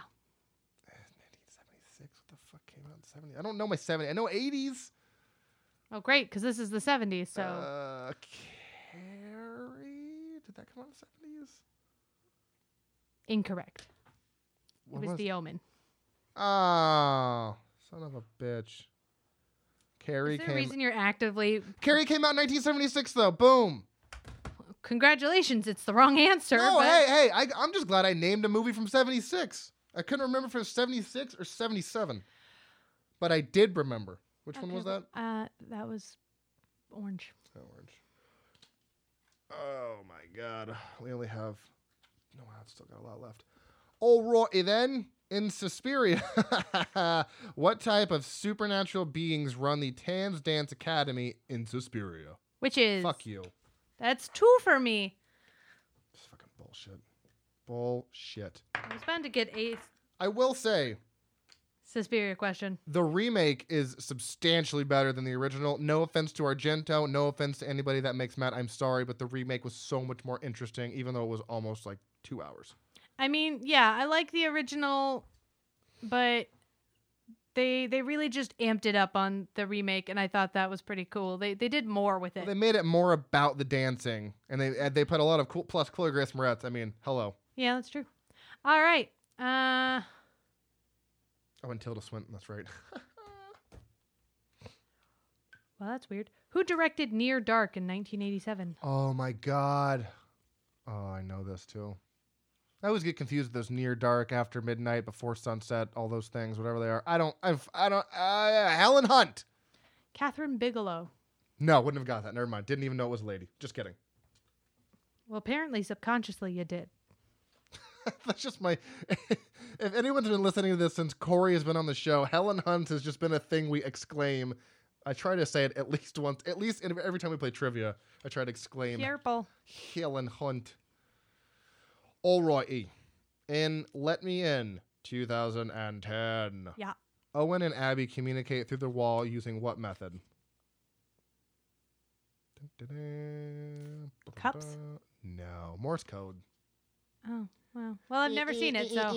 1976. What the fuck came out in 70? I don't know my 70. I know 80s. Oh, great, because this is the 70s. So Uh, Carrie? Did that come out in the 70s? incorrect. What it was, The Omen. Oh, son of a bitch. Carrie Is there a came. reason you're actively? Carrie came out in 1976, though. Boom. Congratulations, it's the wrong answer. no, but hey, hey. I, I'm just glad I named a movie from 76. I couldn't remember if it was 76 or 77, but I did remember. Which one was that? Uh, that was orange. Orange. Oh my god. We only have. No, I've still got a lot left. Alrighty then. In Suspiria, what type of supernatural beings run the Tanz Dance Academy in Suspiria? Which is Fuck you. That's two for me. It's fucking bullshit. Bullshit. I was bound to get a I will say Suspiria question. the remake is substantially better than the original. No offense to Argento, no offense to anybody that makes Matt. I'm sorry, but the remake was so much more interesting, even though it was almost like two hours. I mean, yeah, I like the original, but they they really just amped it up on the remake, and I thought that was pretty cool. They they did more with it. They made it more about the dancing, and they they put a lot of cool. Plus, Chloe Grace Moretz. I mean, hello. yeah, that's true. All right. Uh, Oh, and Tilda Swinton. That's right. well, that's weird. Who directed Near Dark in 1987? oh my god. Oh, I know this too. I always get confused with those near dark, after midnight, before sunset, all those things, whatever they are. I don't. I've. I don't. Uh, Helen Hunt. Kathryn Bigelow. No, wouldn't have got that. Never mind. Didn't even know it was a lady. Just kidding. Well, apparently, subconsciously, you did. That's just my. if anyone's been listening to this since Corey has been on the show, Helen Hunt has just been a thing we exclaim. I try to say it at least once, at least every time we play trivia. I try to exclaim Careful. Helen Hunt. Alrighty, In let me in 2010. Yeah. Owen and Abby communicate through the wall using what method? Cups? No, Morse code. Oh well. Well, I've never seen it, so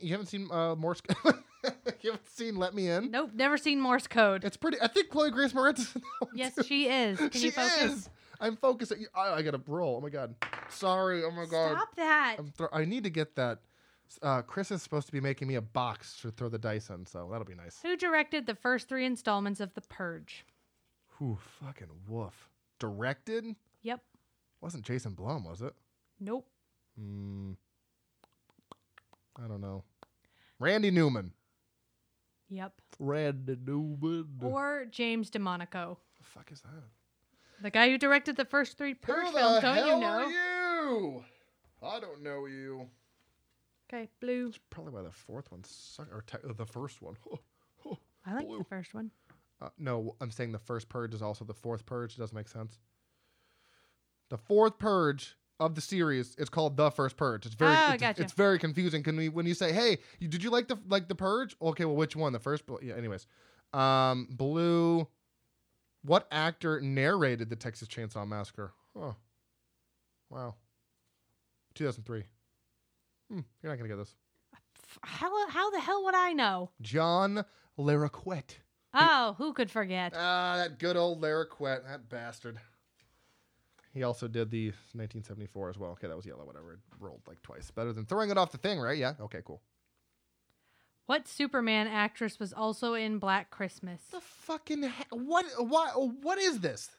You haven't seen uh, Morse. Code? you haven't seen Let Me In. nope. Never seen Morse code. It's pretty. I think Chloe Grace Moretz is in Yes, she is. Can she you focus? is. I'm focusing. I, I gotta roll. Oh my god. Sorry. Oh my god. Stop that. I'm thro- I need to get that. Uh, Chris is supposed to be making me a box to throw the dice in, so that'll be nice. Who directed the first three installments of The Purge? Whew, fucking woof. Directed? Yep. Wasn't Jason Blum, was it? Nope. Hmm. I don't know. Randy Newman. Yep. Randy Newman. Or James DeMonaco, the fuck is that? The guy who directed the first three Purge Who the films. Don't you know? are you? I don't know you. Okay, blue. Probably why the fourth one sucked, or te- uh, the first one. I like Blue. the first one. Uh, no, I'm saying the first purge is also the fourth purge. It doesn't make sense. The fourth purge of the series is called the first purge. It's very, Oh, it's, gotcha. it's very confusing. Can we when you say, "Hey, you, did you like the like the purge?" Okay, well, which one? The first? But yeah. Anyways, um, blue. What actor narrated the Texas Chainsaw Massacre? Oh, wow. 2003. Hmm, you're not gonna get this. How, how the hell would I know? John Larroquette. Oh, who could forget? Ah, that good old Larroquette, that bastard. He also did the 1974 as well. Okay, that was yellow, whatever. It rolled like twice. Better than throwing it off the thing, right? Yeah. Okay, cool. What Superman actress was also in Black Christmas? The fucking he- what? What? What is this?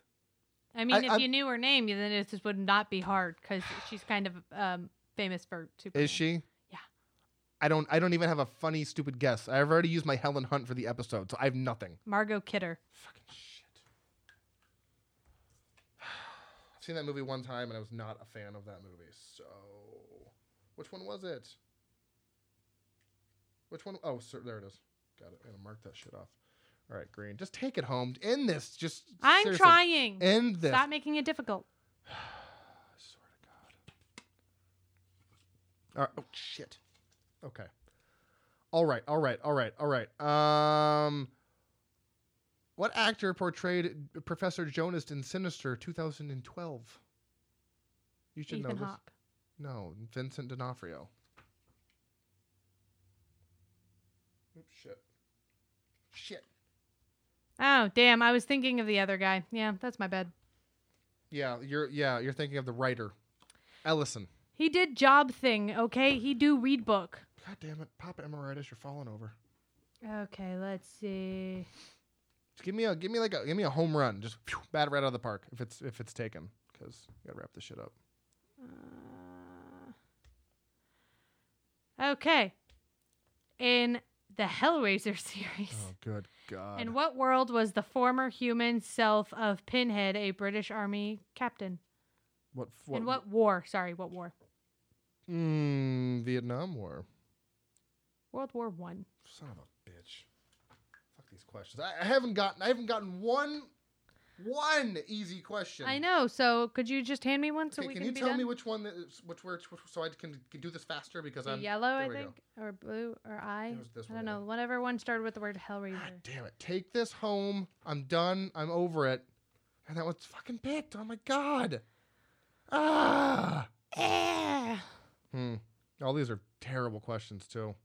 I mean, I- if I'm- you knew her name, then it just would not be hard because she's kind of um, famous for Superman. Is she? Yeah. I don't. I don't even have a funny, stupid guess. I've already used my Helen Hunt for the episode, so I have nothing. Margot Kidder. Fucking shit. I've seen that movie one time, and I was not a fan of that movie. So, which one was it? Which one? Oh, sir, there it is. Got it. I'm gonna mark that shit off. All right, green. Just take it home. End this. Just. I'm seriously, trying. End this. Stop making it difficult. I swear to God. All right. Oh shit. Okay. All right. All right. All right. All right. Um. What actor portrayed Professor Jonas in Sinister 2012? You should Ethan know this. Hawke. No, Vincent D'Onofrio. Oops, shit. Shit. Oh, damn. I was thinking of the other guy. Yeah, that's my bad. Yeah, you're yeah, you're thinking of the writer. Ellison. He did job thing, okay? He do read book. God damn it, Papa Emeritus, you're falling over. Okay, let's see. Just give me a give me like a give me a home run. Just phew, bat it right out of the park if it's if it's taken because you gotta wrap this shit up. Uh, okay. In the Hellraiser series. Oh good god. In what world was the former human self of Pinhead a British Army captain? what for? In what war? Sorry, what war? Mm, Vietnam War. World War One. Son of a bitch. Fuck these questions. I, I haven't gotten I haven't gotten one one easy question. I know. So could you just hand me one so Okay, we can can, you tell done? me which one that is, which word so I can, can do this faster because I'm yellow, I we go. think, or blue, or I. It was this I don't know. Whatever one started with the word Hellraiser. God damn it. Take this home. I'm done. I'm over it. And that one's fucking picked. Oh my god. Ah. Eh. Hmm. All these are terrible questions too.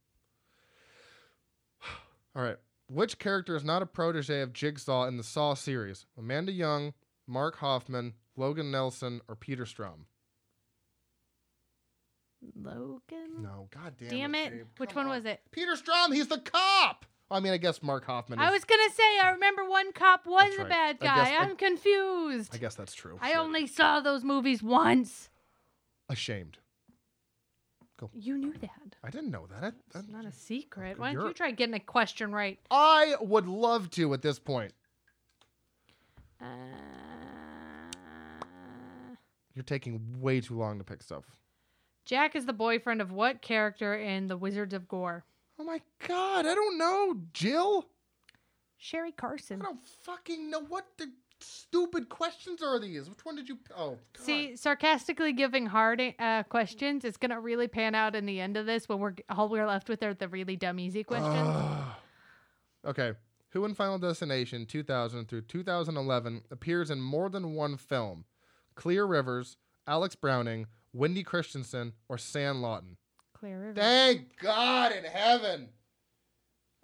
All right. Which character is not a protege of Jigsaw in the Saw series? Amanda Young, Mark Hoffman, Logan Nelson, or Peter Strahm? Logan. No, god damn, Damn it. Gabe. Which Come one on. was it? Peter Strahm, he's the cop. I mean, I guess Mark Hoffman is I was gonna say I remember one cop was That's the right. bad I guy. guess- I- I'm confused. I guess that's true. I Shit. only saw those movies once. ashamed. You knew that. I didn't know that. I, I- It's not a secret. Why don't You're- you try getting a question right? I would love to at this point. Uh, You're taking way too long to pick stuff. Jack is the boyfriend of what character in The Wizards of Gore? Oh my god, I don't know, Jill. Sherry Carson. I Carson. don't fucking know what the stupid questions are these. Which one did you? Oh, God. See, sarcastically giving hard uh, questions is gonna really pan out in the end of this when we're all we're left with are the really dumb easy questions. Okay. Who in Final Destination 2000 through 2011 appears in more than one film? Clear Rivers, Alex Browning, Wendy Christensen, or Sam Lawton? Clear Rivers. Thank God in heaven.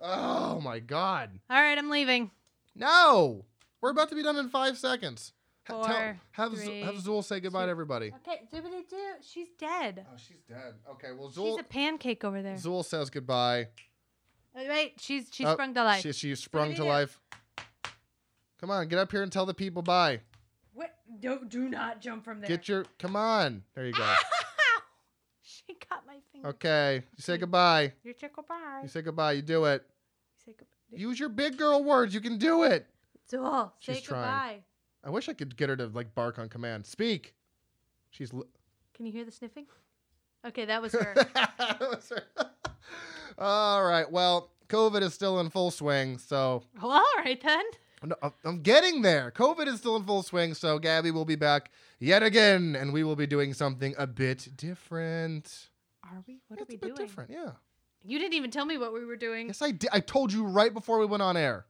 Oh my God. All right, I'm leaving. No. We're about to be done in five seconds. Ha- Four, have, Z- have Zool say goodbye two. to everybody. Okay, doobity doo. She's dead. Oh, she's dead. Okay, well, She's a pancake over there. Zool says goodbye. Oh, wait, she's she's Oh, sprung to life. She, she sprung to life. Come on, get up here and tell the people bye. What? Don't do not jump from there. Get your. Come on. There you go. she got my finger. Okay, you say goodbye. You say goodbye. You say goodbye. You do it. say goodbye. Use your big girl words. You can do it. Say She's trying. goodbye. I wish I could get her to like bark on command. Speak. She's. Li- Can you hear the sniffing? Okay, that was her. That was her. All right. Well, COVID is still in full swing, so well, all right then. No, I'm- getting there. COVID is still in full swing, so Gabby will be back yet again, and we will be doing something a bit different. Are we? What it's are we a bit doing? different, yeah. You didn't even tell me what we were doing. Yes, I did. I told you right before we went on air.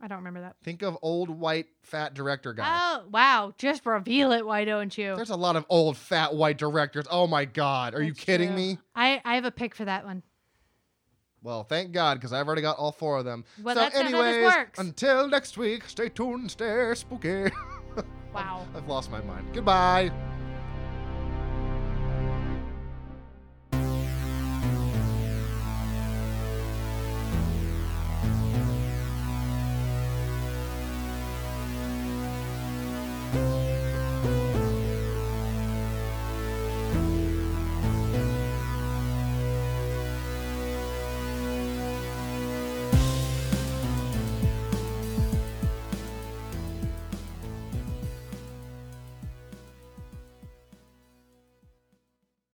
I don't remember that. Think of old white fat director guy. Oh wow! Just reveal it. Why don't you? There's a lot of old fat white directors. Oh my god, are you kidding true. me? I I have a pick for that one. Well, thank God, because I've already got all four of them. Well, so, that's not how this anyways, works. until next week, stay tuned, stay spooky. Wow. I've lost my mind. Goodbye.